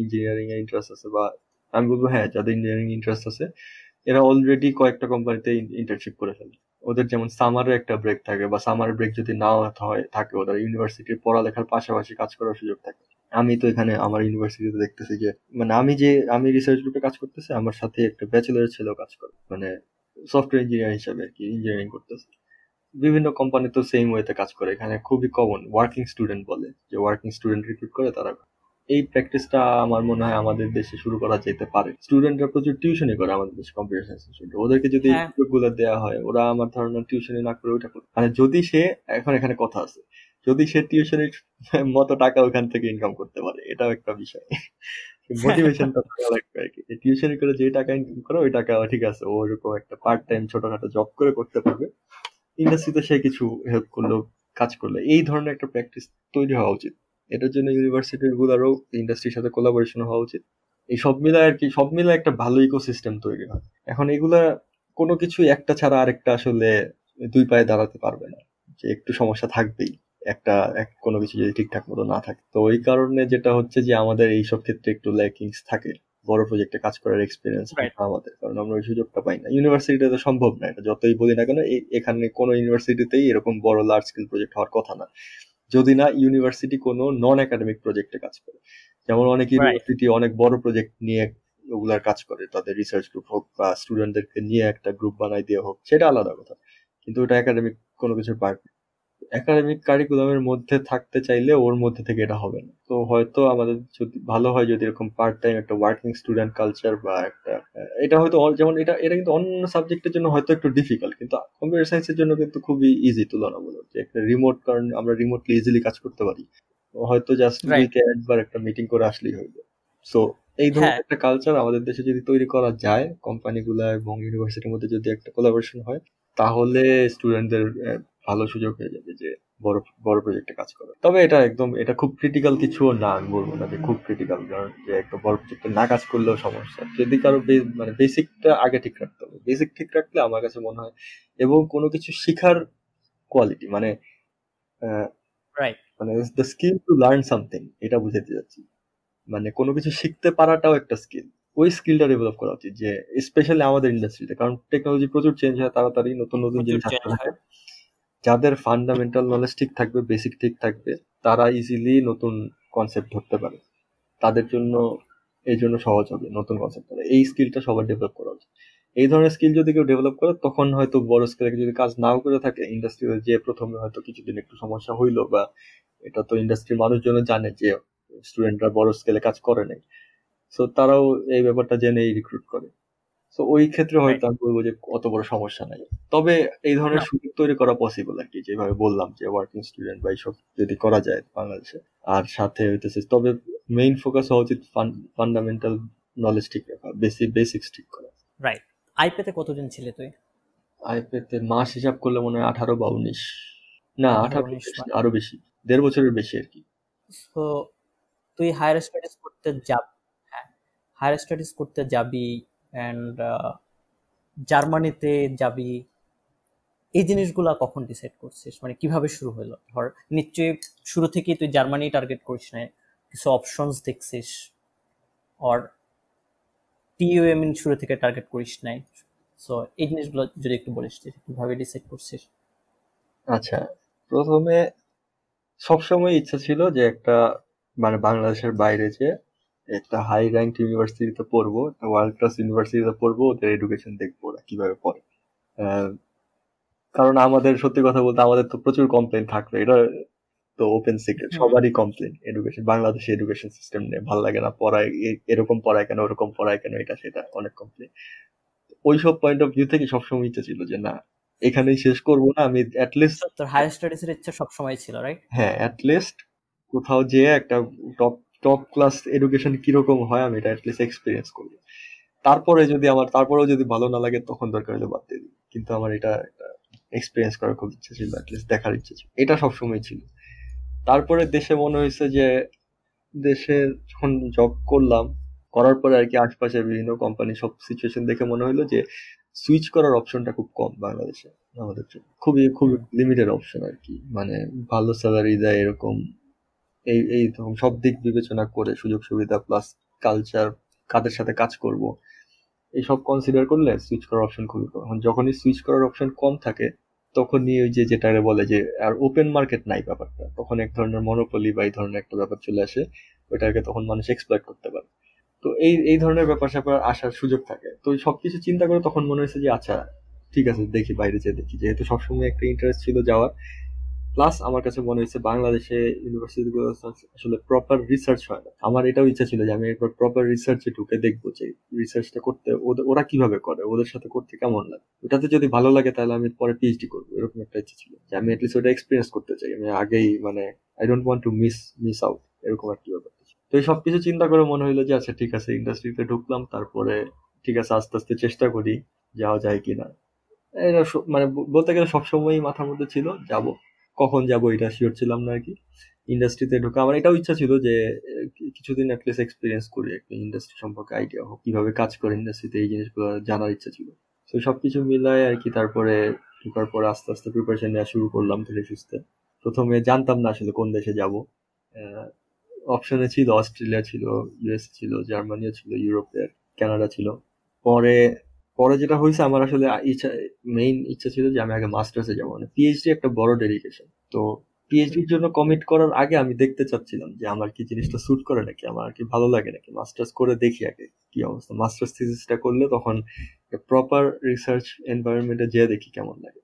S2: ইঞ্জিনিয়ারিং এ ইন্টারেস্ট আছে বা আমি বলব হ্যাঁ যাদের ইঞ্জিনিয়ারিং ইন্টারেস্ট আছে, এরা অলরেডি কয়েকটা কোম্পানিতে ইন্টার্নশিপ করে ফেলে। ওদের যেমন সামারে একটা ব্রেক থাকে বা সামার ব্রেক যদি নাও হয়, থাকে ওদের ইউনিভার্সিটির পড়ালেখার পাশাপাশি কাজ করার সুযোগ থাকে। আমি তো এখানে আমার ইউনিভার্সিটিতে দেখতেছি যে মানে আমি যে আমি রিসার্চ গ্রুপে কাজ করতেছি আমার সাথে একটা ব্যাচেলার ছেলেও কাজ করে মানে সফটওয়্যার ইঞ্জিনিয়ার হিসাবে আর কি ইঞ্জিনিয়ারিং করতেছে। বিভিন্ন কোম্পানি তো সেম ওয়েতে কাজ করে এখানে খুবই কমন ওয়ার্কিং স্টুডেন্ট বলে যে ওয়ার্কিং স্টুডেন্ট রিক্রুট করে তারা এই প্র্যাকটিসটা আমার মনে হয় আমাদের দেশে শুরু করা যেতে পারে। স্টুডেন্টরা প্রচুর টিউশনই করে আমাদের দেশে কম্পিউটার সায়েন্স স্টুডেন্ট ওদেরকে যদি
S1: হ্যাঁ।
S2: গুলো দেওয়া হয় ওরা আমার ধারণা টিউশনই না করে ওইটা করে মানে যদি সে এখন এখানে কথা আছে যদি সে টিউশনের মতো টাকা ওখান থেকে ইনকাম করতে পারে, এটাও একটা বিষয়। মোটিভেশনটা থাকা লাগবে আর কি। টিউশন করে যে টাকা ইনকাম করে, ওই টাকা ঠিক আছে ওরকম একটা পার্ট টাইম ছোটখাটো জব করে করতে পারবে। ইন্ডাস্ট্রিতে সে কিছু হেল্প করল, কাজ করলে। এই ধরনের একটা প্র্যাকটিস তৈরি হওয়া উচিত। এটার জন্য ইউনিভার্সিটির গুলারও ইন্ডাস্ট্রির সাথে কোলাবোরেশন হওয়া উচিত। এই সব মিলায় আর কি, সব মিলায় একটা ভালো ইকোসিস্টেম তৈরি হয়। এখন এগুলা কোনো কিছু একটা ছাড়া আরেকটা আসলে দুই পায়ে দাঁড়াতে পারবে না। যে একটু সমস্যা থাকবেই। একটা কোনো কিছু যদি ঠিকঠাক মতো না থাকে। তো ওই কারণে যেটা হচ্ছে যে আমাদের এইসব ক্ষেত্রে একটু ল্যাকিংস থাকে। বড় প্রজেক্টে কাজ করার এক্সপিরিয়েন্স আমাদের। কারণ আমরা ওই সুযোগটা পাই না। ইউনিভার্সিটিতে তো সম্ভব না এটা। যতই বলি না কেন এখানে কোনো ইউনিভার্সিটিতেই এরকম বড় লার্জ স্কেল প্রজেক্ট হওয়ার কথা না। যদি না ইউনিভার্সিটি কোনো নন একাডেমিক প্রজেক্টে কাজ করে। যেমন অনেক ইউনিভার্সিটি অনেক বড় প্রজেক্ট নিয়ে ওগুলার কাজ করে। তাদের রিসার্চ গ্রুপ হোক বা স্টুডেন্টদেরকে নিয়ে একটা গ্রুপ বানাই দিয়ে হোক সেটা আলাদা কথা। কিন্তু ওটা একাডেমিক কোনো কিছুর পার্ট একাডেমিক কারিকুলামের মধ্যে থাকতে চাইলে ওর মধ্যে থেকে এটা হবে না। তো হয়তো আমাদের যদি ভালো হয় যদি এরকম পার্ট টাইম একটা ওয়ার্কিং স্টুডেন্ট কালচার বা একটা এটা হয়তো যেমন এটা এটা কিন্তু অন্য সাবজেক্টের জন্য হয়তো একটু ডিফিকাল্ট কিন্তু কম্পিউটার সায়েন্সের জন্য কিন্তু খুবই ইজি তুলনামূলক। যে একটা রিমোট কারণ আমরা রিমোটলি ইজিলি কাজ করতে পারি। হয়তো জাস্ট উইকে একবার একটা মিটিং করে আসলেই হইবে সো এই ধরনের হ্যাঁ। একটা কালচার আমাদের দেশে যদি তৈরি করা যায় কোম্পানিগুলো এবং ইউনিভার্সিটির মধ্যে যদি একটা কোলাবোরেশন হয় তাহলে স্টুডেন্টদের ভালো সুযোগ হয়ে যাবে যে বড় বড় প্রজেক্টে কাজ করা। তবে এটা একদম এটা খুব ক্রিটিক্যাল কিছুও না আমি বলব না যে খুব ক্রিটিক্যাল কারণ যে একটা বড় প্রজেক্টে না কাজ করলেও সমস্যা। যদি কারও মানে বেসিকটা আগে ঠিক রাখতে হবে। বেসিক ঠিক রাখলে আমার কাছে মনে হয় এবং কোনো কিছু শিখার কোয়ালিটি মানে মানে the skill to learn something এটা বুঝাতে যাচ্ছি মানে কোনো কিছু শিখতে পারাটাও একটা স্কিল ওই স্কিলটা ডেভেলপ করা উচিত যে স্পেশালি আমাদের ইন্ডাস্ট্রিতে কারণ টেকনোলজি প্রচুর চেঞ্জ হয় তাড়াতাড়ি নতুন নতুন জিনিস আসতে থাকে। যাদের ফান্ডামেন্টাল নলেজ ঠিক থাকবে বেসিক ঠিক থাকবে, তারা ইজিলি নতুন কনসেপ্ট ধরতে পারে। তাদের জন্য, এই জন্য সহজ হবে নতুন কনসেপ্ট এই স্কিলটা সবার ডেভেলপ করা উচিত। এই ধরনের স্কিল যদি কেউ ডেভেলপ করে, তখন হয়তো বড় স্কেলে যদি কাজ নাও করে থাকে ইন্ডাস্ট্রিতে যে প্রথমে হয়তো কিছুদিন একটু সমস্যা হইল বা এটা তো ইন্ডাস্ট্রির মানুষজন জানে যে স্টুডেন্টরা বড় স্কেলে কাজ করে নাই। সো তারাও এই ব্যাপারটা জেনেই রিক্রুট করে। তো ওই ক্ষেত্রে হয়তো আমি বলব যে অত বড় সমস্যা নাই। তবে এই ধরনের সুযোগ তৈরি করা পসিবল আর কি যেভাবে বললাম যে ওয়ার্কিং স্টুডেন্ট বা এইসব যদি করা যায় বাংলাদেশে আর সাথে হইতেছে তবে মেইন ফোকাস হওয়া উচিত ফান্ডামেন্টাল নলেজ ঠিক রাখা বেসিক বেসিক্স ঠিক করা।
S1: রাইট আইপেতে কতদিন ছিলে তুই?
S2: আইপেতে মাস হিসাব করলে মনে হয় আঠারো বা উনিশ। না
S1: আঠারো
S2: আরও বেশি দেড় বছরের বেশি আর কি।
S1: তো তুই হায়ার স্টাডিজ করতে যাব হ্যাঁ হায়ার স্টাডিজ করতে যাবি অ্যান্ড জার্মানিতে যাবি, এই জিনিসগুলা কখন ডিসাইড করছিস? মানে কীভাবে শুরু হলো? ধর, নিশ্চয়ই শুরু থেকেই তুই জার্মানি টার্গেট করিস না কিছু অপশনস দেখছিস? অর টিইউএম শুরু থেকে টার্গেট করিস নাই। সো এই জিনিসগুলো যদি একটু বলিস কীভাবে ডিসাইড করছিস?
S2: আচ্ছা প্রথমে সবসময় ইচ্ছা ছিল যে একটা মানে বাংলাদেশের বাইরে যে একটা হাই র্যাঙ্ক ইউনিভার্সিটিতে পড়ব ওয়ার্ল্ড ক্লাস ইউনিভার্সিটিতে পড়ব ওদের এডুকেশন দেখব ওরা কীভাবে পড়ে। কারণ আমাদের সত্যি কথা বলতে আমাদের তো প্রচুর কমপ্লেন থাকবে এটা তো ওপেন সিক্রেট সবারই কমপ্লেন এডুকেশন বাংলাদেশে এডুকেশন সিস্টেম নিয়ে ভালো লাগে না পড়ায় এরকম পড়ায় কেন ওরকম পড়ায় কেন এটা সেটা অনেক কমপ্লেন ওইসব পয়েন্ট অফ ভিউ থেকে সবসময় ইচ্ছা ছিল যে না এখানেই শেষ করব না আমি অ্যাটলিস্ট
S1: তোর হায়ার স্টাডিজ এর ইচ্ছা সবসময় ছিল রাইট
S2: হ্যাঁ অ্যাটলিস্ট কোথাও যেয়ে একটা টপ টপ ক্লাস এডুকেশন কীরকম হয়, আমি এটা অ্যাটলিস্ট এক্সপিরিয়েন্স করব তারপরে যদি আমার, তারপরেও যদি ভালো না লাগে, তখন দরকার হলে বাদ দিয়ে দিই। কিন্তু আমার এটা এক্সপিরিয়েন্স করার খুব ইচ্ছে ছিল অ্যাটলিস্ট দেখার ইচ্ছে ছিল। এটা সবসময় ছিল। তারপরে দেশে মনে হয়েছে যে, দেশে যখন জব করলাম, করার পরে আর কি আশপাশের বিভিন্ন কোম্পানি সব সিচুয়েশন দেখে মনে হলো যে সুইচ করার অপশনটা খুব কম বাংলাদেশে আমাদের জন্য। খুবই, খুব লিমিটেড অপশন আর কি। মানে ভালো স্যালারি দেয় এরকম এই এই সব দিক বিবেচনা করে সুযোগ সুবিধা প্লাস কালচার কাদের সাথে কাজ করব, এইসব কনসিডার করলে সুইচ করার অপশন খুবই কম। যখনই সুইচ করার অপশন কম থাকে, তখনই ওই যে যেটা বলে যে, আর ওপেন মার্কেট নাই ব্যাপারটা, তখন এক ধরনের মনোপলি বা এই ধরনের একটা ব্যাপার চলে আসে, ওইটাকে তখন মানুষ এক্সপ্লয়েট করতে পারে। তো এই এই ধরনের ব্যাপার স্যাপার আসার সুযোগ থাকে। তো সবকিছু চিন্তা করে তখন মনে হয়েছে যে আচ্ছা ঠিক আছে, দেখি, বাইরে যেয়ে দেখি। যেহেতু সবসময় একটা ইন্টারেস্ট ছিল যাওয়ার প্লাস আমার কাছে মনে হয়েছে বাংলাদেশে ইউনিভার্সিটিগুলো আসলে প্রপার রিসার্চ হয় না। আমার এটাও ইচ্ছা ছিল যে আমি একবার প্রপার রিসার্চে ঢুকে দেখব যে রিসার্চটা করতে ওরা কীভাবে করে, ওদের সাথে করতে কেমন লাগে? ওটাতে যদি ভালো লাগে তাহলে আমি পরে পিএইচডি করব, এরকম একটা ইচ্ছা ছিল। যে আমি অ্যাটলিস্ট ওটা এক্সপিরিয়েন্স করতে চাই। আমি আগেই মানে I don't want to miss miss out এরকম একটা ব্যাপার তো এই সবকিছু চিন্তা করে মনে হইল যে আচ্ছা ঠিক আছে ইন্ডাস্ট্রিতে ঢুকলাম, তারপরে ঠিক আছে, আস্তে আস্তে চেষ্টা করি, যাওয়া যায় কিনা। এটা মানে বলতে গেলে সবসময়ই মাথার মধ্যে ছিল, যাব। কখন যাব এটা শিওর ছিলাম না আর কি। ইন্ডাস্ট্রিতে ঢোকা, আমার এটাও ইচ্ছা ছিল যে কিছুদিন অ্যাটলিস্ট এক্সপিরিয়েন্স করি, একটা ইন্ডাস্ট্রি সম্পর্কে আইডিয়া হোক, কীভাবে কাজ করে ইন্ডাস্ট্রিতে এই জিনিসগুলো জানার ইচ্ছা ছিল। তো সব কিছু মিলায় আর কি, তারপরে ঢোকার পরে আস্তে আস্তে প্রিপারেশন নেওয়া শুরু করলাম ধীরে সুস্থে। প্রথমে জানতাম না আসলে কোন দেশে যাব। অপশনে ছিল অস্ট্রেলিয়া ছিল ইউএস ছিল জার্মানিও ছিল ইউরোপের কানাডা ছিল। পরে পরে যেটা হয়েছে, আমার আসলে ইচ্ছা মেইন ইচ্ছা ছিল যে আমি আগে মাস্টার্সে যাব। মানে পিএইচডি একটা বড় ডেডিকেশন তো পিএইচডির জন্য কমিট করার আগে আমি দেখতে চাচ্ছিলাম যে আমার কি জিনিসটা স্যুট করে নাকি, আমার কি ভালো লাগে নাকি। মাস্টার্স করে দেখি আগে কি অবস্থা। মাস্টার্স থিসিসটা করলে তখন প্রপার রিসার্চ এনভায়রনমেন্টে যেয়ে দেখি কেমন লাগে।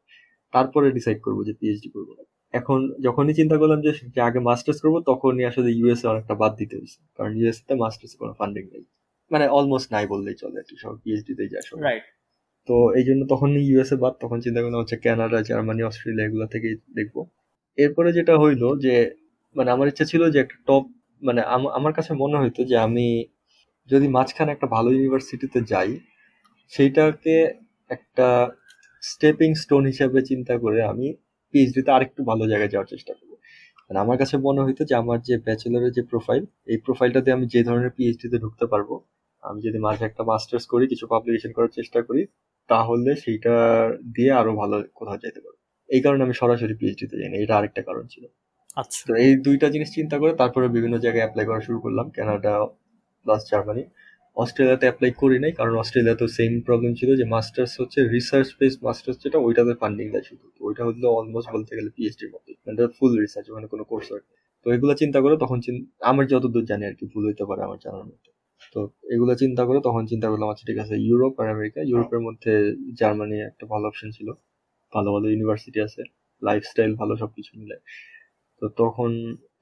S2: তারপরে ডিসাইড করব যে পিএইচডি করব না। এখন যখনই চিন্তা করলাম যে আগে মাস্টার্স করব, তখনই আসলে ইউএসএ অনেকটা বাদ দিতে হয়েছে। কারণ ইউএসএ তে মাস্টার্স কোনো ফান্ডিং নেই। মানে অলমোস্ট নাই বললেই চলে আর কি সব পিএইচডি তেই যায় সব
S1: রাইট
S2: তো এই জন্য তখন ইউএসএ বাদ তখন চিন্তা করলাম হচ্ছে কানাডা জার্মানি অস্ট্রেলিয়া এগুলো থেকে দেখব। এরপরে যেটা হইল যে মানে আমার ইচ্ছা ছিল যে একটা টপ মানে আমার কাছে মনে হইতো যে আমি যদি মাঝখানে একটা ভালো ইউনিভার্সিটিতে যাই সেইটাকে একটা স্টেপিং স্টোন হিসেবে চিন্তা করে আমি পিএইচডিতে আরেকটু ভালো জায়গায় যাওয়ার চেষ্টা করব। মানে আমার কাছে মনে হইতো যে আমার যে ব্যাচেলরের যে প্রোফাইল এই প্রোফাইলটাতে আমি যে ধরনের পিএইচডিতে ঢুকতে পারব আমি যদি মাঝে একটা মাস্টার্স করি কিছু পাবলিকেশন করার চেষ্টা করি তাহলে সেইটা দিয়ে আরও ভালো কোথাও যেতে পারব। এই কারণে আমি সরাসরি পিএইচডিতে যাই না এটা আরেকটা কারণ ছিল।
S1: আচ্ছা।
S2: তো এই দুইটা জিনিস চিন্তা করে তারপরে বিভিন্ন জায়গায় অ্যাপ্লাই করা শুরু করলাম কানাডা প্লাস জার্মানি অস্ট্রেলিয়াতে অ্যাপ্লাই করি নাই কারণ অস্ট্রেলিয়াতে সেম প্রবলেম ছিল যে মাস্টার্স হচ্ছে রিসার্চ বেসড মাস্টার্স যেটা ওইটাতে ফান্ডিং দেয় শুধু। তো ওইটা হলো অলমোস্ট বলতে গেলে পিএইচডির মতো মানে ফুল রিসার্চ ওখানে কোনো কোর্স হয় তো এগুলো চিন্তা করে তখন আমার যতদূর জানি আর কি ভুল হইতে পারে আমার জানার মধ্যে তো এগুলো চিন্তা করে তখন চিন্তা করলাম আচ্ছা ঠিক আছে ইউরোপ আর আমেরিকা। ইউরোপের মধ্যে জার্মানি একটা ভালো অপশন ছিল। ভালো ভালো ইউনিভার্সিটি আছে লাইফস্টাইল ভালো সবকিছু মিলে। তো তখন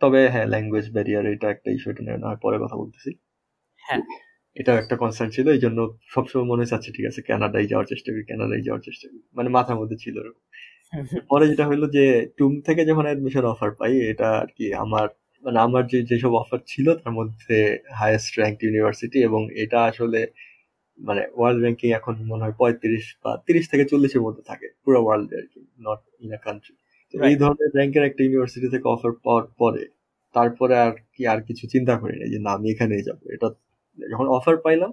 S2: তবে হ্যাঁ ল্যাঙ্গুয়েজ ব্যারিয়ার এটা একটা ইস্যু এটা নিয়ে না হয় পরে কথা বলতেছি।
S1: হ্যাঁ।
S2: এটা একটা কনসার্ন ছিল এই জন্য সবসময় মনে হচ্ছে আচ্ছা ঠিক আছে কানাডায় যাওয়ার চেষ্টা করি কানাডায় যাওয়ার চেষ্টা করি। মানে মাথার মধ্যে ছিল এরকম। পরে যেটা হলো যে টুম থেকে যখন অ্যাডমিশন অফার পাই এটা আর কি আমার মানে আমার যে যেসব অফার ছিল তার মধ্যে হায়েস্ট র্যাঙ্ক ইউনিভার্সিটি এবং এটা আসলে মানে ওয়ার্ল্ড র্যাঙ্কিং এখন মনে হয় পঁয়ত্রিশ বা তিরিশ থেকে চল্লিশের মধ্যে থাকে পুরো ওয়ার্ল্ডে আর কি নট ইন আ কান্ট্রি তো এই. ধরনের র্যাঙ্কের একটা ইউনিভার্সিটি থেকে অফার পাওয়ার পরে তারপরে আর কি আর কিছু চিন্তা করি না যে না আমি এখানেই যাব। এটা যখন অফার পাইলাম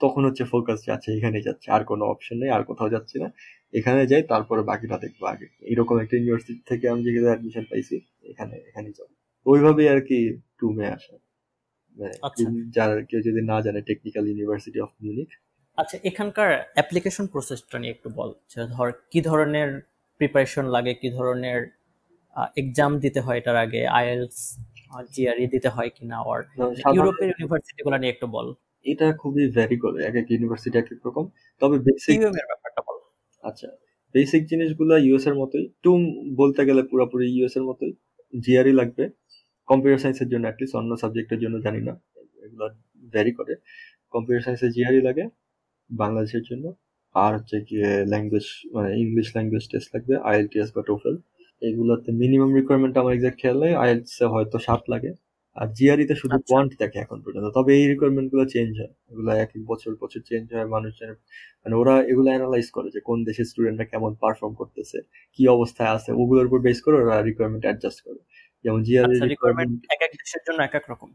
S2: তখন হচ্ছে ফোকাস যাচ্ছে এখানেই যাচ্ছে আর কোনো অপশন নেই আর কোথাও যাচ্ছি না। এখানে যাই তারপরে বাকিটা দেখব আগে। এরকম একটা ইউনিভার্সিটি থেকে আমি যেখানে অ্যাডমিশন পাইছি এখানে এখানেই যাব। ওইভাবেই আর কি টুমে আসা। মানে
S1: আচ্ছা।
S2: যারা কেউ যদি না জানে টেকনিক্যাল ইউনিভার্সিটি অফ মিউনিক
S1: আচ্ছা এখানকার অ্যাপ্লিকেশন প্রসেসটা নিয়ে একটু বল। ধর কি ধরনের প্রিপারেশন লাগে কি ধরনের এক্সাম দিতে হয় এটার আগে? আইএলস জিআরই দিতে হয় কিনা?
S2: সাধারণত-
S1: ইউরোপের ইউনিভার্সিটি গুলো নিয়ে একটু বল।
S2: এটা খুবই ভ্যারি করে এক এক ইউনিভার্সিটি এক এক রকম। তবে বেসিক
S1: ব্যাপারটা বল।
S2: আচ্ছা বেসিক জিনিসগুলো ইউএস এর মতোই। টুম বলতে গেলে পুরোপুরি ইউএস এর মতোই। জিআরই লাগবে। কম্পিউটার সায়েন্সের জন্য অ্যাটলিস্ট অন্য সাবজেক্টের জন্য জানি না। এগুলো ভ্যারি করে। কম্পিউটার সায়েন্সে জিআরই লাগে, বাংলাদেশের জন্য। আর হচ্ছে গিয়ে ল্যাঙ্গুয়েজ মানে ইংলিশ ল্যাঙ্গুয়েজ টেস্ট লাগবে আইএলটিএস বা টোফেল এগুলোতে মিনিমাম রিকোয়ারমেন্ট আমার এক্সাক্ট খেয়াল নেই। আইএলটিএসে হয়তো সাত লাগে। আর জিআরইতে শুধু
S1: আচ্ছা।
S2: কোয়ান্ট দেখে এখন পর্যন্ত তবে এই রিকোয়ারমেন্টগুলো চেঞ্জ হয়। এগুলো এক এক বছর বছর চেঞ্জ হয় মানুষের মানে ওরা এগুলো অ্যানালাইজ করে যে কোন দেশের স্টুডেন্টরা কেমন পারফর্ম করতেছে কি অবস্থায় আছে ওগুলোর উপর বেস করে ওরা রিকোয়ারমেন্ট অ্যাডজাস্ট করে। যেমন জিআরই
S1: আচ্ছা রিকোয়ারমেন্ট এক এক দেশের জন্য এক এক রকম।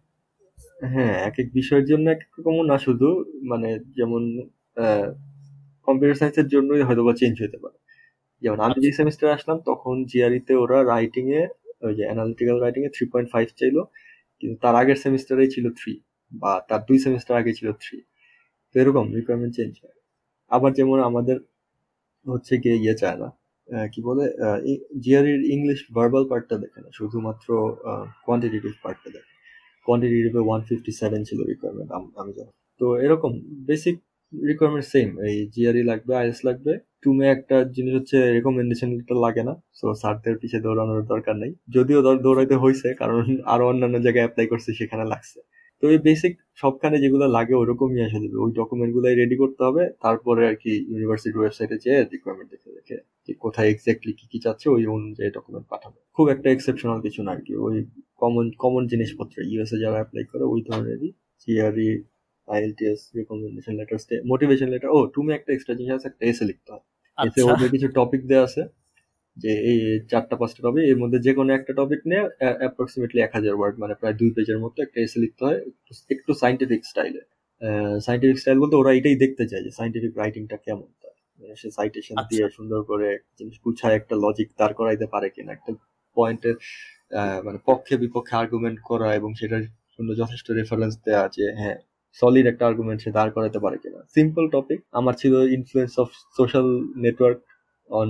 S2: হ্যাঁ এক এক বিষয়ের জন্য এক এক রকম না শুধু মানে যেমন কম্পিউটার সায়েন্সের জন্যই হয়তো বা চেঞ্জ হতে পারে। যেমন আমি যে সেমিস্টার আসলাম তখন জিআরইতে ওরা রাইটিং এ ওই যে অ্যানালিটিক্যাল রাইটিং এ থ্রি পয়েন্ট ফাইভ চাইলো। কিন্তু তার আগের সেমিস্টারেই ছিল থ্রি বা তার দুই সেমিস্টার আগে ছিল থ্রি তো এরকম রিকোয়ারমেন্ট চেঞ্জ হয়। আবার যেমন আমাদের হচ্ছে গিয়ে ইয়ে চায় না কি বলে জিয়ারির ইংলিশ ভার্বাল পার্টটা দেখে না, শুধুমাত্র কোয়ান্টিটেটিভ পার্টটা দেখে। কোয়ান্টিটেটিভে ওয়ান ফিফটি সেভেন ছিল রিকোয়ারমেন্ট আমি জানি। তো এরকম বেসিক রিকোয়ারমেন্ট সেম এই জিআরই লাগবে আইএস লাগবে। টুমে একটা জিনিস হচ্ছে রেকমেন্ডেশনটা লাগে না। সো স্যারদের পিছিয়ে দৌড়ানোর দরকার নেই। যদিও দৌড়াইতে হয়েছে কারণ আরও অন্যান্য জায়গায় অ্যাপ্লাই করছে, সেখানে লাগছে। তো এই বেসিক সবখানে যেগুলো লাগে, ওরকমই দেবে ওই ডকুমেন্ট গুলাই রেডি করতে হবে। তারপরে আর কি ইউনিভার্সিটির ওয়েবসাইটে যেয়ে রিকোয়ারমেন্ট দেখে দেখে যে কোথায় এক্স্যাক্টলি কি কি চাচ্ছে, ওই অনুযায়ী ডকুমেন্ট পাঠাবে। খুব একটা এক্সেপশনাল কিছু না আর কি। ওই কমন কমন জিনিসপত্র ইউএসএ যারা অ্যাপ্লাই করে, ওই ধরনেরই GRE IELTS recommendation letter motivation letter ও তুমি একটা এক্সট্রা জিনিস আছে একটা এসে লিখতে হয় এতে ওদের কিছু টপিক দেওয়া আছে যে এই চারটা পাঁচটা টপিক এর মধ্যে যে কোনো একটা টপিক নিয়ে অ্যাপ্রক্সিমেটলি এক হাজার ওয়ার্ড মানে প্রায় দুই পেজের মতো একটা এসে লিখতে হয় একটু- সাইন্টিফিক স্টাইলে সাইন্টিফিক স্টাইল বলতে ওরা এটাই দেখতে চায় যে সাইন্টিফিক রাইটিংটা কেমন মানে সে সাইটেশন
S1: আচ্ছা।
S2: দিয়ে সুন্দর করে জিনিস গুছায় একটা লজিক দাঁড় করাইতে পারে কিনা একটা পয়েন্টের মানে পক্ষে বিপক্ষে আর্গুমেন্ট করা এবং সেটার জন্য যথেষ্ট রেফারেন্স দেওয়া যে হ্যাঁ সলিড একটা আর্গুমেন্ট সে দাঁড় করাতে পারে কিনা। সিম্পল টপিক আমার ছিল influence of social network on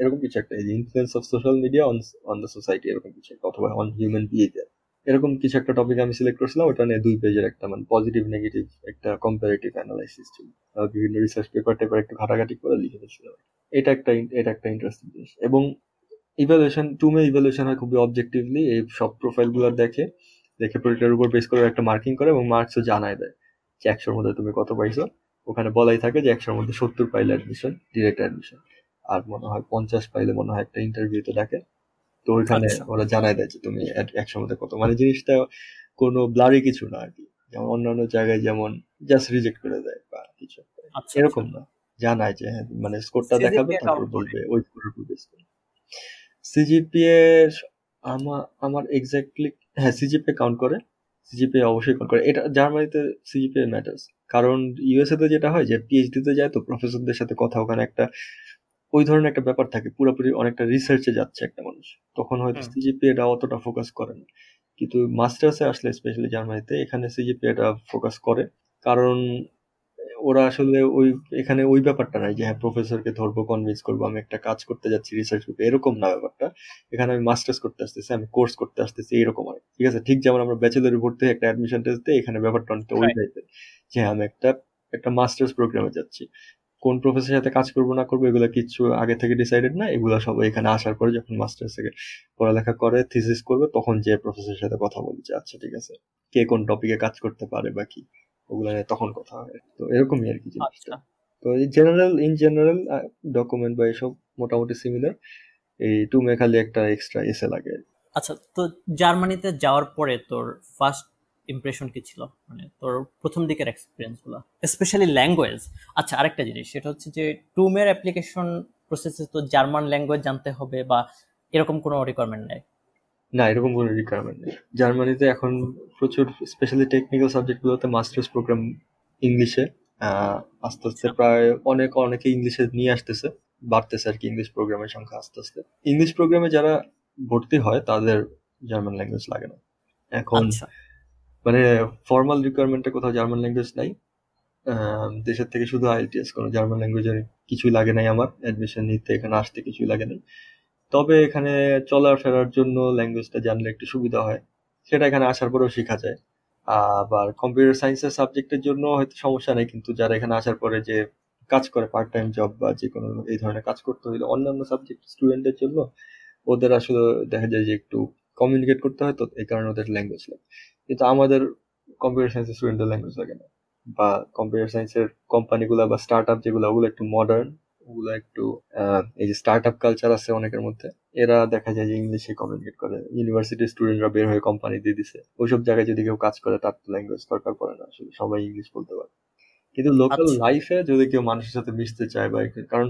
S2: এরকম কিছু একটা। Influence of social media on on the society এরকম কিছু একটা, অথবা অন হিউম্যান বিহেভিয়ার এরকম কিছু একটা টপিক আমি সিলেক্ট করছিলাম ওটা নিয়ে দুই পেজের একটা মানে পজিটিভ নেগেটিভ একটা কম্পারেটিভ অ্যানালাইসিস ছিল। বিভিন্ন রিসার্চ পেপার টেপার একটু ঘাটাঘাটি করে লিখে দিয়েছিলাম। এটা একটা এটা একটা ইন্টারেস্টিং জিনিস। এবং ইভ্যালুয়েশন টুমে ইভ্যালুয়েশন হয় খুবই অবজেক্টিভলি এই সব প্রোফাইলগুলো দেখে। দেখে প্রোডাক্টের উপর বেস করে একটা মার্কিং করে এবং মার্কসও জানায় দেয় যে একশোর মধ্যে তুমি কত পাইছো। ওখানে বলাই থাকে যে একশোর মধ্যে সত্তর পাইলে অ্যাডমিশন ডিরেক্ট অ্যাডমিশন আর মনে হয় পঞ্চাশ পাইলে মনে হয় একটা ইন্টারভিউতে ডাকে তো ওইখানে
S1: আচ্ছা।
S2: ওরা জানায় দেয় যে তুমি একশোর মধ্যে কত। মানে জিনিসটা কোনো ব্লারি কিছু না আর কি যেমন অন্যান্য জায়গায় যেমন জাস্ট রিজেক্ট করে দেয় বা কিছু।
S1: আচ্ছা
S2: এরকম না। জানায় যে হ্যাঁ মানে স্কোরটা দেখাবে তারপর বলবে ওই স্কোরের উপর বেস করে। সিজিপিএ আমার আমার এক্স্যাক্টলি হ্যাঁ সিজিপে কাউন্ট করে সিজিপে অবশ্যই কাউন্ট করে। এটা জার্মানিতে সিজিপে ম্যাটার্স কারণ ইউএসএ তে যেটা হয় যে পিএইচডি তে যায় তো প্রফেসরদের সাথে কথা ওখানে একটা ওই ধরনের একটা ব্যাপার থাকে পুরোপুরি অনেকটা রিসার্চে যাচ্ছে একটা মানুষ। তখন হয়তো
S1: সিজিপি
S2: এটা অতটা ফোকাস করে না। কিন্তু মাস্টার্সে আসলে স্পেশালি জার্মানিতে এখানে সিজিপি এটা ফোকাস করে। কারণ ওরা আসলে ওই এখানে ওই ব্যাপারটা নাই যে হ্যাঁ প্রফেসরকে ধরবো কনভিন্স করব আমি একটা কাজ করতে যাচ্ছি রিসার্চ গ্রুপে এরকম না ব্যাপারটা। এখানে আমি মাস্টার্স করতে আসতেছি আমি কোর্স করতে আসতেছি এরকম হয় ঠিক আছে? ঠিক যেমন আমরা ব্যাচেলর ভর্তি একটা অ্যাডমিশন টেস্ট দিই এখানে ব্যাপারটা অনেকটা ওই. টাইপের যে হ্যাঁ, আমি একটা একটা মাস্টার্স প্রোগ্রামে যাচ্ছি। কোন প্রফেসরের সাথে কাজ করব না করব এগুলো কিছু আগে থেকে ডিসাইডেড না এগুলো সব এখানে আসার পরে যখন মাস্টার্স থেকে পড়ালেখা করে থিসিস করবে তখন যে প্রফেসরের সাথে কথা বলছে আচ্ছা ঠিক আছে। কে কোন টপিকে কাজ করতে পারে বা কি? ওগুলো নিয়ে তখন কথা হয়। তো এরকমই আর কি জিনিসটা।
S1: আচ্ছা।
S2: তো এই জেনারেল ইন জেনারেল ডকুমেন্ট বা এসব মোটামুটি সিমিলার এই টু মে খালি একটা এক্সট্রা এসে লাগে
S1: আচ্ছা তো জার্মানিতে যাওয়ার পরে তোর ফার্স্ট ইমপ্রেশন কি ছিল? মানে তোর প্রথম দিকের এক্সপিরিয়েন্সগুলো। স্পেশালি ল্যাঙ্গুয়েজ আচ্ছা আরেকটা জিনিস সেটা হচ্ছে যে টুমের অ্যাপ্লিকেশন প্রসেসে তো জার্মান ল্যাঙ্গুয়েজ জানতে হবে বা এরকম কোনো রিকোয়ারমেন্ট নেই।
S2: না এরকম কোনো রিকোয়ারমেন্ট নেই। জার্মানিতে এখন প্রচুর স্পেশালি টেকনিক্যাল সাবজেক্টগুলোতে মাস্টার্স প্রোগ্রাম ইংলিশে। আস্তে আস্তে প্রায় অনেক অনেকে ইংলিশে নিয়ে আসতেছে। বাড়তেছে আর কি ইংলিশ প্রোগ্রামের সংখ্যা আস্তে আস্তে। ইংলিশ প্রোগ্রামে যারা ভর্তি হয় তাদের জার্মান ল্যাঙ্গুয়েজ লাগে না। এখন
S1: আচ্ছা।
S2: মানে ফর্মাল রিকোয়ারমেন্টে কোথাও জার্মান ল্যাঙ্গুয়েজ নাই। দেশের থেকে শুধু আইএলটিএস কোনো জার্মান ল্যাঙ্গুয়েজের কিছুই লাগে নাই আমার। অ্যাডমিশন নিতে এখানে আসতে কিছুই লাগে নাই। তবে এখানে চলাফেরার জন্য ল্যাঙ্গুয়েজটা জানলে একটু সুবিধা হয়। সেটা এখানে আসার পরেও শেখা যায়। আবার কম্পিউটার সায়েন্সের সাবজেক্টের জন্য হয়তো সমস্যা নেই, কিন্তু যারা এখানে আসার পরে যে কাজ করে পার্ট টাইম জব বা যে কোনো এই ধরনের কাজ করতে হইলে অন্যান্য সাবজেক্ট স্টুডেন্টের জন্য ওদের আসলে দেখা যায় যে একটু কমিউনিকেট করতে হয় তো এই কারণে ওদের ল্যাঙ্গুয়েজ লাগে। কিন্তু আমাদের কম্পিউটার সায়েন্সের স্টুডেন্টের ল্যাঙ্গুয়েজ লাগে না। বা কম্পিউটার সায়েন্সের কোম্পানিগুলো বা স্টার্ট আপ যেগুলো, ওগুলো একটু মডার্ন ওগুলো একটু এই যে স্টার্ট আপ কালচার আছে অনেকের মধ্যে এরা দেখা যায় যে ইংলিশে কমিউনিকেট করে। ইউনিভার্সিটির স্টুডেন্টরা বের হয়ে কোম্পানি দিয়ে দিছে। ওইসব জায়গায় যদি কেউ কাজ করে তার তো ল্যাঙ্গুয়েজ দরকার পড়ে না। আসলে সবাই ইংলিশ বলতে পারে। কিন্তু লোকাল
S1: আচ্ছা।
S2: লাইফে যদি কেউ মানুষের সাথে মিশতে চায় বা কারণ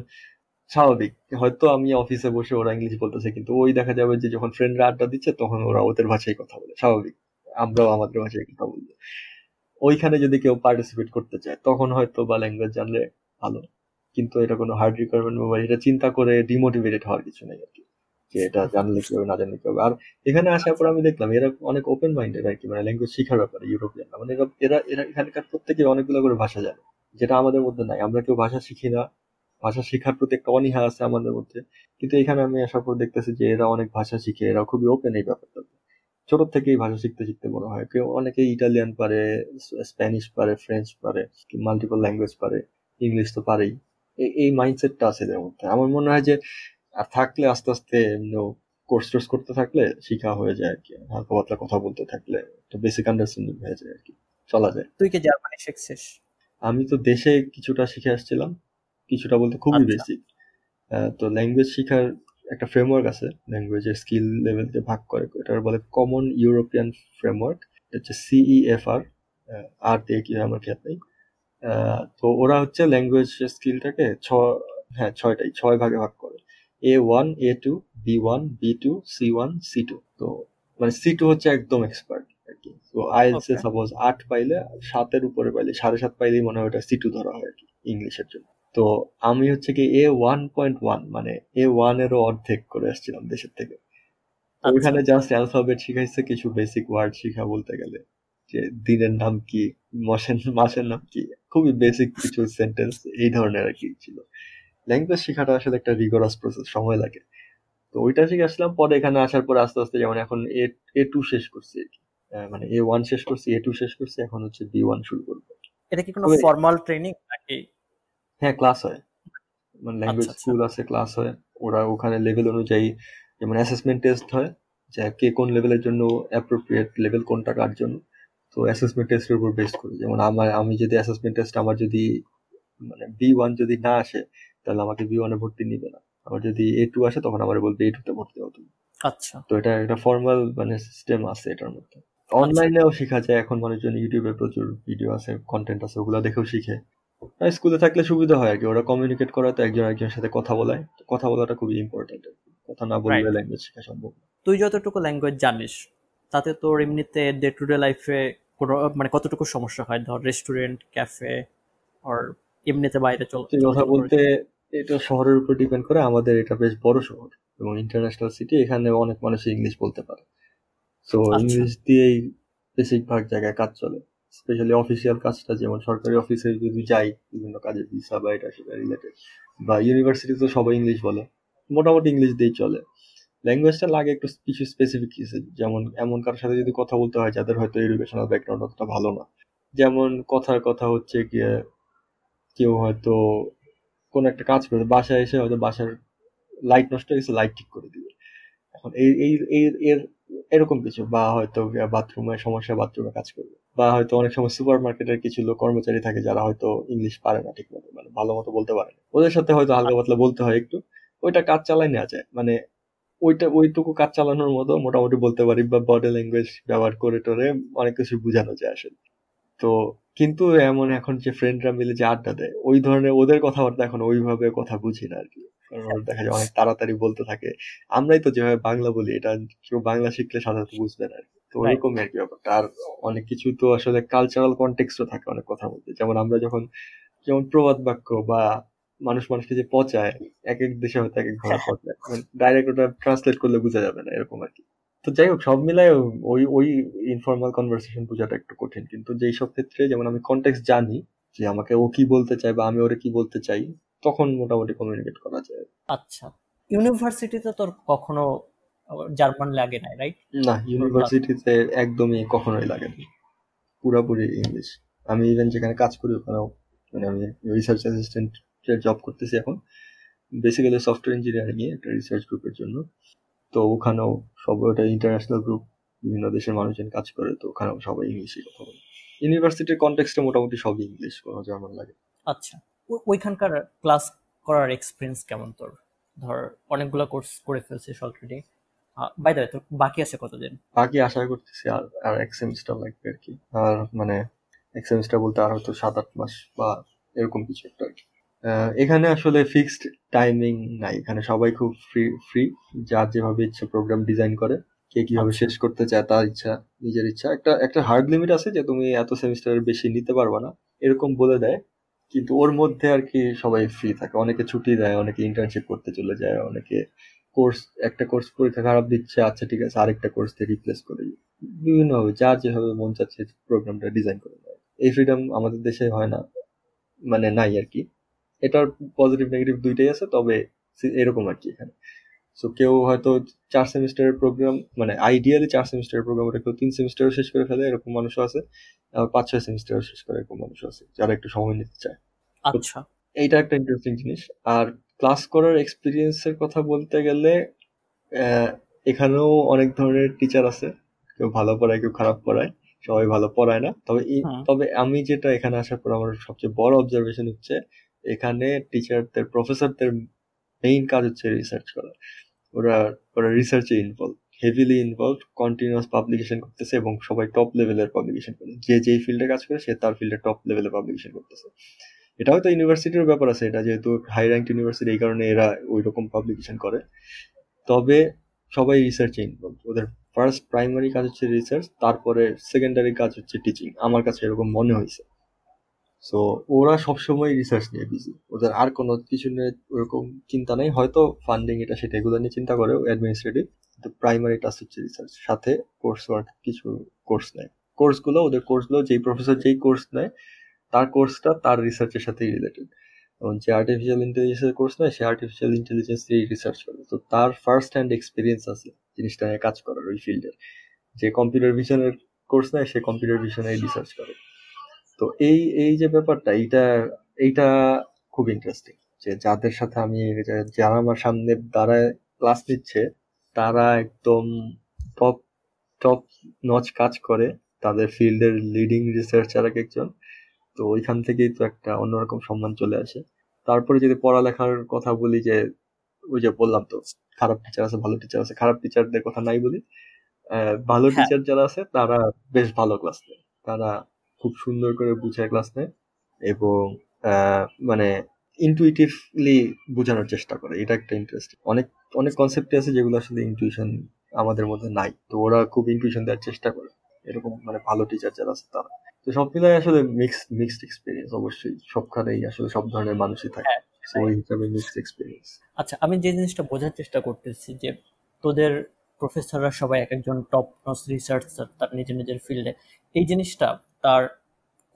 S2: স্বাভাবিক হয়তো আমি অফিসে বসে ওরা ইংলিশ বলতেছে কিন্তু ওই দেখা যাবে যে যখন ফ্রেন্ডরা আড্ডা দিচ্ছে তখন ওরা ওদের ভাষায় কথা বলে। স্বাভাবিক আমরাও আমাদের ভাষায় কথা বলব। ওইখানে যদি কেউ পার্টিসিপেট করতে চায় তখন হয়তো বা ল্যাঙ্গুয়েজ জানলে ভালো। কিন্তু এটা কোনো হার্ড রিকোয়ারমেন্ট বা এটা চিন্তা করে ডিমোটিভেটেড হওয়ার কিছু নেই আর কি যে এটা জানলে কি হবে, না জানলে কি হবে। আর এখানে আসার পর আমি দেখলাম, এরা অনেক ওপেন মাইন্ডেড আর কি মানে ল্যাঙ্গুয়েজ শেখার ব্যাপারে ইউরোপিয়ানরা মানে এরা এরা এখানকার প্রত্যেকে অনেকগুলো করে ভাষা জানে, যেটা আমাদের মধ্যে নাই। আমরা কেউ ভাষা শিখি না। ভাষা শেখার প্রতি একটা অনীহা আছে আমাদের মধ্যে। কিন্তু এখানে আমি আসার পর দেখতেছি যে এরা অনেক ভাষা শিখে, এরা খুবই ওপেন এই ব্যাপারটা। ছোট থেকেই ভাষা শিখতে শিখতে বড় হয়। কেউ অনেকে ইটালিয়ান পারে স্প্যানিশ পারে ফ্রেঞ্চ পারে মাল্টিপল ল্যাঙ্গুয়েজ পারে ইংলিশ তো পারেই। এই মাইন্ডসেটটা আছে এদের মধ্যে। আমার মনে হয় যে আর থাকলে আস্তে আস্তে কোর্স টোর্স করতে থাকলে শিখা হয়ে যায় আর কি হালকা পাতলা কথা বলতে থাকলে একটা বেসিক আন্ডারস্ট্যান্ডিং হয়ে যায় আর কি চলা যায়।
S1: তুই কি জার্মানি শিখছিস?
S2: আমি তো দেশে কিছুটা শিখে আসছিলাম। কিছুটা বলতে খুবই
S1: আচ্ছা।
S2: বেসিক তো ল্যাঙ্গুয়েজ শেখার একটা ফ্রেমওয়ার্ক আছে। ল্যাঙ্গুয়েজের স্কিল লেভেলকে ভাগ করে। এটার বলে কমন ইউরোপিয়ান ফ্রেমওয়ার্ক হচ্ছে সিইএফআর আর দিয়ে কি আমার খেয়াল নেই। তো ওরা হচ্ছে ল্যাঙ্গুয়েজ স্কিলটাকে ছ হ্যাঁ ছয়টাই ছয় ভাগে ভাগ করে। A one A two B one B two C one C two তো মানে সি টু হচ্ছে একদম এক্সপার্ট আর কি। তো আইএলস এ সাপোজ আট পাইলে সাতের উপরে পাইলে সাড়ে সাত পাইলেই মনে হয় ওটা সি টু ধরা হয় আর কি ইংলিশের জন্য। তো আমি হচ্ছে কি এ ওয়ান পয়েন্ট ওয়ান মানে এ ওয়ান এরও অর্ধেক করে আসছিলাম দেশের থেকে।
S1: আচ্ছা।
S2: ওইখানে জাস্ট অ্যালফাবেট শিখাইছে কিছু বেসিক ওয়ার্ড শিখা বলতে গেলে যে দিনের নাম কি মাসের মাসের নাম কি? খুবই বেসিক কিছু সেন্টেন্স এই ধরনের আর কি ছিল। ল্যাঙ্গুয়েজ শেখাটা আসলে একটা রিগরাস প্রসেস সময় লাগে। তো ওইটা শিখে আসলাম পরে এখানে আসার পর আস্তে আস্তে যেমন এখন এ এ টু শেষ করছি আর কি। মানে এ ওয়ান শেষ করছি এ টু শেষ করছি এখন হচ্ছে বি ওয়ান শুরু করব।
S1: এটা কি কোনো ফর্মাল ট্রেনিং নাকি?
S2: হ্যাঁ ক্লাস হয়। মানে ল্যাঙ্গুয়েজ
S1: আচ্ছা, আচ্ছা।
S2: স্কুল আছে ক্লাস হয়। ওরা ওখানে লেভেল অনুযায়ী যেমন অ্যাসেসমেন্ট টেস্ট হয় যে কে কোন লেভেলের জন্য অ্যাপ্রোপ্রিয়েট লেভেল কোনটা কার জন্য। তো অ্যাসেসমেন্ট টেস্টের উপর বেস করে। যেমন আমার আমি যদি অ্যাসেসমেন্ট টেস্ট আমার যদি মানে বি ওয়ান যদি না আসে তাহলে আমাকে বি ওয়ানে ভর্তি নিবে না। আমার যদি এ টু আসে তখন আমার বলবে এ টুতে ভর্তি হতো
S1: আচ্ছা।
S2: তো এটা একটা ফর্মাল মানে সিস্টেম আছে এটার মধ্যে। অনলাইনেও শেখা যায় এখন মানুষজন ইউটিউবে প্রচুর ভিডিও আছে কন্টেন্ট আছে ওগুলো দেখেও শিখে। স্কুলে থাকলে সুবিধা হয় আর কি ওরা কমিউনিকেট করা তো একজন একজনের সাথে কথা বলায়। কথা বলাটা খুবই ইম্পর্টেন্ট কথা না বললে ল্যাঙ্গুয়েজ শেখা সম্ভব
S1: তুই যতটুকু ল্যাঙ্গুয়েজ জানিস তাতে তোর এমনিতে ডে টু ডে লাইফে কোনো মানে কতটুকু সমস্যা হয়? ধর রেস্টুরেন্ট ক্যাফে আর এমনিতে বাইরে চল
S2: কথা বলতে এটা শহরের উপর ডিপেন্ড করে আমাদের এটা বেশ বড় শহর এবং ইন্টারন্যাশনাল সিটি এখানে অনেক মানুষ ইংলিশ বলতে পারে। সো
S1: আচ্ছা।
S2: ইংলিশ দিয়েই বেশিরভাগ জায়গায় কাজ চলে। স্পেশালি অফিসিয়াল কাজটা যেমন সরকারি অফিসে যদি যাই বিভিন্ন কাজে ভিসা বা এটা সেটা রিলেটেড বা ইউনিভার্সিটি তো সবাই ইংলিশ বলে। মোটামুটি ইংলিশ দিয়েই চলে। ল্যাঙ্গুয়েজটা লাগে একটু কিছু স্পেসিফিক কিছু। যেমন এমন কারোর সাথে যদি কথা বলতে হয় যাদের হয়তো এডুকেশনাল ব্যাকগ্রাউন্ড অতটা ভালো না। যেমন কথার কথা হচ্ছে গিয়ে কেউ হয়তো কোনো একটা কাজ করে, বাসায় এসে হয়তো বাসার লাইট নষ্ট হয়ে গেছে লাইট ঠিক করে দিবে। এখন এই এই এর, এরকম কিছু। বা হয়তো বাথরুমে সমস্যা বাথরুমে কাজ করবে। বা হয়তো অনেক সময় সুপার মার্কেটের কিছু লোক কর্মচারী থাকে যারা হয়তো ইংলিশ পারে না ঠিক মতো মানে ভালো মতো বলতে পারে না। ওদের সাথে হয়তো হালকা পাতলা বলতে হয় একটু। ওইটা কাজ চালাই নেওয়া যায়। মানে ওইটা ওইটুকু কাজ চালানোর মতো মোটামুটি বলতে পারি বা বডি ল্যাঙ্গুয়েজ ব্যবহার করে টরে অনেক কিছু বোঝানো যায় আসলে। তো কিন্তু এমন এখন যে ফ্রেন্ডরা মিলে যে আড্ডা দেয় ওই ধরনের ওদের কথাবার্তা এখন ওইভাবে কথা বুঝি না আর কি কারণ দেখা যায় অনেক তাড়াতাড়ি বলতে থাকে। আমরাই তো যেভাবে বাংলা বলি এটা কেউ বাংলা শিখলে সাধারণত বুঝবে না আর কি তো. ওরকমই আর কি ব্যাপারটা। আর অনেক কিছু তো আসলে কালচারাল কনটেক্সটও থাকে অনেক কথা বলতে যেমন আমরা যখন যেমন প্রবাদ বাক্য বা মানুষ মানুষকে যে পচায় এক এক দেশে হয়তো এক এক ভাবে পচায়। ডাইরেক্ট ওটা ট্রান্সলেট করলে বোঝা যাবে না এরকম আর কি। তো যাই হোক সব মিলায় ওই ওই ইনফর্মাল কনভারসেশন বোঝাটা একটু কঠিন। কিন্তু যেই সব ক্ষেত্রে যেমন আমি কনটেক্স জানি যে আমাকে ও কি বলতে চায় বা আমি ওরে কি বলতে চাই তখন মোটামুটি কমিউনিকেট করা যায়।
S1: আচ্ছা। ইউনিভার্সিটিতে তোর কখনো জার্মান লাগে নাই রাইট
S2: না ইউনিভার্সিটিতে একদমই কখনোই লাগে না। পুরাপুরি ইংলিশ আমি ইভেন যেখানে কাজ করি ওখানেও মানে আমি রিসার্চ অ্যাসিস্ট্যান্ট জব করতেছি এখন। বেসিক্যালি সফটওয়্যার ইঞ্জিনিয়ারিং এ একটা রিসার্চ গ্রুপের জন্য। তো ওখানেও সব ওটা ইন্টারন্যাশনাল গ্রুপ বিভিন্ন দেশের মানুষজন কাজ করে তো ওখানেও সবাই ইংলিশে কথা বলে। ইউনিভার্সিটির কনটেক্সটে মোটামুটি সবই ইংলিশ কোনো জার্মান লাগে।
S1: আচ্ছা ওইখানকার ক্লাস করার এক্সপিরিয়েন্স কেমন তোর? ধর অনেকগুলো কোর্স করে ফেলছিস অলরেডি বাই দ্য তোর বাকি আছে কতদিন?
S2: বাকি আশা করতেছি আর আর এক সেমিস্টার লাগবে আর কি। আর মানে এক সেমিস্টার বলতে আর হয়তো সাত আট মাস বা এরকম কিছু একটা আর কি। এখানে আসলে ফিক্সড টাইমিং নাই। এখানে সবাই খুব ফ্রি ফ্রি যার যেভাবে ইচ্ছা প্রোগ্রাম ডিজাইন করে কে কীভাবে
S1: আচ্ছা।
S2: শেষ করতে চায় তার ইচ্ছা নিজের ইচ্ছা। একটা একটা হার্ড লিমিট আছে যে তুমি এত সেমিস্টারের বেশি নিতে পারবে না এরকম বলে দেয়। কিন্তু ওর মধ্যে আর কি সবাই ফ্রি থাকে। অনেকে ছুটি দেয় অনেকে ইন্টার্নশিপ করতে চলে যায় অনেকে কোর্স একটা কোর্স পরীক্ষা খারাপ দিচ্ছে আচ্ছা ঠিক আছে আরেকটা কোর্স দিয়ে রিপ্লেস করে। বিভিন্নভাবে যার যেভাবে মন চাচ্ছে প্রোগ্রামটা ডিজাইন করে দেয় এই ফ্রিডম আমাদের দেশে হয় না মানে নাই আর কি। এটার পজিটিভ নেগেটিভ দুইটাই আছে তবে এরকম আর কি এখানে। সো কেউ হয়তো চার সেমিস্টারের প্রোগ্রাম মানে আইডিয়ালি চার সেমিস্টারের প্রোগ্রাম ওটা কেউ তিন সেমিস্টারও শেষ করে ফেলে এরকম মানুষও আছে। পাঁচ ছয় সেমিস্টারও শেষ করে এরকম মানুষও আছে যারা একটু সময় নিতে চায়।
S1: আচ্ছা।
S2: এইটা একটা ইন্টারেস্টিং জিনিস। আর ক্লাস করার এক্সপিরিয়েন্সের কথা বলতে গেলে এখানেও অনেক ধরনের টিচার আছে। কেউ ভালো পড়ায় কেউ খারাপ পড়ায়। সবাই ভালো পড়ায় না। তবে তবে আমি যেটা এখানে আসার পর আমার সবচেয়ে বড় অবজারভেশন হচ্ছে এখানে টিচারদের প্রফেসরদের মেইন কাজ হচ্ছে রিসার্চ করা। ওরা ওরা রিসার্চে involve heavily involve continuous publication করতেছে এবং সবাই টপ লেভেলের পাবলিকেশন করে। যে যেই ফিল্ডে কাজ করে, সে তার ফিল্ডে টপ লেভেলে পাবলিকেশন করতেছে। এটা হয়তো ইউনিভার্সিটির ব্যাপার আছে, এটা যেহেতু হাই র্যাঙ্ক ইউনিভার্সিটি এই কারণে এরা ওই রকম পাবলিকেশন করে। তবে সবাই রিসার্চে ইনভলভ ওদের ফার্স্ট প্রাইমারি কাজ হচ্ছে রিসার্চ তারপরে সেকেন্ডারি কাজ হচ্ছে টিচিং আমার কাছে এরকম মনে হয়েছে সো ওরা সবসময় রিসার্চ নিয়ে বিজি ওদের আর কোনো কিছু নিয়ে ওরকম চিন্তা নেই। হয়তো ফান্ডিং এটা সেটা এগুলো নিয়ে চিন্তা করে অ্যাডমিনিস্ট্রেটিভ কিন্তু প্রাইমারি টাস্ক হচ্ছে রিসার্চ সাথে কোর্স ওয়ার্ক কিছু কোর্স নেয়। কোর্সগুলো ওদের কোর্সগুলো যেই প্রফেসর যেই কোর্স নেয়, তার কোর্সটা তার রিসার্চের সাথেই রিলেটেড এবং যে আর্টিফিশিয়াল ইন্টেলিজেন্সের কোর্স নেয়, সে আর্টিফিশিয়াল ইন্টেলিজেন্স নিয়ে রিসার্চ করে। তো তার ফার্স্ট হ্যান্ড এক্সপিরিয়েন্স আছে জিনিসটা নিয়ে কাজ করার ওই ফিল্ডের যে কম্পিউটার ভিশনের কোর্স নেয়, সে কম্পিউটার ভিশনে রিসার্চ করে। তো এই এই যে ব্যাপারটা এইটা এইটা খুব ইন্টারেস্টিং যে যাদের সাথে আমি যারা আমার সামনে দাঁড়ায় ক্লাস নিচ্ছে তারা একদম টপ টপ নচ কাজ করে। তাদের ফিল্ডের লিডিং রিসার্চার এক একজন। তো ওইখান থেকেই তো একটা অন্যরকম সম্মান চলে আসে। তারপরে যদি পড়ালেখার কথা বলি যে ওই যে বললাম তো খারাপ টিচার আছে ভালো টিচার আছে খারাপ টিচারদের কথা নাই বলি। আহ, ভালো
S1: হ্যাঁ।
S2: টিচার যারা আছে তারা বেশ ভালো ক্লাস নেয়। তারা খুব সুন্দর করে বুঝায় ক্লাস নেয় এবং মানে ইনটুইটিভলি বোঝানোর চেষ্টা করে। এটা একটা ইন্টারেস্টিং অনেক অনেক কনসেপ্ট আছে যেগুলো আসলে ইনটুইশন আমাদের মধ্যে নাই। তো ওরা খুব ইনটুইশন দেওয়ার চেষ্টা করে। এরকম মানে ভালো টিচার যারা আছে তারা। তো সব মিলাই আসলে মিক্সড মিক্সড এক্সপিরিয়েন্স অবশ্যই। সবখানেই আসলে সব ধরনের মানুষই থাকে।
S1: হ্যাঁ,
S2: ওই হিসাবে মিক্সড এক্সপিরিয়েন্স
S1: আচ্ছা আমি যে জিনিসটা বোঝার চেষ্টা করতেছি যে তোদের প্রফেসররা সবাই এক একজন টপ নচ রিসার্চার তার নিজের নিজের ফিল্ডে এই জিনিসটা তার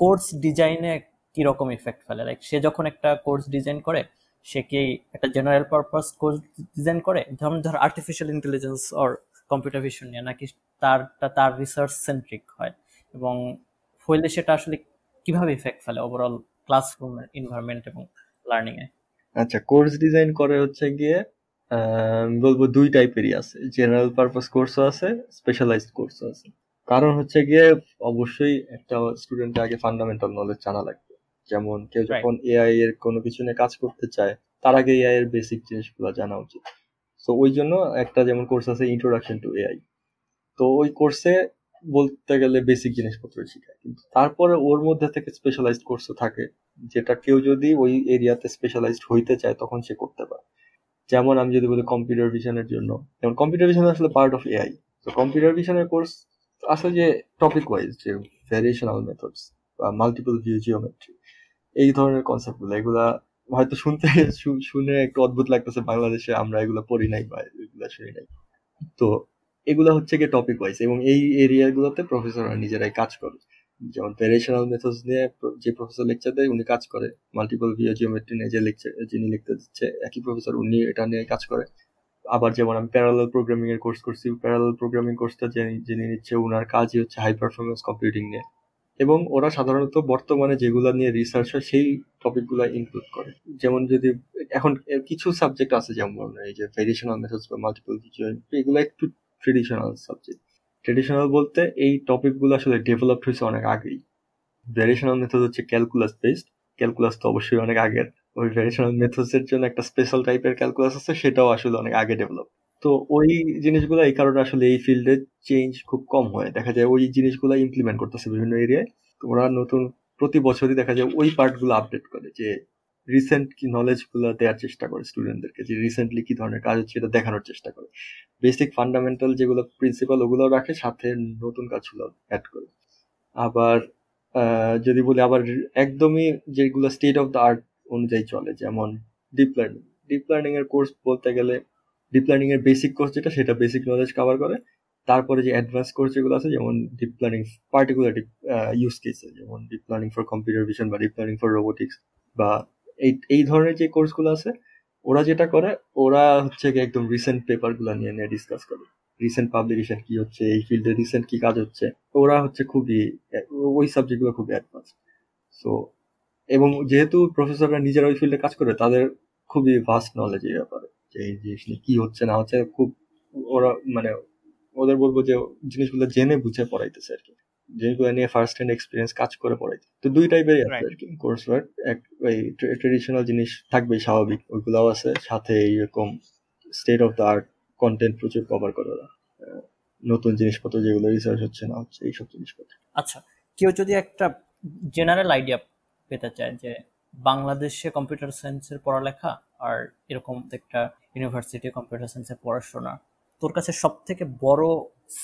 S1: কোর্স ডিজাইনে কীরকম ইফেক্ট ফেলে? লাইক সে যখন একটা কোর্স ডিজাইন করে, সে কি একটা জেনারেল পারপাস কোর্স ডিজাইন করে? যেমন ধর artificial intelligence or computer vision নিয়ে, নাকি তারটা তার রিসার্চ সেন্ট্রিক হয়? এবং হইলে সেটা আসলে কীভাবে ইফেক্ট ফেলে ওভারঅল ক্লাসরুম এনভায়রনমেন্ট এবং লার্নিং এ
S2: আচ্ছা কোর্স ডিজাইন করে হচ্ছে গিয়ে বলব দুই টাইপেরই আছে। জেনারেল পারপাস কোর্সও আছে স্পেশালাইজড কোর্সও আছে। কারণ হচ্ছে গিয়ে অবশ্যই একটা স্টুডেন্টের আগে ফান্ডামেন্টাল নলেজ জানা লাগবে। যেমন কেউ যখন এআই এর কোনো কিছু নিয়ে কাজ করতে চায় তার আগে এআই এর বেসিক জিনিসগুলো জানা উচিত। তো ওই জন্য একটা যেমন কোর্স আছে ইন্ট্রোডাকশন টু এআই তো ওই কোর্সে বলতে গেলে বেসিক জিনিসপত্র শেখায়। কিন্তু তারপরে ওর মধ্যে থেকে স্পেশালাইজড কোর্সও থাকে যেটা কেউ যদি ওই এরিয়াতে স্পেশালাইজড হইতে চায় তখন সে করতে পারে। যেমন আমি যদি বলি কম্পিউটার ভিশনের জন্য। যেমন কম্পিউটার ভিশন আসলে পার্ট অফ এআই তো কম্পিউটার ভিশনের কোর্স আছে যে টপিক ওয়াইজ যে ভ্যারিয়েশনাল মেথডস বা মাল্টিপল ভিউ জিওমেট্রি এই ধরনের কনসেপ্টগুলো এগুলা হয়তো শুনতে শুনে একটু অদ্ভুত লাগতেছে, বাংলাদেশে আমরা এগুলো পড়ি নাই বা এগুলা শুনি নাই। তো এগুলো হচ্ছে গিয়ে টপিক ওয়াইজ এবং এই এরিয়াগুলোতে প্রফেসররা নিজেরাই কাজ করে। যেমন ভেরিয়েশনাল মেথডস নিয়ে যে প্রফেসর লেকচার দেয়, উনি কাজ করে। মাল্টিপল ভিও জিওমেট্রি নিয়ে যে লেকচার যিনি লিখতে দিচ্ছে, একই প্রফেসর উনি এটা নিয়ে কাজ করে। আবার যেমন আমি প্যারালাল প্রোগ্রামিং এর কোর্স করছি প্যারালাল প্রোগ্রামিং কোর্সটা যিনি নিচ্ছে ওনার কাজই হচ্ছে হাই পারফরমেন্স কম্পিউটিং নিয়ে। এবং ওরা সাধারণত বর্তমানে যেগুলো নিয়ে রিসার্চ হয়, সেই টপিকগুলো ইনক্লুড করে। যেমন যদি, এখন কিছু সাবজেক্ট আছে যেমন এই যে ভেরিয়েশনাল মেথডস বা মাল্টিপল এগুলো একটু ট্রেডিশনাল সাবজেক্ট ট্রেডিশনাল বলতে এই টপিকগুলো আসলে ডেভেলপড হয়েছে অনেক আগেই। ভেরিয়েশনাল মেথড হচ্ছে ক্যালকুলাস বেসড ক্যালকুলাস তো অবশ্যই অনেক আগের। ওই ভেরিয়েশনাল মেথডস এর জন্য একটা স্পেশাল টাইপের ক্যালকুলাস আছে, সেটাও আসলে অনেক আগে ডেভেলপ তো ওই জিনিসগুলো এই কারণে আসলে এই ফিল্ডে চেঞ্জ খুব কম হয়। দেখা যায় ওই জিনিসগুলো ইমপ্লিমেন্ট করতেছে বিভিন্ন এরিয়ায় ওরা নতুন প্রতি বছরই দেখা যায় ওই পার্টগুলো আপডেট করে যে রিসেন্ট কি নলেজগুলো দেওয়ার চেষ্টা করে স্টুডেন্টদেরকে যে রিসেন্টলি কি ধরনের কাজ হচ্ছে এটা দেখানোর চেষ্টা করে। বেসিক ফান্ডামেন্টাল যেগুলো প্রিন্সিপাল ওগুলো রাখে, সাথে নতুন কাজগুলো অ্যাড করে। আবার যদি বলি আবার একদমই যেগুলো স্টেট অফ দ্য আর্ট অনুযায়ী চলে, যেমন ডিপ লার্নিং ডিপ লার্নিং এর কোর্স বলতে গেলে ডিপ লার্নিং এর বেসিক কোর্স যেটা, সেটা বেসিক নলেজ কভার করে। তারপরে যে অ্যাডভান্স কোর্স যেগুলো আছে, যেমন deep learning particular deep use কেসে যেমন deep learning for computer vision বা ডিপ লার্নিং ফর রোবোটিক্স বা এই এই ধরনের যে কোর্সগুলো আছে, ওরা যেটা করে, ওরা হচ্ছে কি একদম রিসেন্ট পেপারগুলো নিয়ে নিয়ে ডিসকাস করে। রিসেন্ট পাবলিকেশন কি হচ্ছে, এই ফিল্ডে রিসেন্ট কি কাজ হচ্ছে, ওরা হচ্ছে খুবই, ওই সাবজেক্টগুলো খুবই অ্যাডভান্স সো এবং যেহেতু প্রফেসররা নিজেরা ওই ফিল্ডে কাজ করে তাদের খুবই ভাস্ট নলেজ এই ব্যাপারে যে এই জিনিস নিয়ে কি হচ্ছে না হচ্ছে খুব ওরা মানে ওদের বলব যে জিনিসগুলো জেনে বুঝে পড়াইতেছে আর কি। যেগুলো নিয়ে ফার্স্ট হ্যান্ড এক্সপিরিয়েন্স কাজ করে পড়াইতে তো দুই টাইপের আছে আর কি কোর্স ওয়ার্ক এক ওই ট্রেডিশনাল জিনিস থাকবেই স্বাভাবিক ওইগুলোও আছে। সাথে এইরকম state of the art content প্রচুর কভার করে ওরা। নতুন জিনিসপত্র যেগুলো রিসার্চ হচ্ছে না হচ্ছে এইসব জিনিসপত্র।
S1: আচ্ছা কেউ যদি একটা জেনারেল আইডিয়া পেতে চায় যে বাংলাদেশে কম্পিউটার সায়েন্সের পড়ালেখা আর এরকম একটা ইউনিভার্সিটি কম্পিউটার সায়েন্সের পড়াশোনা। তোর কাছে সব থেকে বড়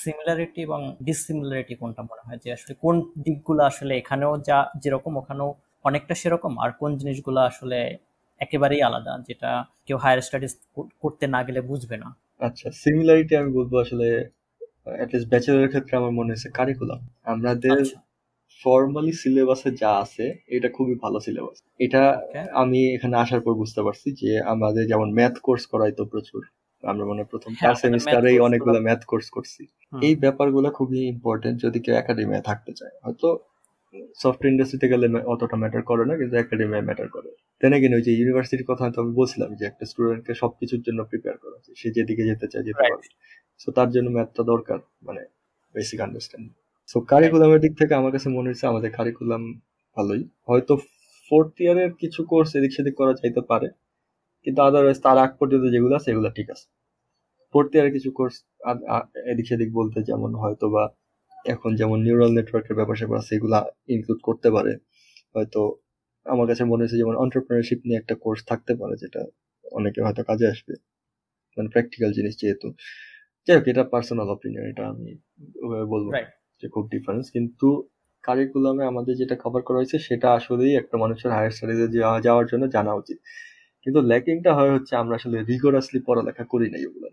S1: সিমিলারিটি এবং ডিসিমিলারিটি কোনটা মনে হয়? যে আসলে কোন দিকগুলো আসলে এখানেও যা যেরকম ওখানেও অনেকটা সেরকম আর কোন জিনিসগুলো আসলে একেবারেই আলাদা যেটা কেউ হায়ার স্টাডিজ করতে না গেলে বুঝবে না?
S2: আচ্ছা সিমিলারিটি আমি বলব আসলে অ্যাটলিস্ট ব্যাচেলারের ক্ষেত্রে আমার মনে হয়েছে কারিকুলাম আমাদের ফর্মালি সিলেবাসে যা আছে এটা খুবই ভালো সিলেবাস এটা আমি এখানে আসার পর বুঝতে পারছি যে আমাদের যেমন ম্যাথ কোর্স করাইতো প্রচুর। আমরা মনে প্রথম চার সেমিস্টারেই অনেকগুলো ম্যাথ কোর্স করছি। এই ব্যাপারগুলো খুবই ইম্পর্টেন্ট যদি কেউ একাডেমিয়ায় থাকতে চায়। হয়তো সফটওয়্যার ইন্ডাস্ট্রিতে গেলে অতটা ম্যাটার করে না কিন্তু একাডেমিয়ায় ম্যাটার করে। তেনে কিনা ওই যে ইউনিভার্সিটির কথা হয়তো আমি বলছিলাম যে একটা স্টুডেন্টকে সবকিছুর জন্য প্রিপেয়ার করা সে যেদিকে যেতে চায় যেতে পারে সো তার জন্য ম্যাথটা দরকার মানে বেসিক আন্ডারস্ট্যান্ডিং সো কারিকুলামের দিক থেকে আমার কাছে মনে হয়েছে আমাদের কারিকুলাম ভালোই। হয়তো ফোর্থ ইয়ারের কিছু কোর্স এদিক সেদিক করা যাইতে পারে কিন্তু আদারওয়াইজ তার আগ পর্যন্ত যেগুলো আছে এগুলো ঠিক আছে। ফোর্থ ইয়ারের কিছু কোর্স এদিক সেদিক বলতে যেমন হয়তো বা এখন যেমন নিউরাল নেটওয়ার্কের ব্যাপার স্যাপার আছে এগুলো ইনক্লুড করতে পারে। হয়তো আমার কাছে মনে হয়েছে যেমন অন্টারপ্রিনারশিপ নিয়ে একটা কোর্স থাকতে পারে যেটা অনেকে হয়তো কাজে আসবে। মানে প্র্যাকটিক্যাল জিনিস যেহেতু। যাই হোক এটা পার্সোনাল অপিনিয়ন এটা আমি বলব যে খুব ডিফারেন্স কিন্তু কারিকুলামে আমাদের যেটা কভার করা হয়েছে সেটা আসলেই একটা মানুষের হায়ার স্টাডিজে যাওয়ার জন্য জানা উচিত। কিন্তু ল্যাকিংটা হয় হচ্ছে আমরা আসলে রিগোরাসলি পড়ালেখা করি নাই ওগুলো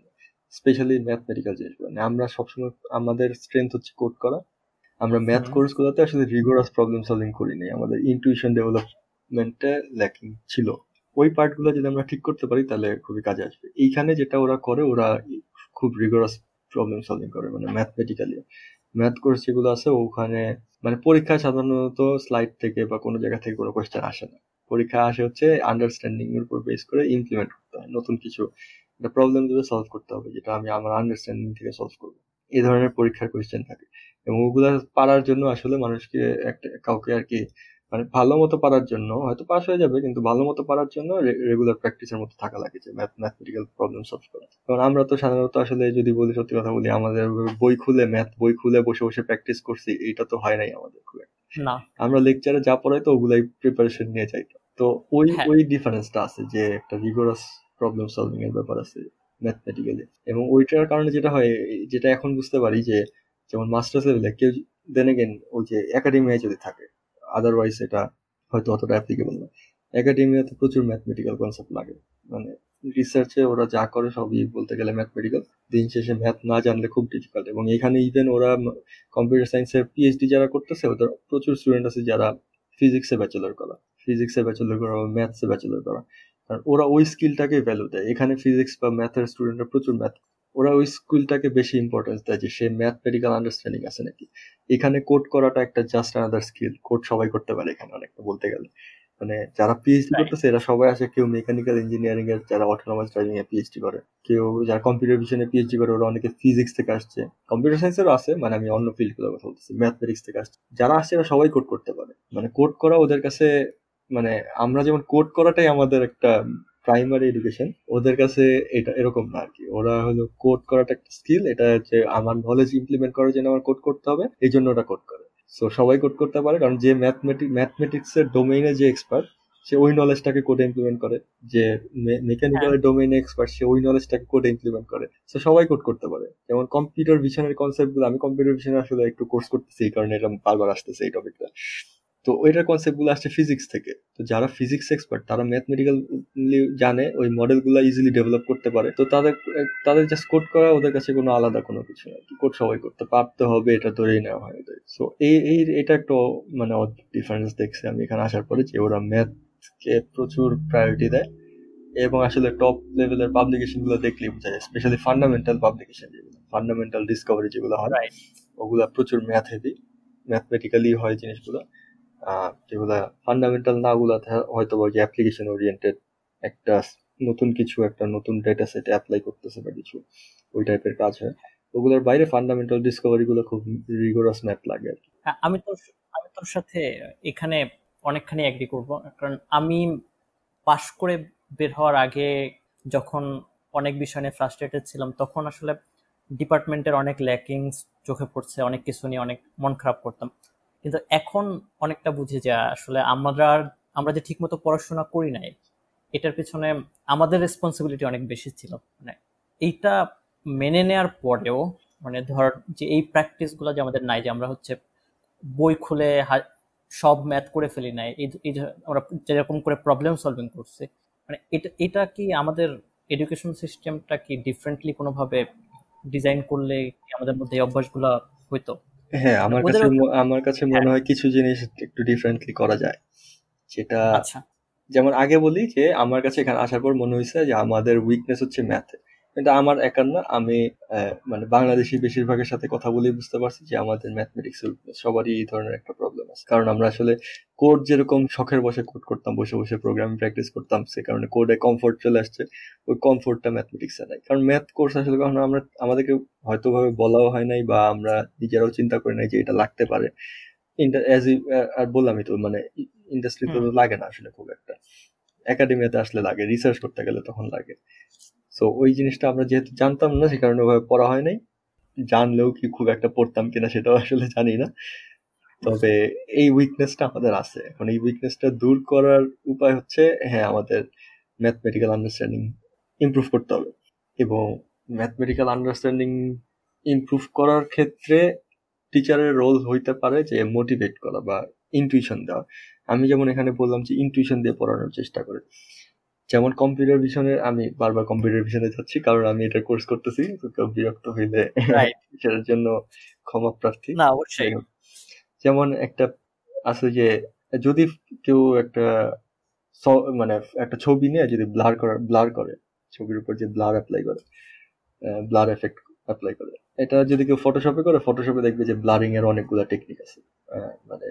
S2: স্পেশালি ম্যাথমেটিক্যাল জিনিসগুলো আমরা সবসময় আমাদের স্ট্রেংথ হচ্ছে কোড করা। আমরা ম্যাথ কোর্সগুলোতে আসলে রিগোরাস প্রবলেম সলভিং করি নাই। আমাদের ইনটিউশন ডেভেলপমেন্টে ল্যাকিং ছিল। ওই পার্টগুলো যদি আমরা ঠিক করতে পারি তাহলে খুবই কাজে আসবে। এইখানে যেটা ওরা করে ওরা খুব রিগোরাস প্রবলেম সলভিং করে মানে ম্যাথমেটিক্যালি ম্যাথ কোর্স যেগুলো আছে, ওখানে মানে পরীক্ষা সাধারণত স্লাইড থেকে বা কোনো জায়গা থেকে কোনো কোয়েশ্চেন আসে না। পরীক্ষা আসে হচ্ছে আন্ডারস্ট্যান্ডিং এর উপর বেস করে ইমপ্লিমেন্ট করতে হয়। নতুন কিছু, একটা প্রবলেমগুলো সলভ করতে হবে, যেটা আমি আমার আন্ডারস্ট্যান্ডিং থেকে সলভ করব। এই ধরনের পরীক্ষার কোয়েশ্চেন থাকে। এবং ওগুলো পারার জন্য আসলে মানুষকে একটা, কাউকে আর কি মানে ভালো মতো পারার জন্য হয়তো পাস হয়ে যাবে কিন্তু ভালো মতো পারার জন্য রেগুলার প্র্যাকটিসের মতো থাকা লাগে যে ম্যাথমেটিক্যাল প্রবলেম সলভ করা কারণ আমরা তো সাধারণত আসলে যদি বলি সত্যি কথা বলি আমাদের বই খুলে ম্যাথ বই খুলে বসে বসে প্র্যাকটিস করছি এটা তো হয় নাই আমাদের খুব
S1: না।
S2: আমরা লেকচারে যা পড়াই তো ওগুলাই প্রিপারেশন নিয়ে যাই। তো ওই
S1: হ্যাঁ।
S2: ওই ডিফারেন্সটা আছে যে একটা রিগোরাস প্রবলেম সলভিং এর ব্যাপার আছে ম্যাথমেটিক্যালি এবং ওইটার কারণে যেটা হয় যেটা এখন বুঝতে পারি যে যেমন মাস্টার্স লেভেলে কেউ দেন এগেন ওই যে একাডেমিয়ায় যদি থাকে আদারওয়াইজ এটা হয়তো অতটা অ্যাপ্লিকেবল না। একাডেমিয়াতে প্রচুর ম্যাথমেটিক্যাল কনসেপ্ট লাগে। মানে রিসার্চে ওরা যা করে সবই বলতে গেলে ম্যাথমেটিক্যাল দিন শেষে ম্যাথ না জানলে খুব ডিফিকাল্ট এবং এখানে ইভেন ওরা কম্পিউটার সায়েন্সের পিএইচডি যারা করতেছে, ওদের প্রচুর স্টুডেন্ট আছে যারা ফিজিক্সে ব্যাচেলর করা। ফিজিক্সে ব্যাচেলর করা বা ম্যাথসে ব্যাচেলর করা। কারণ ওরা ওই স্কিলটাকে ভ্যালু দেয়। এখানে ফিজিক্স বা ম্যাথের স্টুডেন্টরা প্রচুর ম্যাথ ওরা ওই স্কিলটাকে বেশি ইম্পর্টেন্স দেয় যে সে ম্যাথমেটিক্যাল আন্ডারস্ট্যান্ডিং আছে নাকি? এখানে কোড করাটা একটা জাস্ট আনাদার স্কিল কোড সবাই করতে পারে এখানে অনেকটা বলতে গেলে। মানে যারা পিএইচডি করতেছে এরা সবাই আছে কেউ মেকানিক্যাল ইঞ্জিনিয়ারিং এর যারা অটোনোমাস ড্রাইভিং এ পিএইচডি করে কেউ যারা কম্পিউটার ভিশনে পিএইচডি করে ওরা অনেকে ফিজিক্স থেকে আসছে। কম্পিউটার সায়েন্সেরও আছে মানে আমি অন্য ফিল্ডগুলো কথা বলতেছি ম্যাথমেটিক্স থেকে আসছে। যারা আসছে এরা সবাই কোড করতে পারে। মানে কোড করা ওদের কাছে মানে আমরা যেমন কোড করাটাই আমাদের একটা প্রাইমারি এডুকেশন ওদের কাছে এটা এরকম না আর কি ওরা হলো কোড করাটা একটা স্কিল এটা হচ্ছে আমার নলেজ ইমপ্লিমেন্ট করার জন্য আমার কোড করতে হবে এই জন্য ওটা কোড করে। সো সবাই কোড করতে পারে কারণ যে ম্যাথমেটিক ম্যাথমেটিক্স এর ডোমেইনে যে এক্সপার্ট সে ওই নলেজটাকে কোডে ইমপ্লিমেন্ট করে। যে মেকানিক্যাল ডোমেইনে এক্সপার্ট সে ওই নলেজটাকে কোডে ইমপ্লিমেন্ট করে। সো সবাই কোড করতে পারে। যেমন কম্পিউটার ভিশনের কনসেপ্টগুলো আমি কম্পিউটার ভিশনে আসলে একটু কোর্স করতেছি এই কারণে এটা বারবার আসতেছে এই টপিকটা তো ওইটার কনসেপ্টগুলো আসছে ফিজিক্স থেকে। তো যারা ফিজিক্স এক্সপার্ট তারা ম্যাথমেটিক্যাল জানে ওই মডেলগুলো ইজিলি ডেভেলপ করতে পারে। তো তাদের তাদের জাস্ট কোড করা ওদের কাছে কোনো আলাদা কোনো কিছু না কোড সবাই করতে পারতে হবে এটা ধরেই নেওয়া হয় ওদের। সো এই এই এটা একটা মানে ডিফারেন্স দেখছি আমি এখানে আসার পরে যে ওরা ম্যাথকে প্রচুর প্রায়োরিটি দেয় এবং আসলে টপ লেভেলের পাবলিকেশনগুলো দেখলেই বোঝা যায় স্পেশালি ফান্ডামেন্টাল পাবলিকেশন যেগুলো ফান্ডামেন্টাল ডিসকভারি যেগুলো হয় ওগুলা প্রচুর ম্যাথ হেভি ম্যাথমেটিক্যালি হয় জিনিসগুলো। যেগুলা ফান্ডামেন্টাল না ওগুলাতে হয়তো বা অ্যাপ্লিকেশন ওরিয়েন্টেড একটা নতুন কিছু একটা নতুন ডেটা সেটে অ্যাপ্লাই করতেছে বা কিছু ওই টাইপের কাজ হয় ওগুলোর বাইরে ফান্ডামেন্টাল ডিসকভারি গুলো খুব রিগোরাস ম্যাথ লাগে আর কি।
S1: হ্যাঁ, আমি তোর আমি তোর সাথে এখানে অনেকখানি এগ্রি করব কারণ আমি পাশ করে বের হওয়ার আগে যখন অনেক বিষয় নিয়ে ফ্রাস্ট্রেটেড ছিলাম তখন আসলে ডিপার্টমেন্টের অনেক ল্যাকিংস চোখে পড়ছে অনেক কিছু নিয়ে অনেক মন খারাপ করতাম কিন্তু এখন অনেকটা বুঝে যে আসলে আমরা আমরা যে ঠিকমতো পড়াশোনা করি নাই, এটার পিছনে আমাদের রেসপন্সিবিলিটি অনেক বেশি ছিল। মানে এইটা মেনে নেয়ার পরেও মানে ধর যে এই প্র্যাকটিসগুলো যে আমাদের নাই, যে আমরা হচ্ছে বই খুলে সব ম্যাথ করে ফেলি নাই, এই আমরা যেরকম করে প্রবলেম সলভিং করছি মানে এটা এটা কি আমাদের এডুকেশন সিস্টেমটা কি ডিফারেন্টলি কোনোভাবে ডিজাইন করলে আমাদের মধ্যে এই অভ্যাসগুলো হইতো?
S2: হ্যাঁ আমার কাছে ম- আমার কাছে মনে হয়। কিছু জিনিস একটু ডিফারেন্টলি করা যায়। সেটা
S1: আচ্ছা।
S2: যেমন আগে বলি যে আমার কাছে এখানে আসার পর মনে হয়েছে যে আমাদের উইকনেস হচ্ছে ম্যাথে কিন্তু আমার একার না আমি মানে বাংলাদেশি বেশিরভাগের সাথে কথা বলে বুঝতে পারছি যে আমাদের ম্যাথমেটিক্স সবারই এই ধরনের একটা প্রবলেম আছে। কারণ আমরা আসলে কোড যেরকম শখের বসে কোড করতাম বসে বসে প্রোগ্রামিং প্র্যাকটিস করতাম সে কারণে কোডে কমফোর্ট চলে আসছে ওই কমফোর্টটা ম্যাথমেটিক্সে নাই। কারণ ম্যাথ কোর্স আসলে কখনো আমরা আমাদেরকে হয়তো ভাবে বলাও হয় নাই বা আমরা নিজেরাও চিন্তা করি নাই যে এটা লাগতে পারে। অ্যাজ আর বললামই তো মানে ইন্ডাস্ট্রিতে তো লাগে না আসলে খুব একটা। একাডেমিয়াতে আসলে লাগে রিসার্চ করতে গেলে তখন লাগে। সো ওই জিনিসটা আমরা যেহেতু জানতাম না, সে কারণে ওভাবে পড়া হয় নাই। জানলেও কি খুব একটা পড়তাম কিনা সেটাও আসলে জানি না। তবে এই উইকনেসটা আমাদের আছে। এখন এই উইকনেসটা দূর করার উপায় হচ্ছে হ্যাঁ আমাদের ম্যাথমেটিক্যাল আন্ডারস্ট্যান্ডিং ইমপ্রুভ করতে হবে। এবং ম্যাথমেটিক্যাল আন্ডারস্ট্যান্ডিং ইমপ্রুভ করার ক্ষেত্রে টিচারের রোল হইতে পারে যে মোটিভেট করা বা ইনটিউশন দেওয়া। আমি যেমন এখানে বললাম যে ইনটিউশন দিয়ে পড়ানোর চেষ্টা করে। যেমন কম্পিউটার ভিশনের আমি বারবার কম্পিউটার ভিশনে যাচ্ছি কারণ আমি এটা কোর্স করতেছি বিরক্ত হইলে. সেটার জন্য ক্ষমা প্রার্থী।
S1: না অবশ্যই।
S2: যেমন একটা আছে যে যদি কেউ একটা মানে একটা ছবি নিয়ে যদি ব্লার করার ব্লার করে ছবির উপর যে ব্লার অ্যাপ্লাই করে ব্লার এফেক্ট অ্যাপ্লাই করে এটা যদি কেউ ফটোশপে করে ফটোশপে দেখবে যে ব্লারিং এর অনেকগুলো টেকনিক আছে। মানে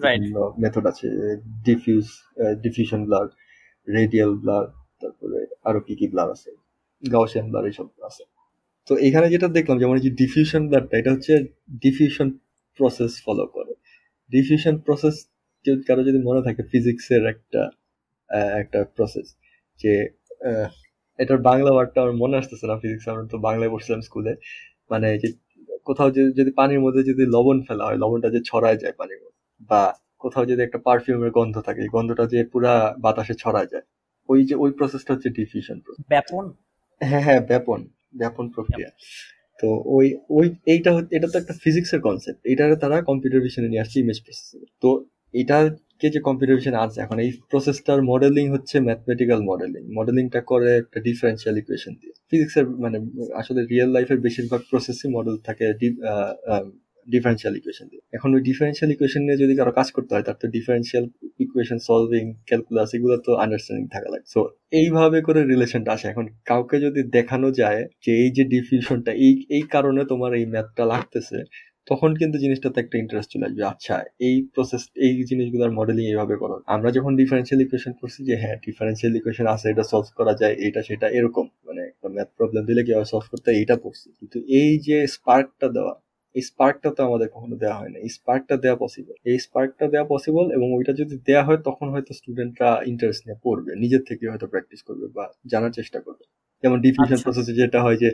S1: রাইট
S2: মেথড আছে diffuse diffusion blur radial blur তারপরে আরও কি কি ব্লার আছে? গাউসিয়ান ব্লার এইসব আছে। তো এখানে যেটা দেখলাম, যেমন যে ডিফিউশন ব্লারটা এটা হচ্ছে ডিফিউশন প্রসেস ফলো করে। ডিফিউশন প্রসেস কারও যদি মনে থাকে ফিজিক্সের একটা একটা প্রসেস যে এটার বাংলা ওয়ার্ডটা আমার মনে আসতেছে না ফিজিক্স আমরা তো বাংলায় পড়ছিলাম স্কুলে মানে যে, কোথাও যদি পানির মধ্যে যদি লবণ ফেলা হয়, লবণটা যে ছড়ায় যায় পানির মধ্যে, বা কোথাও যদি একটা পারফিউমের গন্ধ থাকে এই গন্ধটা যে পুরা বাতাসে ছড়া যায় ওই যে ওই প্রসেসটা হচ্ছে ডিফিউশন
S1: ব্যাপন?
S2: হ্যাঁ হ্যাঁ ব্যাপন ব্যাপন প্রক্রিয়া। তো ওই ওই এইটা হচ্ছে- এটা তো একটা ফিজিক্সের কনসেপ্ট এটারে তারা কম্পিউটার ভিশনে নিয়ে আসছে ইমেজ প্রসেসিং তো এটাকে যে কম্পিউটার ভিশনে আনছে এখন এই প্রসেসটার মডেলিং হচ্ছে ম্যাথমেটিক্যাল মডেলিং মডেলিংটা করে একটা ডিফারেন্সিয়াল ইকুয়েশন দিয়ে। ফিজিক্সের মানে আসলে রিয়েল লাইফের বেশিরভাগ প্রসেসই মডেল থাকে ডিফারেন্সিয়াল ইকুয়েশন দিয়ে। এখন ওই ডিফারেন্সিয়াল ইকুয়েশন নিয়ে যদি কারও কাজ করতে হয়, তার তো ডিফারেন্সিয়াল ইকুয়েশন সলভিং ক্যালকুলাস এগুলো তো আন্ডারস্ট্যান্ডিং থাকা লাগে। সো এইভাবে করে রিলেশনটা আসে। এখন কাউকে যদি দেখানো যায় যে এই যে ডিফিউশনটা এই এই কারণে তোমার এই ম্যাথটা লাগতেছে, তখন কিন্তু জিনিসটাতে একটা ইন্টারেস্ট চলে আসবে। আচ্ছা এই প্রসেস এই জিনিসগুলোর মডেলিং এইভাবে করো। আমরা যখন ডিফারেন্সিয়াল ইকুয়েশন করছি যে হ্যাঁ ডিফারেন্সিয়াল ইকুয়েশন আছে, এটা সলভ করা যায়, এটা সেটা এরকম। মানে ম্যাথ প্রবলেম দিলে কীভাবে সলভ করতে এইটা পড়ছি কিন্তু এই যে স্পার্কটা দেওয়া এই স্পার্কটা তো আমাদের কখনো দেওয়া হয় না। এই স্পার্কটা দেওয়া পসিবল এই স্পার্কটা দেওয়া পসিবল এবং ওইটা যদি দেওয়া হয় তখন হয়তো স্টুডেন্টরা ইন্টারেস্ট নিয়ে পড়বে। নিজের থেকে হয়তো প্র্যাকটিস করবে বা জানার চেষ্টা করবে। যেমন ডিফিউশন
S1: আচ্ছা।
S2: প্রসেসে যেটা হয় যে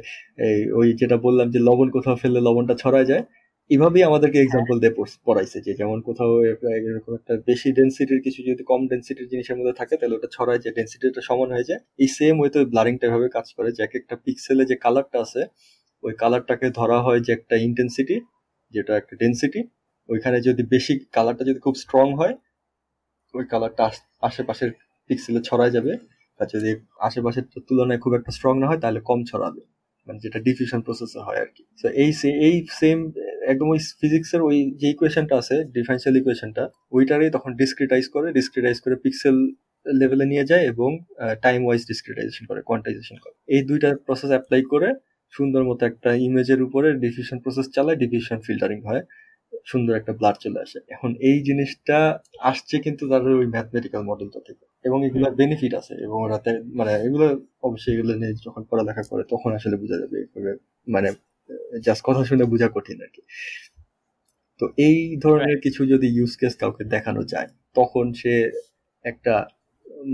S2: এই ওই যেটা বললাম যে লবণ কোথাও ফেললে লবণটা ছড়ায় যায় এভাবেই আমাদেরকে এক্সাম্পল দিয়ে পড়াইছে যে যেমন কোথাও এরকম একটা বেশি ডেন্সিটির কিছু যদি কম ডেন্সিটির জিনিসের মধ্যে থাকে তাহলে ওটা ছড়ায় যায় ডেন্সিটিটা সমান হয়ে যায়। এই সেম ওয়েতে ব্লারিংটা এভাবে কাজ করে যে এক একটা পিক্সেলে যে কালারটা আছে ওই কালারটাকে ধরা হয় যে একটা ইন্টেন্সিটি যেটা একটা ডেন্সিটি ওইখানে যদি বেশি কালারটা যদি খুব স্ট্রং হয়, ওই কালারটা আশেপাশের পিক্সেলে ছড়ায় যাবে। আর যদি আশেপাশের তুলনায় খুব একটা স্ট্রং না হয়, তাহলে কম ছড়াবে। মানে যেটা ডিফিউশন প্রসেসে হয় আর কি তো এই এই সেম একদম ওই ফিজিক্সের ওই যে ইকুয়েশনটা আছে ডিফারেন্সিয়াল ইকুয়েশনটা ওইটারই তখন ডিসক্রিটাইজ করে ডিসক্রিটাইজ করে পিক্সেল লেভেলে নিয়ে যায় এবং টাইম ওয়াইজ ডিসক্রিটাইজেশন করে কোয়ান্টাইজেশন করে। এই দুইটা প্রসেস অ্যাপ্লাই করে সুন্দর মতো একটা ইমেজের উপরে ডিফিউশন প্রসেস চালায় ডিফিউশন ফিল্টারিং হয় সুন্দর একটা ব্লাড চলে আসে। এখন এই জিনিসটা আসছে কিন্তু তাদের ওই ম্যাথমেটিক্যাল মডেলটা থেকে এবং এগুলোর বেনিফিট আছে এবং ওরা মানে এগুলো অবশ্যই এগুলো নিয়ে যখন পড়ালেখা করে তখন আসলে বোঝা যাবে এভাবে মানে জাস্ট কথা শুনে বোঝা কঠিন আর কি। তো এই ধরনের কিছু যদি ইউজ কেস কাউকে দেখানো যায় তখন সে একটা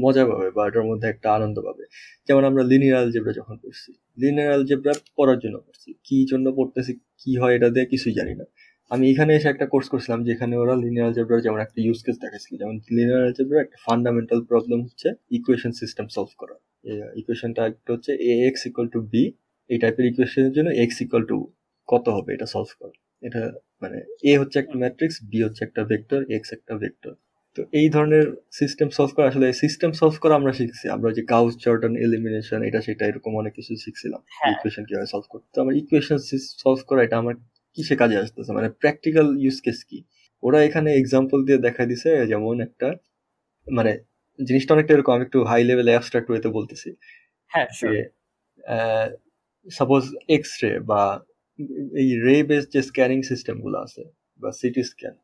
S2: মজা পাবে বা এটার মধ্যে একটা আনন্দ পাবে। যেমন আমরা লিনিয়ার জেব্রা যখন পড়ছি লিনিয়ার জেব্রা পড়ার জন্য পড়ছি, কি জন্য পড়তেছি, কি হয় এটা দিয়ে কিছুই জানি না। আমি এখানে এসে একটা কোর্স করছিলাম যেখানে ওরা লিনিয়ার জেব্রার যেমন একটা ইউজ কেস দেখাচ্ছিল, যেমন লিনিয়ার জেব্রার একটা ফান্ডামেন্টাল প্রবলেম হচ্ছে ইকুয়েশন সিস্টেম সলভ করা ইকুয়েশনটা একটা হচ্ছে A X equal to B এই টাইপের ইকুয়েশনের জন্য এক্স ইকুয়াল টু কত হবে এটা সলভ করা এটা মানে এ হচ্ছে একটা ম্যাট্রিক্স বি হচ্ছে একটা ভেক্টর এক্স একটা ভেক্টর তো এই ধরনের সিস্টেম সলভ করা আসলে সিস্টেম সলভ করা আমরা শিখছি। আমরা যে গাউস জর্ডান এলিমিনেশন এটা সেটা এরকম অনেক কিছু শিখছিলাম।
S1: হ্যাঁ।
S2: ইকুয়েশন কীভাবে সলভ করতে তো আমার ইকুয়েশন সলভ করা এটা আমার কিসে কাজে আসতেছে? মানে প্র্যাকটিক্যাল ইউজ কেস কি? ওরা এখানে এক্সাম্পল দিয়ে দেখা দিছে যেমন একটা মানে জিনিসটা অনেকটা এরকম আমি একটু হাই লেভেল অ্যাবস্ট্রাক্ট ওয়েতে বলতেছি।
S1: হ্যাঁ
S2: যে সাপোজ এক্স রে বা এই রে বেস যে স্ক্যানিং সিস্টেমগুলো আছে বা সিটি স্ক্যান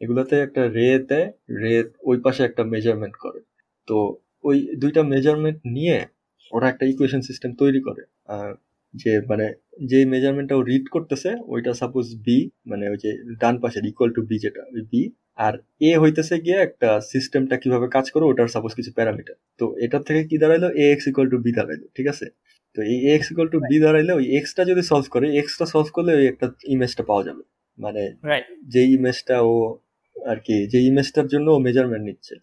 S2: এগুলোতে একটা রে দেয় রে ওই পাশে একটা মেজারমেন্ট করে। তো ওই দুইটা মেজারমেন্ট নিয়ে ওরা একটা ইকুয়েশন সিস্টেম তৈরি করে। যে মানে যে মেজারমেন্টটা ও রিড করতেছে ওইটা সাপোজ বি মানে ওই যে ডান পাশের ইকুয়াল টু বি যেটা ওই বি আর এ হইতেছে গিয়ে একটা সিস্টেমটা কীভাবে কাজ করে ওটার সাপোজ কিছু প্যারামিটার তো এটার থেকে কি দাঁড়াইলো? A X equal to B দাঁড়াইলো ঠিক আছে? তো এই এক্স ইকুয়াল টু বি দাঁড়াইলে ওই এক্সটা যদি সলভ করে এক্সটা সলভ করলে ওই একটা ইমেজটা পাওয়া যাবে। মানে যে ইমেজটা ও আর কি যে ইমেজটার জন্য ও মেজারমেন্ট নিচ্ছে।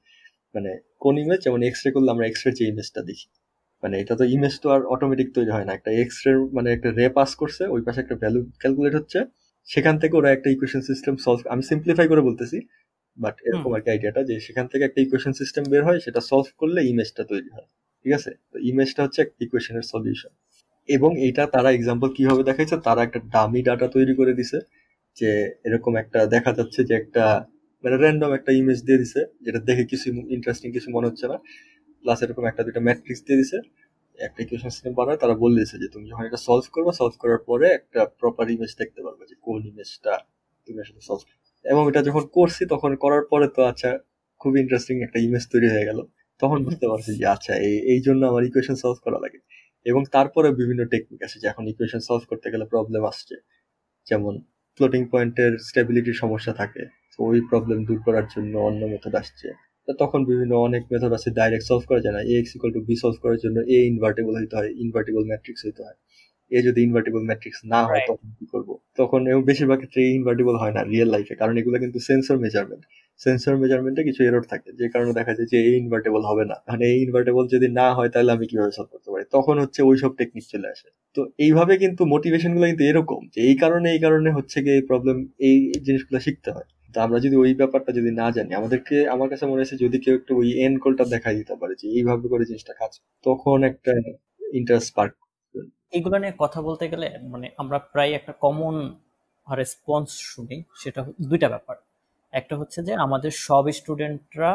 S2: মানে কোন ইমেজ যেমন এক্স রে করলে আমরা এক্স রে যে ইমেজটা দেখি। মানে এটা তো ইমেজ তো আর অটোমেটিক তৈরি হয় না। একটা এক্স রে মানে একটা রে পাস করছে ওই পাশে একটা ভ্যালু ক্যালকুলেট হচ্ছে সেখান থেকে ওরা একটা ইকুয়েশন সিস্টেম সলভ আমি সিম্পলিফাই করে বলতেছি বাট এরকম আর কি আইডিয়াটা যে সেখান থেকে একটা ইকুয়েশন সিস্টেম বের হয় সেটা সলভ করলে ইমেজটা তৈরি হয়। ঠিক আছে? তো ইমেজটা হচ্ছে একটা ইকুয়েশনের সলিউশন এবং এটা তারা এক্সাম্পল কীভাবে দেখাইছে? তারা একটা ডামি ডাটা তৈরি করে দিছে যে এরকম একটা দেখা যাচ্ছে যে একটা মানে র্যান্ডম একটা ইমেজ দিয়ে দিছে, যেটা দেখে কিছু ইন্টারেস্টিং কিছু মনে হচ্ছে না। প্লাস এরকম একটা দুটো ম্যাট্রিক্স দিয়ে দিছে একটা ইকুয়েশন সিস্টেম বানায়, তারা বলে দিয়েছে যে তুমি যখন এটা সলভ করবে সলভ করার পরে একটা প্রপার ইমেজ দেখতে পারবে যে কোন ইমেজটা তুমি আসলে সলভ এবং এটা যখন করছি, তখন করার পরে তো আচ্ছা খুব ইন্টারেস্টিং একটা ইমেজ তৈরি হয়ে গেল। তখন বুঝতে পারছি যে আচ্ছা এই এই জন্য আমার ইকুয়েশন সলভ করা লাগে। এবং তারপরে বিভিন্ন টেকনিক আছে, যে এখন ইকুয়েশন সলভ করতে গেলে প্রবলেম আসছে। যেমন ফ্লোটিং পয়েন্টের স্টেবিলিটির সমস্যা থাকে। তো ওই প্রবলেম দূর করার জন্য অন্য মেথড আসছে। তখন বিভিন্ন অনেক মেথড আছে ডাইরেক্ট সলভ করা যায় না। A X equal to B solve করার জন্য এ ইনভার্টেবল হইতে হয় ইনভার্টেবল ম্যাট্রিক্স হইতে হয়। এ যদি ইনভার্টেবল ম্যাট্রিক্স না হয় তখন কি করব? তখন এবং বেশিরভাগ ক্ষেত্রে ইনভার্টেবল হয় না রিয়েল লাইফে কারণ এগুলো কিন্তু সেন্সর মেজারমেন্ট সেন্সর মেজারমেন্টে কিছু এরর থাকে যে কারণে দেখা যায় যে এই ইনভার্টেবল হবে না। মানে এই ইনভার্টেবল যদি না হয় তাহলে আমি কীভাবে সলভ করতে পারি? তখন হচ্ছে ওইসব টেকনিক চলে আসে। তো এইভাবে কিন্তু মোটিভেশনগুলো কিন্তু এরকম যে এই কারণে এই কারণে হচ্ছে গিয়ে এই প্রবলেম এই জিনিসগুলো শিখতে হয়। তা আমরা যদি ওই ব্যাপারটা যদি না জানি, আমাদেরকে, আমার কাছে মনে হয়েছে যদি কেউ একটু ওই এন কলটা দেখাই দিতে পারে যে এইভাবে করে জিনিসটা কাজ তখন একটা ইন্টারেস্ট পার্ক
S1: এগুলো নিয়ে কথা বলতে গেলে মানে আমরা প্রায় একটা কমন রেসপন্স শুনি, সেটা দুইটা ব্যাপার। একটা হচ্ছে যে আমাদের সব স্টুডেন্টরা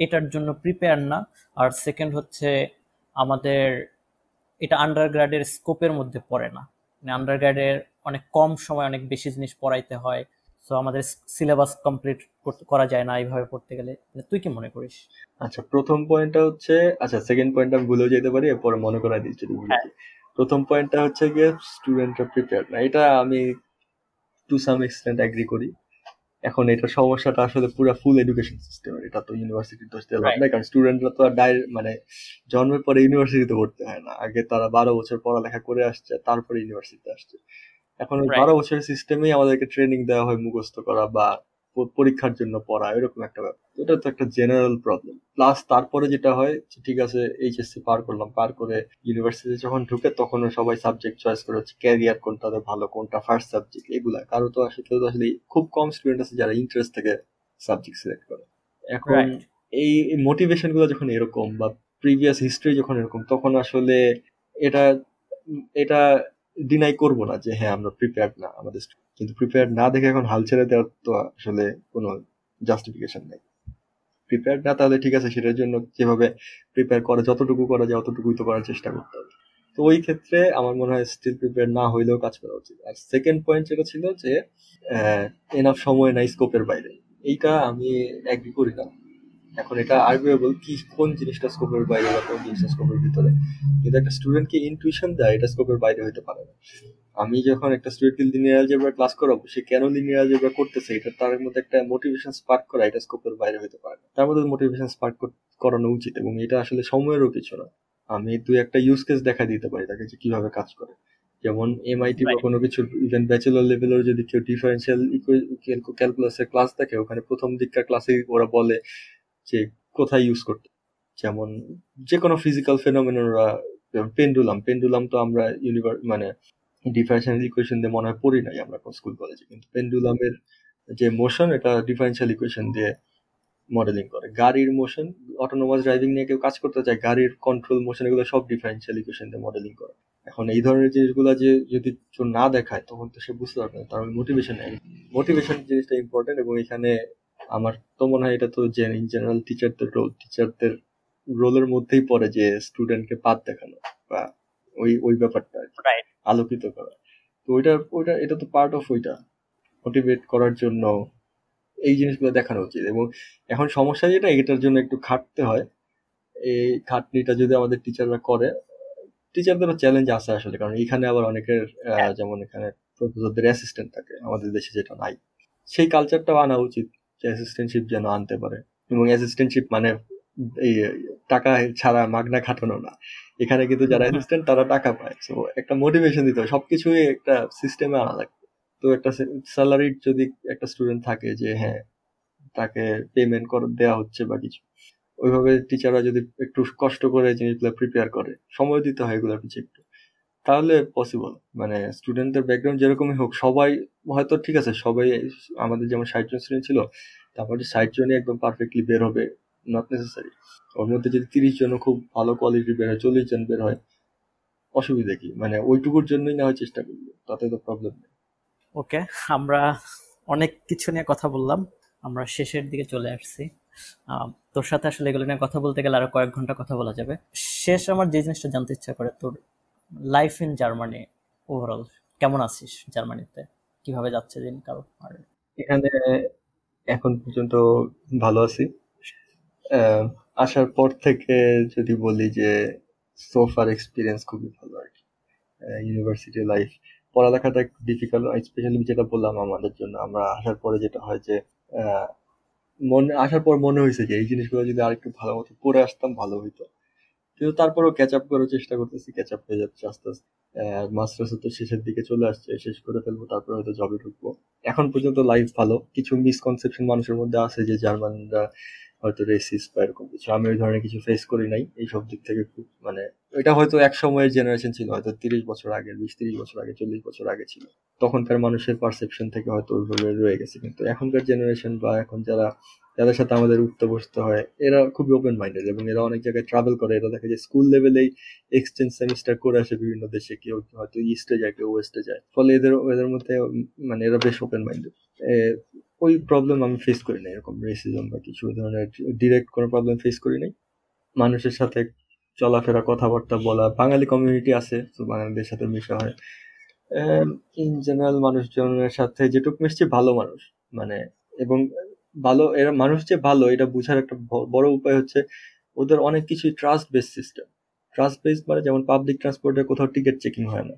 S1: এটার জন্য প্রিপেয়ার না, আর সেকেন্ড হচ্ছে আমাদের এটা আন্ডারগ্রাডের স্কোপের মধ্যে পড়ে না। মানে আন্ডারগ্রাডের অনেক কম সময় অনেক বেশি জিনিস পড়াইতে হয় তো আমাদের সিলেবাস কমপ্লিট করা যায় না এইভাবে পড়তে গেলে। মানে তুই কি মনে করিস?
S2: আচ্ছা প্রথম পয়েন্টটা হচ্ছে আচ্ছা সেকেন্ড পয়েন্টটা আমি ভুলেও যেতে পারি এরপরে মনে করাই দিচ্ছি হ্যাঁ। প্রথম পয়েন্টটা হচ্ছে গিয়ে স্টুডেন্টরা প্রিপেয়ার না। এটা আমি টু সাম এক্সটেন্ট অ্যাগ্রি করি। এখন এটা সমস্যাটা আসলে পুরো ফুল এডুকেশন সিস্টেমের এটা তো ইউনিভার্সিটির দোষ দিয়ে লাভ নাই কারণ স্টুডেন্টরা তো আর ডাইরেক্ট মানে জন্মের পরে ইউনিভার্সিটিতে পড়তে হয় না। আগে তারা বারো বছর পড়ালেখা করে আসছে তারপরে ইউনিভার্সিটিতে আসছে। এখন ওই বারো বছরের সিস্টেমেই আমাদেরকে ট্রেনিং দেওয়া হয় মুখস্থ করা বা পরীক্ষার জন্য পড়া এরকম একটা ব্যাপার। এটা তো একটা জেনারেল প্রবলেম প্লাস তারপরে যেটা হয় ঠিক আছে এইচএসসি পার করলাম পার করে ইউনিভার্সিটি যখন ঢুকে তখন সবাই সাবজেক্ট চয়েস করে হচ্ছে ক্যারিয়ার কোনটা ভালো কোনটা ফার্স্ট সাবজেক্ট এগুলা। কারও তো আসলে তো আসলে খুব কম স্টুডেন্ট আছে যারা ইন্টারেস্ট থেকে সাবজেক্ট সিলেক্ট করে। এখন এই মোটিভেশনগুলো যখন এরকম বা প্রিভিয়াস হিস্ট্রি যখন এরকম তখন আসলে এটা এটা ডিনাই করব না যে হ্যাঁ আমরা প্রিপেয়ার্ড না আমাদের কিন্তু প্রিপেয়ার না দেখে এখন হাল ছেড়ে দেওয়ার তো আসলে কোনো জাস্টিফিকেশন নেই। প্রিপেয়ার না তাহলে ঠিক আছে, সেটার জন্য যেভাবে প্রিপেয়ার করা, যতটুকু করা যায় অতটুকুই তো করার চেষ্টা করতে হবে। তো ওই ক্ষেত্রে আমার মনে হয় স্টিল প্রিপেয়ার না হইলেও কাজ করা উচিত। আর সেকেন্ড পয়েন্ট যেটা ছিল যে এনাফ সময় নাই স্কোপের বাইরে। এইটা আমি অ্যাগ্রি করি না। এখন এটা আর্গুয়েবল কি কোন জিনিসটা স্কোপের বাইরে বা কোন জিনিসটা স্কোপের ভিতরে? কিন্তু একটা স্টুডেন্টকে ইনটুইশন দেয় এটা স্কোপের বাইরে হতে পারে না। আমি যখন একটা স্টুডেন্টকে লিনিয়ার অ্যালজেব্রা ক্লাস করাবো সে কেন লিনিয়ার অ্যালজেব্রা করতেছে? এটা তার মধ্যে একটা মোটিভেশন স্পার্ক করা এটা স্কোপের বাইরে হতে পারে না। তার মধ্যে মোটিভেশন স্পার্ক করানো উচিত এবং এটা আসলে সময়েরও কিছু না। আমি দুই একটা ইউজ কেস দেখা দিতে পারি তাকে যে কীভাবে কাজ করে। যেমন এমআইটি বা কোনো কিছু ইভেন ব্যাচেলর লেভেলের যদি কেউ ডিফারেন্সিয়াল ক্যালকুলাসের ক্লাস দেখে ওখানে প্রথম দিককার ক্লাসে ওরা বলে যে কোথায় ইউজ করতে। যেমন যে কোনো ফিজিক্যাল ফেনোমেনরা পেন্ডুলাম পেন্ডুলাম তো আমরা ইউনিভার মানে ডিফারেন্সিয়াল ইকুয়েশন দিয়ে মনে হয় পড়ি নাই আমরা স্কুল কলেজে কিন্তু পেন্ডুলামের যে মোশন এটা ডিফারেন্সিয়াল ইকুয়েশন দিয়ে মডেলিং করে। গাড়ির মোশন অটোনোমাস ড্রাইভিং নিয়ে কেউ কাজ করতে চায়, গাড়ির কন্ট্রোল মোশন এগুলো সব ডিফারেন্সিয়াল ইকুয়েশন দিয়ে মডেলিং করে। এখন এই ধরনের জিনিসগুলো যে যদি কেউ না দেখায়, তখন তো সে বুঝতে পারবে না, তার মোটিভেশন নেই। মোটিভেশন জিনিসটা ইম্পর্টেন্ট এবং এখানে আমার তো মনে হয় এটা তো ইন জেনারেল টিচারদের রোল টিচারদের রোলের মধ্যেই পড়ে যে স্টুডেন্টকে পাত দেখানো বা ওই ওই ব্যাপারটা আলোকিত করা। তো ওইটা ওইটা এটা তো পার্ট অফ ওইটা মোটিভেট করার জন্য এই জিনিসগুলো দেখানো উচিত। এবং এখন সমস্যা যেটা এটার জন্য একটু খাটতে হয়। এই খাটনিটা যদি আমাদের টিচাররা করে টিচারদেরও চ্যালেঞ্জ আছে আসলে কারণ এখানে আবার অনেকের যেমন এখানে প্রফেসরদের অ্যাসিস্ট্যান্ট থাকে আমাদের দেশে যেটা নাই। সেই কালচারটাও আনা উচিত। অ্যাসিস্ট্যান্টশিপ যেন আনতে পারে। এবং অ্যাসিস্ট্যান্টশিপ মানে টাকা ছাড়া মাগনা খাটানো না। এখানে কিন্তু যারা অ্যাসিস্ট্যান্ট তারা টাকা পায়। তো একটা মোটিভেশন দিতে হয় সবকিছুই একটা সিস্টেমে আনা লাগবে তো একটা স্যালারি যদি একটা স্টুডেন্ট থাকে যে হ্যাঁ তাকে পেমেন্ট করে দেওয়া হচ্ছে বা কিছু। ওইভাবে টিচাররা যদি একটু কষ্ট করে জিনিসগুলো প্রিপেয়ার করে সময় দিতে হয় এগুলোর পিছিয়ে একটু তাহলে পসিবল মানে স্টুডেন্টদের ব্যাকগ্রাউন্ড যেরকমই হোক, সবাই হয়তো ঠিক আছে, সবাই আমাদের যেমন ষাট জন স্টুডেন্ট ছিল, তারপরে ষাট জনই একদম পারফেক্টলি বের হবে নট নেসেসারি ওর মধ্যে যদি তিরিশ জন খুব ভালো কোয়ালিটি বের হয়, চল্লিশ জন বের হয়, অসুবিধা কি? মানে ওইটুকুর জন্যই নেওয়ার চেষ্টা করব, তাতে তো প্রবলেম নেই।
S1: ওকে আমরা অনেক কিছু নিয়ে কথা বললাম, আমরা শেষের দিকে চলে আসছি। তোর সাথে আসলে এগুলো নিয়ে কথা বলতে গেলে আরও কয়েক ঘণ্টা কথা বলা যাবে। শেষ আমার যে জিনিসটা জানতে ইচ্ছা করে, তোর লাইফ ইন জার্মানি ওভারঅল কেমন আছিস জার্মানিতে কীভাবে যাচ্ছে দিনকাল? আর
S2: এখানে এখন পর্যন্ত ভালো আছি। আসার পর থেকে যদি বলি যে সোফার এক্সপিরিয়েন্স খুবই ভালো আর কি। ইউনিভার্সিটি লাইফ পড়ালেখাটা একটু ডিফিকাল্ট স্পেশালি যেটা বললাম আমাদের জন্য। আমরা আসার পরে যেটা হয় যে মনে, আসার পর মনে হয়েছে যে, এই জিনিসগুলো যদি আরেকটু ভালো মতো পড়ে আসতাম, ভালো হইতো। কিন্তু তারপরেও ক্যাচ আপ করার চেষ্টা করতেছি ক্যাচ আপ হয়ে যাচ্ছে আস্তে আস্তে। মাস্টার্স তো শেষের দিকে চলে আসছে, শেষ করে ফেলব, তারপরে হয়তো জবে ঢুকবো। এখন পর্যন্ত লাইফ ভালো, কিছু মিসকনসেপশন মানুষের মধ্যে আছে যে জার্মানরা হয়তো রেসিস্ট বা এরকম কিছু। আমি ওই ধরনের কিছু ফেস করি নাই, এইসব দিক থেকে খুব মানে এটা হয়তো এক সময়ের জেনারেশন ছিল, হয়তো তিরিশ বছর আগে, বিশ তিরিশ বছর আগে, চল্লিশ বছর আগে ছিল। তখনকার মানুষের পারসেপশন থেকে হয়তো ওইভাবে রয়ে গেছে। কিন্তু এখনকার জেনারেশন বা এখন যারা যাদের সাথে আমাদের উঠতে বসতে হয়, এরা খুবই ওপেন মাইন্ডেড এবং এরা অনেক জায়গায় ট্রাভেল করে। এরা দেখা যায় স্কুল লেভেলেই এক্সচেঞ্জ সেমিস্টার করে আসে বিভিন্ন দেশে, কেউ হয়তো ইস্টে যায়, কেউ ওয়েস্টে যায়। ফলে এদের এদের মধ্যে মানে এরা বেশ ওপেন মাইন্ডেড ওই প্রবলেম আমি ফেস করি না এরকম রেসিজম বা কিছু ধরনের ডিরেক্ট কোনো প্রবলেম ফেস করি নাই। মানুষের সাথে চলাফেরা, কথাবার্তা বলা, বাঙালি কমিউনিটি আছে, তো বাঙালিদের সাথে মিশা হয়। ইন জেনারেল মানুষজনের সাথে যেটুকু মিশছে ভালো মানুষ মানে এবং ভালো, এরা মানুষ যে ভালো, এটা বোঝার একটা বড় উপায় হচ্ছে ওদের অনেক কিছুই trust base system trust base মানে যেমন পাবলিক ট্রান্সপোর্টে কোথাও টিকিট চেকিং হয় না।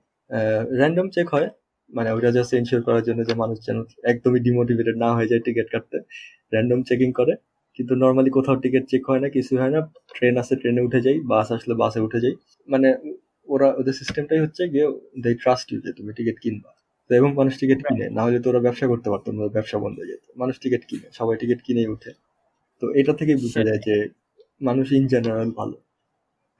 S2: র্যান্ডম চেক হয় মানে ওটা জাস্ট এনশিওর করার জন্য যে মানুষ যেন একদমই ডিমোটিভেটেড না হয়ে যায় টিকিট কাটতে। র্যান্ডম চেকিং করে, কিন্তু নর্মালি কোথাও টিকিট চেক হয় না, কিছু হয় না ট্রেন আসে ট্রেনে উঠে যাই বাস আসলে বাসে উঠে যাই। মানে ওরা, ওদের সিস্টেমটাই হচ্ছে গিয়ে দে ট্রাস্ট ইউ যে তুমি টিকিট কিনবা। তো এবং মানুষ টিকিট কিনে না হলে তো ওরা ব্যবসা করতে পারতো না ব্যবসা বন্ধ হয়ে যেত। মানুষ টিকিট কিনে সবাই টিকিট কিনেই উঠে তো এটা থেকেই বোঝা যায় যে মানুষ ইন জেনারেল ভালো।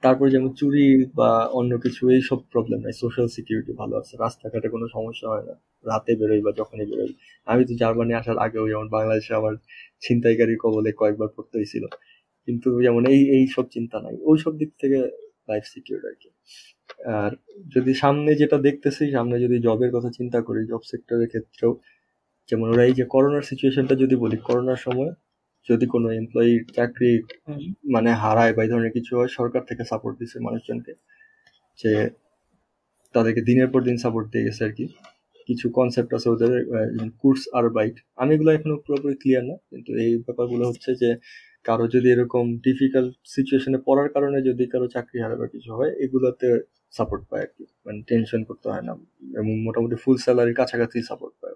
S2: তারপর যেমন চুরি বা অন্য কিছু এইসব প্রবলেম নাই। সোশ্যাল সিকিউরিটি ভালো আছে। রাস্তাঘাটে কোনো সমস্যা হয় না। রাতে বেরোই বা যখনই বেরোই। আমি তো জার্মানি আসার আগেও যেমন বাংলাদেশে আমার ছিনতাইকারীর কবলে কয়েকবার পড়তে হয়েছিল কিন্তু যেমন এই এই সব চিন্তা নাই। ওই সব দিক থেকে লাইফ সিকিউর আর কি। আর যদি সামনে যেটা দেখতেছি সামনে যদি জবের কথা চিন্তা করি জব সেক্টরের ক্ষেত্রেও যেমন ওরা এই যে করোনার সিচুয়েশনটা যদি বলি করোনার সময় যদি কোনো এমপ্লয়ি চাকরি মানে হারায় বা এই ধরনের কিছু হয় সরকার থেকে সাপোর্ট দিচ্ছে মানুষজনকে যে তাদেরকে দিনের পর দিন সাপোর্ট দিয়ে গেছে আর কি। কিছু কনসেপ্ট আছে ওদের কোর্স আর বাইট আমি এগুলো এখনও পুরোপুরি ক্লিয়ার না কিন্তু এই ব্যাপারগুলো হচ্ছে যে কারও যদি এরকম ডিফিকাল্ট সিচুয়েশনে পড়ার কারণে যদি কারও চাকরি হারায় বা কিছু হয় এগুলোতে সাপোর্ট পায় আর কি। মানে টেনশন করতে হয় না। এবং মোটামুটি ফুল স্যালারির কাছাকাছি সাপোর্ট পায়।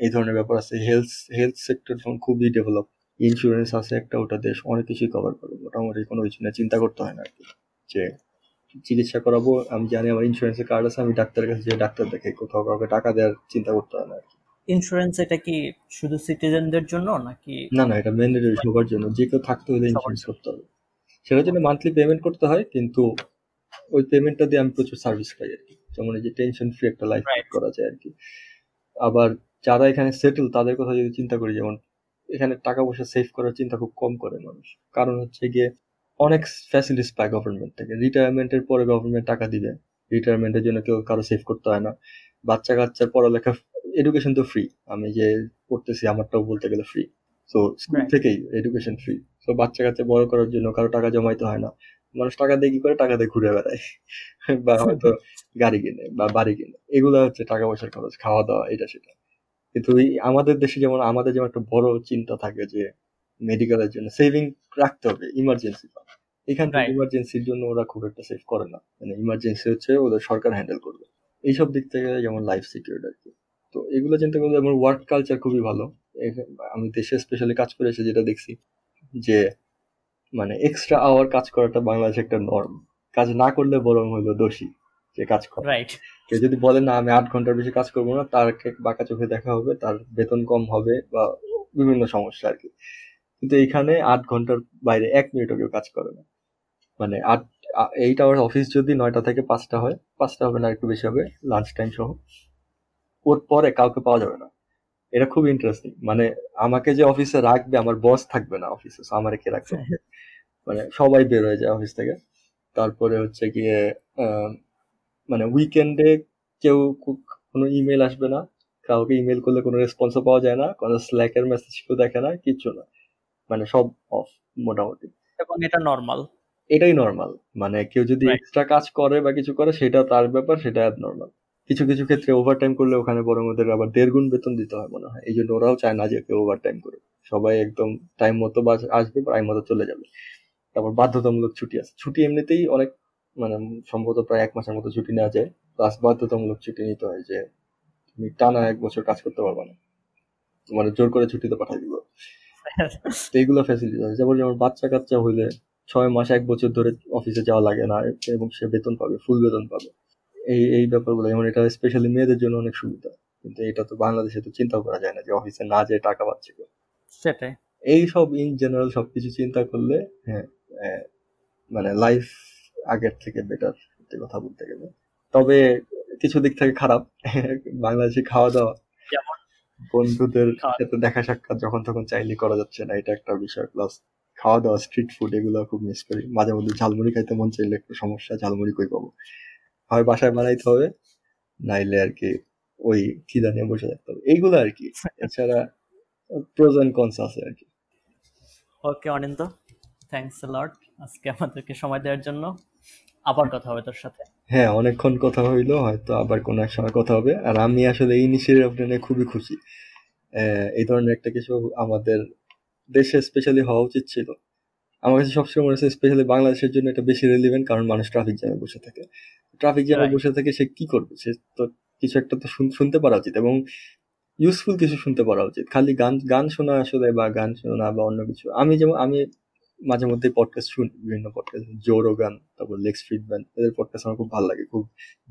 S2: এই ধরনের ব্যাপার আছে। হেলথ হেলথ সেক্টর যখন খুবই ডেভেলপ ইন্স্যুরেন্স আছে একটা ওটা দেশ অনেক কিছুই কভার করে। মোটামুটি কোনো কিছু নিয়ে চিন্তা করতে হয় না আর কি। যে চিকিৎসা করাবো আমি জানি আমার ইন্স্যুরেন্সের কার্ড আছে আমি ডাক্তারের কাছে যে ডাক্তার দেখে কোথাও কাউকে টাকা দেওয়ার চিন্তা করতে হয় না আর কি।
S1: ইন্স্যুরেন্স এটা কি শুধু সিটিজেনদের জন্য নাকি
S2: না না এটা ম্যান্ডেটরি সবার জন্য। যে কেউ থাকতে হলে ইন্স্যুরেন্স করতে হবে। সেটার জন্য মান্থলি পেমেন্ট করতে হয় কিন্তু ওই পেমেন্টটা দিয়ে আমি প্রচুর সার্ভিস পাই আর কি যেমন এই যে টেনশন ফ্রি একটা লাইফ করা যায় আর কি আবার যারা এখানে সেটেল তাদের কথা যদি চিন্তা করি যেমন এখানে টাকা পয়সা সেভ করার চিন্তা খুব কম করে মানুষ। কারণ হচ্ছে গিয়ে অনেক ফ্যাসিলিটিস পায় গভর্নমেন্ট থেকে। রিটায়ারমেন্টের পরে গভর্নমেন্ট টাকা দিবে। রিটায়ারমেন্টের জন্য কেউ কারও সেভ করতে হয় না। বাচ্চা কাচ্চার পড়ালেখা এডুকেশন তো ফ্রি আমি যে পড়তেছি আমারটাও বলতে গেলে ফ্রি তো স্কুল থেকেই এডুকেশন ফ্রি তো বাচ্চা কাচ্চা বড় করার জন্য কারও টাকা জমাইতে হয় না। মানুষ টাকা দিয়ে কি করে? টাকা দিয়ে ঘুরে বেড়ায়। বা হয়তো গাড়ি কিনে বা বাড়ি কিনে। এগুলো হচ্ছে টাকা পয়সার খরচ খাওয়া দাওয়া এটা সেটা। কিন্তু আমাদের দেশে যেমন আমাদের যেমন একটা বড় চিন্তা থাকে যে মেডিকেলের জন্য সেভিং রাখতে হবে ইমার্জেন্সি এখান থেকে ইমার্জেন্সির জন্য ওরা খুব একটা সেভ করে না। মানে ইমার্জেন্সি হচ্ছে ওদের সরকার হ্যান্ডেল করবে। এইসব দিক থেকে যেমন লাইফ সিকিউর আর কি। তো এগুলো চিন্তা করলে আমার ওয়ার্ক কালচার খুবই ভালো। আমি দেশে স্পেশালি কাজ করে এসে যেটা দেখছি যে মানে এক্সট্রা আওয়ার কাজ করাটা বাংলাদেশে একটা নর্ম কাজ না করলে বরং হলো দোষী যে কাজ করে।
S1: রাইট
S2: কেউ যদি বলে না আমি আট ঘণ্টার বেশি কাজ করব না তার বাঁকা চোখে দেখা হবে তার বেতন কম হবে বা বিভিন্ন সমস্যা আর কি। কিন্তু এখানে আট ঘণ্টার বাইরে এক মিনিটও কেউ কাজ করে না। মানে আট এইট আওয়ার অফিস যদি নয়টা থেকে পাঁচটা হয় পাঁচটা হবে না একটু বেশি হবে লাঞ্চ টাইম সহ। ওর পরে কাউকে পাওয়া যাবে না। এটা খুব ইন্টারেস্টিং মানে আমাকে যে অফিসে রাখবে আমার বস থাকবে না অফিসে আমার কে রাখবে? মানে সবাই বের হয়ে যায় অফিস থেকে। তারপরে হচ্ছে গিয়ে মানে উইকেন্ডে কেউ কোনো ইমেল আসবে না। কাউকে ইমেল করলে কোনো রেসপন্সও পাওয়া যায় না। কোনো স্ল্যাকের মেসেজ কেউ দেখে না কিচ্ছু না। মানে সব অফ মোটামুটি।
S1: এবং এটা নর্মাল
S2: এটাই নর্মাল মানে কেউ যদি এক্সট্রা কাজ করে বা কিছু করে সেটা তার ব্যাপার সেটা নর্মাল কিছু কিছু ক্ষেত্রে ওভারটাইম করলে ওখানে বরং ওদের আবার দেড় গুণ বেতন দিতে হয় মনে হয়। এই জন্য ওরাও চায় না যে কেউ ওভারটাইম করে সবাই একদম টাইম মতো বাস- আসবে টাইম মতো চলে যাবে। তারপর বাধ্যতামূলক ছুটি আছে। ছুটি এমনিতেই অনেক মানে সম্ভবত প্রায় এক মাসের মতো ছুটি নেওয়া যায়। প্লাস বাধ্যতামূলক ছুটি নিতে হয় যে তুমি টানা এক বছর কাজ করতে পারবে না। মানে জোর করে ছুটিতে পাঠাই দিব। এইগুলো ফ্যাসিলিটি আছে। যেমন যেমন বাচ্চা কাচ্চা হইলে ছয় মাস এক বছর ধরে অফিসে যাওয়া লাগে না এবং সে বেতন পাবে ফুল বেতন পাবে। এই এই ব্যাপারগুলো যেমন এটা স্পেশালি মেয়েদের জন্য অনেক সুবিধা। কিন্তু এটা তো বাংলাদেশে তো চিন্তাও করা যায় না যে অফিসে না যেয়ে টাকা পাচ্ছে কেউ।
S1: সেটাই।
S2: এই সব ইন জেনারেল সবকিছু চিন্তা করলে হ্যাঁ। মানে লাইফ আগের থেকে বেটার সত্যি কথা বলতে গেলে। তবে কিছু দিক থেকে খারাপ। বাংলাদেশে খাওয়া দাওয়া বন্ধুদের সাথে দেখা সাক্ষাৎ যখন তখন চাইলে করা যাচ্ছে না এটা একটা বিষয়। প্লাস খাওয়া দাওয়া স্ট্রিট ফুড এগুলো খুব মিস করি। মাঝে মধ্যে ঝালমুড়ি খাইতে মন চাইলে একটু সমস্যা ঝালমুড়ি কই পাবো। হয় বাসায় বানাইতে হবে নাইলে আর কি ওই খিদা নিয়ে বসে থাকতে হবে। এইগুলো আর কি। এছাড়া প্রোজ এন্ড কনস আছে আর কি।
S1: ওকে অনিন্দ। থ্যাংকস লট আজকে আমাদেরকে সময় দেওয়ার জন্য। আবার কথা হবে তোর সাথে।
S2: হ্যাঁ অনেকক্ষণ কথা হইল হয়তো আবার কোনো এক সময় কথা হবে। আর আমি আসলে এই ইনিশিয়েটিভটা নিয়ে খুবই খুশি। এই ধরনের একটা কিছু আমাদের দেশে স্পেশালি হওয়া উচিত ছিল। আমার কাছে সবসময় মনে হচ্ছে স্পেশালি বাংলাদেশের জন্য এটা বেশি রেলিভেন্ট কারণ মানুষ ট্রাফিক জ্যামে বসে থাকে। ট্রাফিক জ্যামে বসে থাকে সে কি করবে? সে তো কিছু একটা তো শুন- শুনতে পারা উচিত এবং ইউজফুল কিছু শুনতে পারা উচিত। খালি গান গান শোনা আসলে বা গান শোনা বা অন্য কিছু। আমি যেমন আমি মাঝে মধ্যে পডকাস্ট শুনি, বিভিন্ন পডকাস্ট জোরো গান তারপর লেক্স ফ্রিডম্যান এদের পডকাস্ট আমার খুব ভালো লাগে, খুব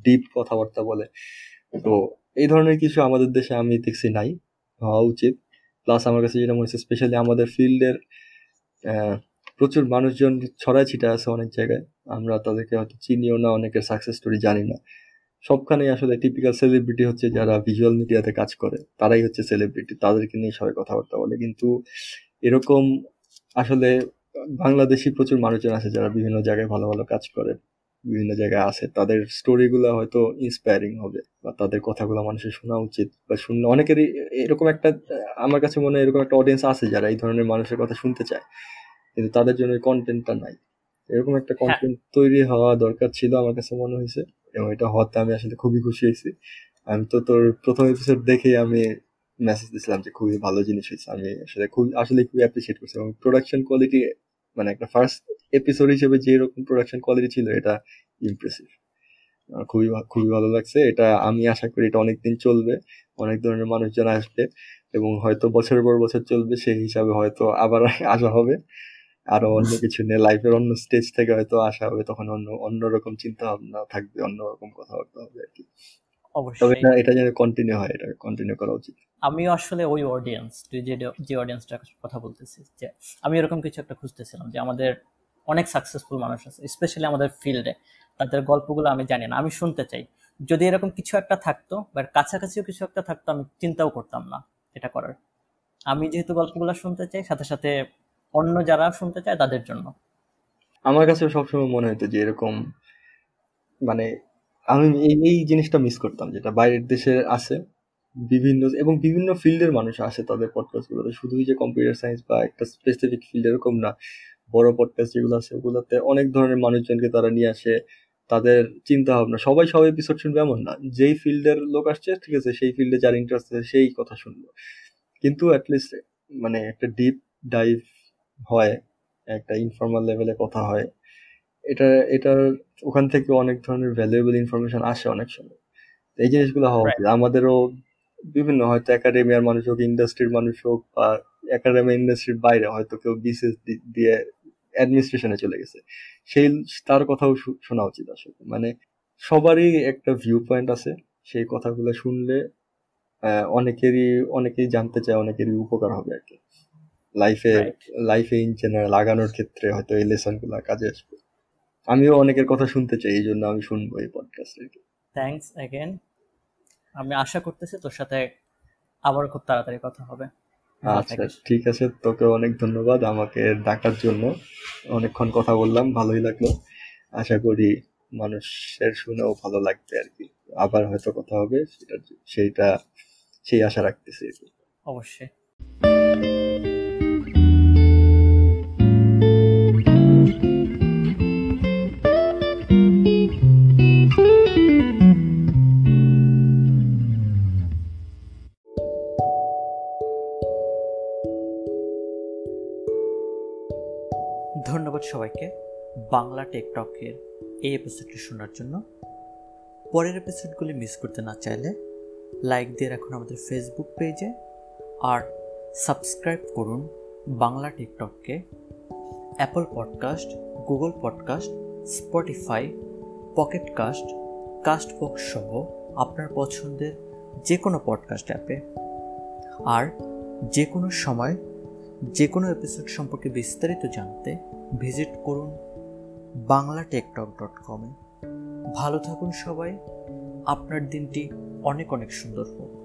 S2: ডিপ কথাবার্তা বলে। তো এই ধরনের কিছু আমাদের দেশে আমি দেখছি নাই, হওয়া উচিত। প্লাস আমার কাছে যেটা মনে হচ্ছে স্পেশালি আমাদের ফিল্ডের প্রচুর মানুষজন ছড়ায় ছিটা আছে অনেক জায়গায়। আমরা তাদেরকে হয়তো চিনিও না, অনেকের সাকসেস স্টোরি জানি না। সবখানেই আসলে টিপিক্যাল সেলিব্রিটি হচ্ছে যারা ভিজুয়াল মিডিয়াতে কাজ করে, তারাই হচ্ছে সেলিব্রিটি তাদেরকে নিয়ে সবাই কথাবার্তা বলে। কিন্তু এরকম আসলে বাংলাদেশি প্রচুর মানুষজন আছে যারা বিভিন্ন জায়গায় ভালো ভালো কাজ করে বিভিন্ন জায়গায় আছে। তাদের স্টোরিগুলো হয়তো ইন্সপায়ারিং হবে বা তাদের কথাগুলো মানুষের শোনা উচিত বা শুনলে অনেকেরই এরকম একটা আমার কাছে মনে হয় এরকম একটা অডিয়েন্স আছে যারা এই ধরনের মানুষের কথা শুনতে চায় কিন্তু তাদের জন্য কন্টেন্টটা নাই। এরকম একটা কন্টেন্ট তৈরি হওয়া দরকার ছিল আমার কাছে মনে হয়েছে এবং এটা হতে আমি আসলে খুবই খুশি হয়েছি। আমি তো তোর প্রথম এপিসোড দেখেই আমি মেসেজ দিছিলাম যে খুবই ভালো জিনিস হয়েছে, আমি আসলে খুব আসলে খুবই অ্যাপ্রিসিয়েট করছি। এবং প্রোডাকশন কোয়ালিটি মানে একটা ফার্স্ট এপিসোড হিসেবে যে রকম প্রোডাকশন কোয়ালিটি ছিল, এটা ইমপ্রেসিভ খুবই খুবই ভালো লাগছে। এটা আমি আশা করি এটা অনেকদিন চলবে, অনেক ধরনের মানুষজন আসবে এবং হয়তো বছরের পর বছর চলবে, সেই হিসাবে হয়তো আবার আসা হবে। আরও অন্য কিছু নিয়ে লাইফের অন্য স্টেজ থেকে হয়তো আসা হবে, তখন অন্য অন্যরকম চিন্তা ভাবনা থাকবে অন্যরকম কথাবার্তা হবে আর কি।
S1: অবশ্যই।
S2: এটা এটা যেন কন্টিনিউ হয় এটা কন্টিনিউ করা উচিত।
S1: আমিও আসলে ওই অডিয়েন্স তুই যে যে অডিয়েন্সটার কথা বলতেছিস যে আমি এরকম কিছু একটা খুঁজতেছিলাম যে আমাদের অনেক সাকসেসফুল মানুষ আছে স্পেশালি আমাদের ফিল্ডে তাদের গল্পগুলো আমি জানি না আমি শুনতে চাই। যদি এরকম কিছু একটা থাকতো বা কাছাকাছিও কিছু একটা থাকতো আমি চিন্তাও করতাম না এটা করার। আমি যেহেতু গল্পগুলো শুনতে চাই সাথে সাথে অন্য যারা শুনতে চায় তাদের জন্য।
S2: আমার কাছে সবসময় মনে হতো যে এরকম মানে আমি এই এই জিনিসটা মিস করতাম, যেটা বাইরের দেশে আছে, বিভিন্ন, এবং বিভিন্ন ফিল্ডের মানুষ আসে তাদের পডকাস্ট গুলোতে। শুধুই যে কম্পিউটার সায়েন্স বা একটা স্পেসিফিক ফিল্ড এরকম না, বড় পডকাস্ট যেগুলো আছে, ওগুলোতে অনেক ধরনের মানুষজনকে তারা নিয়ে আসে, তাদের চিন্তা ভাবনা সবাই সব এপিসোড শুনবে এমন না। যেই ফিল্ডের লোক আসছে, ঠিক আছে, সেই ফিল্ডে যার ইন্টারেস্ট আছে, সেই কথা শুনলো কিন্তু অ্যাটলিস্ট মানে একটা ডিপ ডাইভ হয়, একটা ইনফর্মাল লেভেলে কথা হয়। এটা এটার ওখান থেকে অনেক ধরনের ভ্যালুয়েবল ইনফরমেশন আসে অনেক সময়। এই জিনিসগুলো হওয়া উচিত। আমাদেরও বিভিন্ন হয়তো একাডেমিয়ার মানুষ হোক ইন্ডাস্ট্রির মানুষ হোক বা একাডেমি ইন্ডাস্ট্রির বাইরে হয়তো কেউ বিসিএস দিয়ে অ্যাডমিনিস্ট্রেশনে চলে গেছে। সেই তার কথাও শোনা উচিত আসলে। মানে সবারই একটা ভিউ পয়েন্ট আছে। সেই কথাগুলো শুনলে অনেকেরই অনেকেই জানতে চায় অনেকেরই উপকার হবে আর কি। লাইফে. লাইফে ইন জেনারেল আগানোর ক্ষেত্রে হয়তো এই লেসনগুলো কাজে আসবে। আমিও অনেকের কথা শুনতে চাই এই জন্য আমি শুনব এই পডকাস্ট আর কি
S1: থ্যাঙ্কস অ্যাগেন আমি আশা করতেছি তোর সাথে আবার খুব তাড়াতাড়ি কথা হবে।
S2: আচ্ছা ঠিক আছে তোকে অনেক ধন্যবাদ আমাকে ডাকার জন্য। অনেকক্ষণ কথা বললাম ভালোই লাগল। আশা করি মানুষের শুনেও ভালো লাগবে আর কি। আবার হয়তো কথা হবে সেটা সেইটা সেই আশা রাখতেছি।
S1: অবশ্যই। বাংলা টেকটকের এই এপিসোডটি শোনার জন্য। পরের এপিসোডগুলি মিস করতে না চাইলে লাইক দিয়ে রাখুন আমাদের ফেসবুক পেজে আর সাবস্ক্রাইব করুন Bangla টিকটককে। Apple podcast Google podcast Spotify Pocket Cast Castbox সহ আপনার পছন্দের যে কোনো পডকাস্ট অ্যাপে আর যে কোনো সময় যে কোনো এপিসোড সম্পর্কে বিস্তারিত জানতে ভিজিট করুন বাংলা টেকটক ডট কমে। ভালো থাকুন সবাই। আপনার দিনটি অনেক অনেক সুন্দর হোক।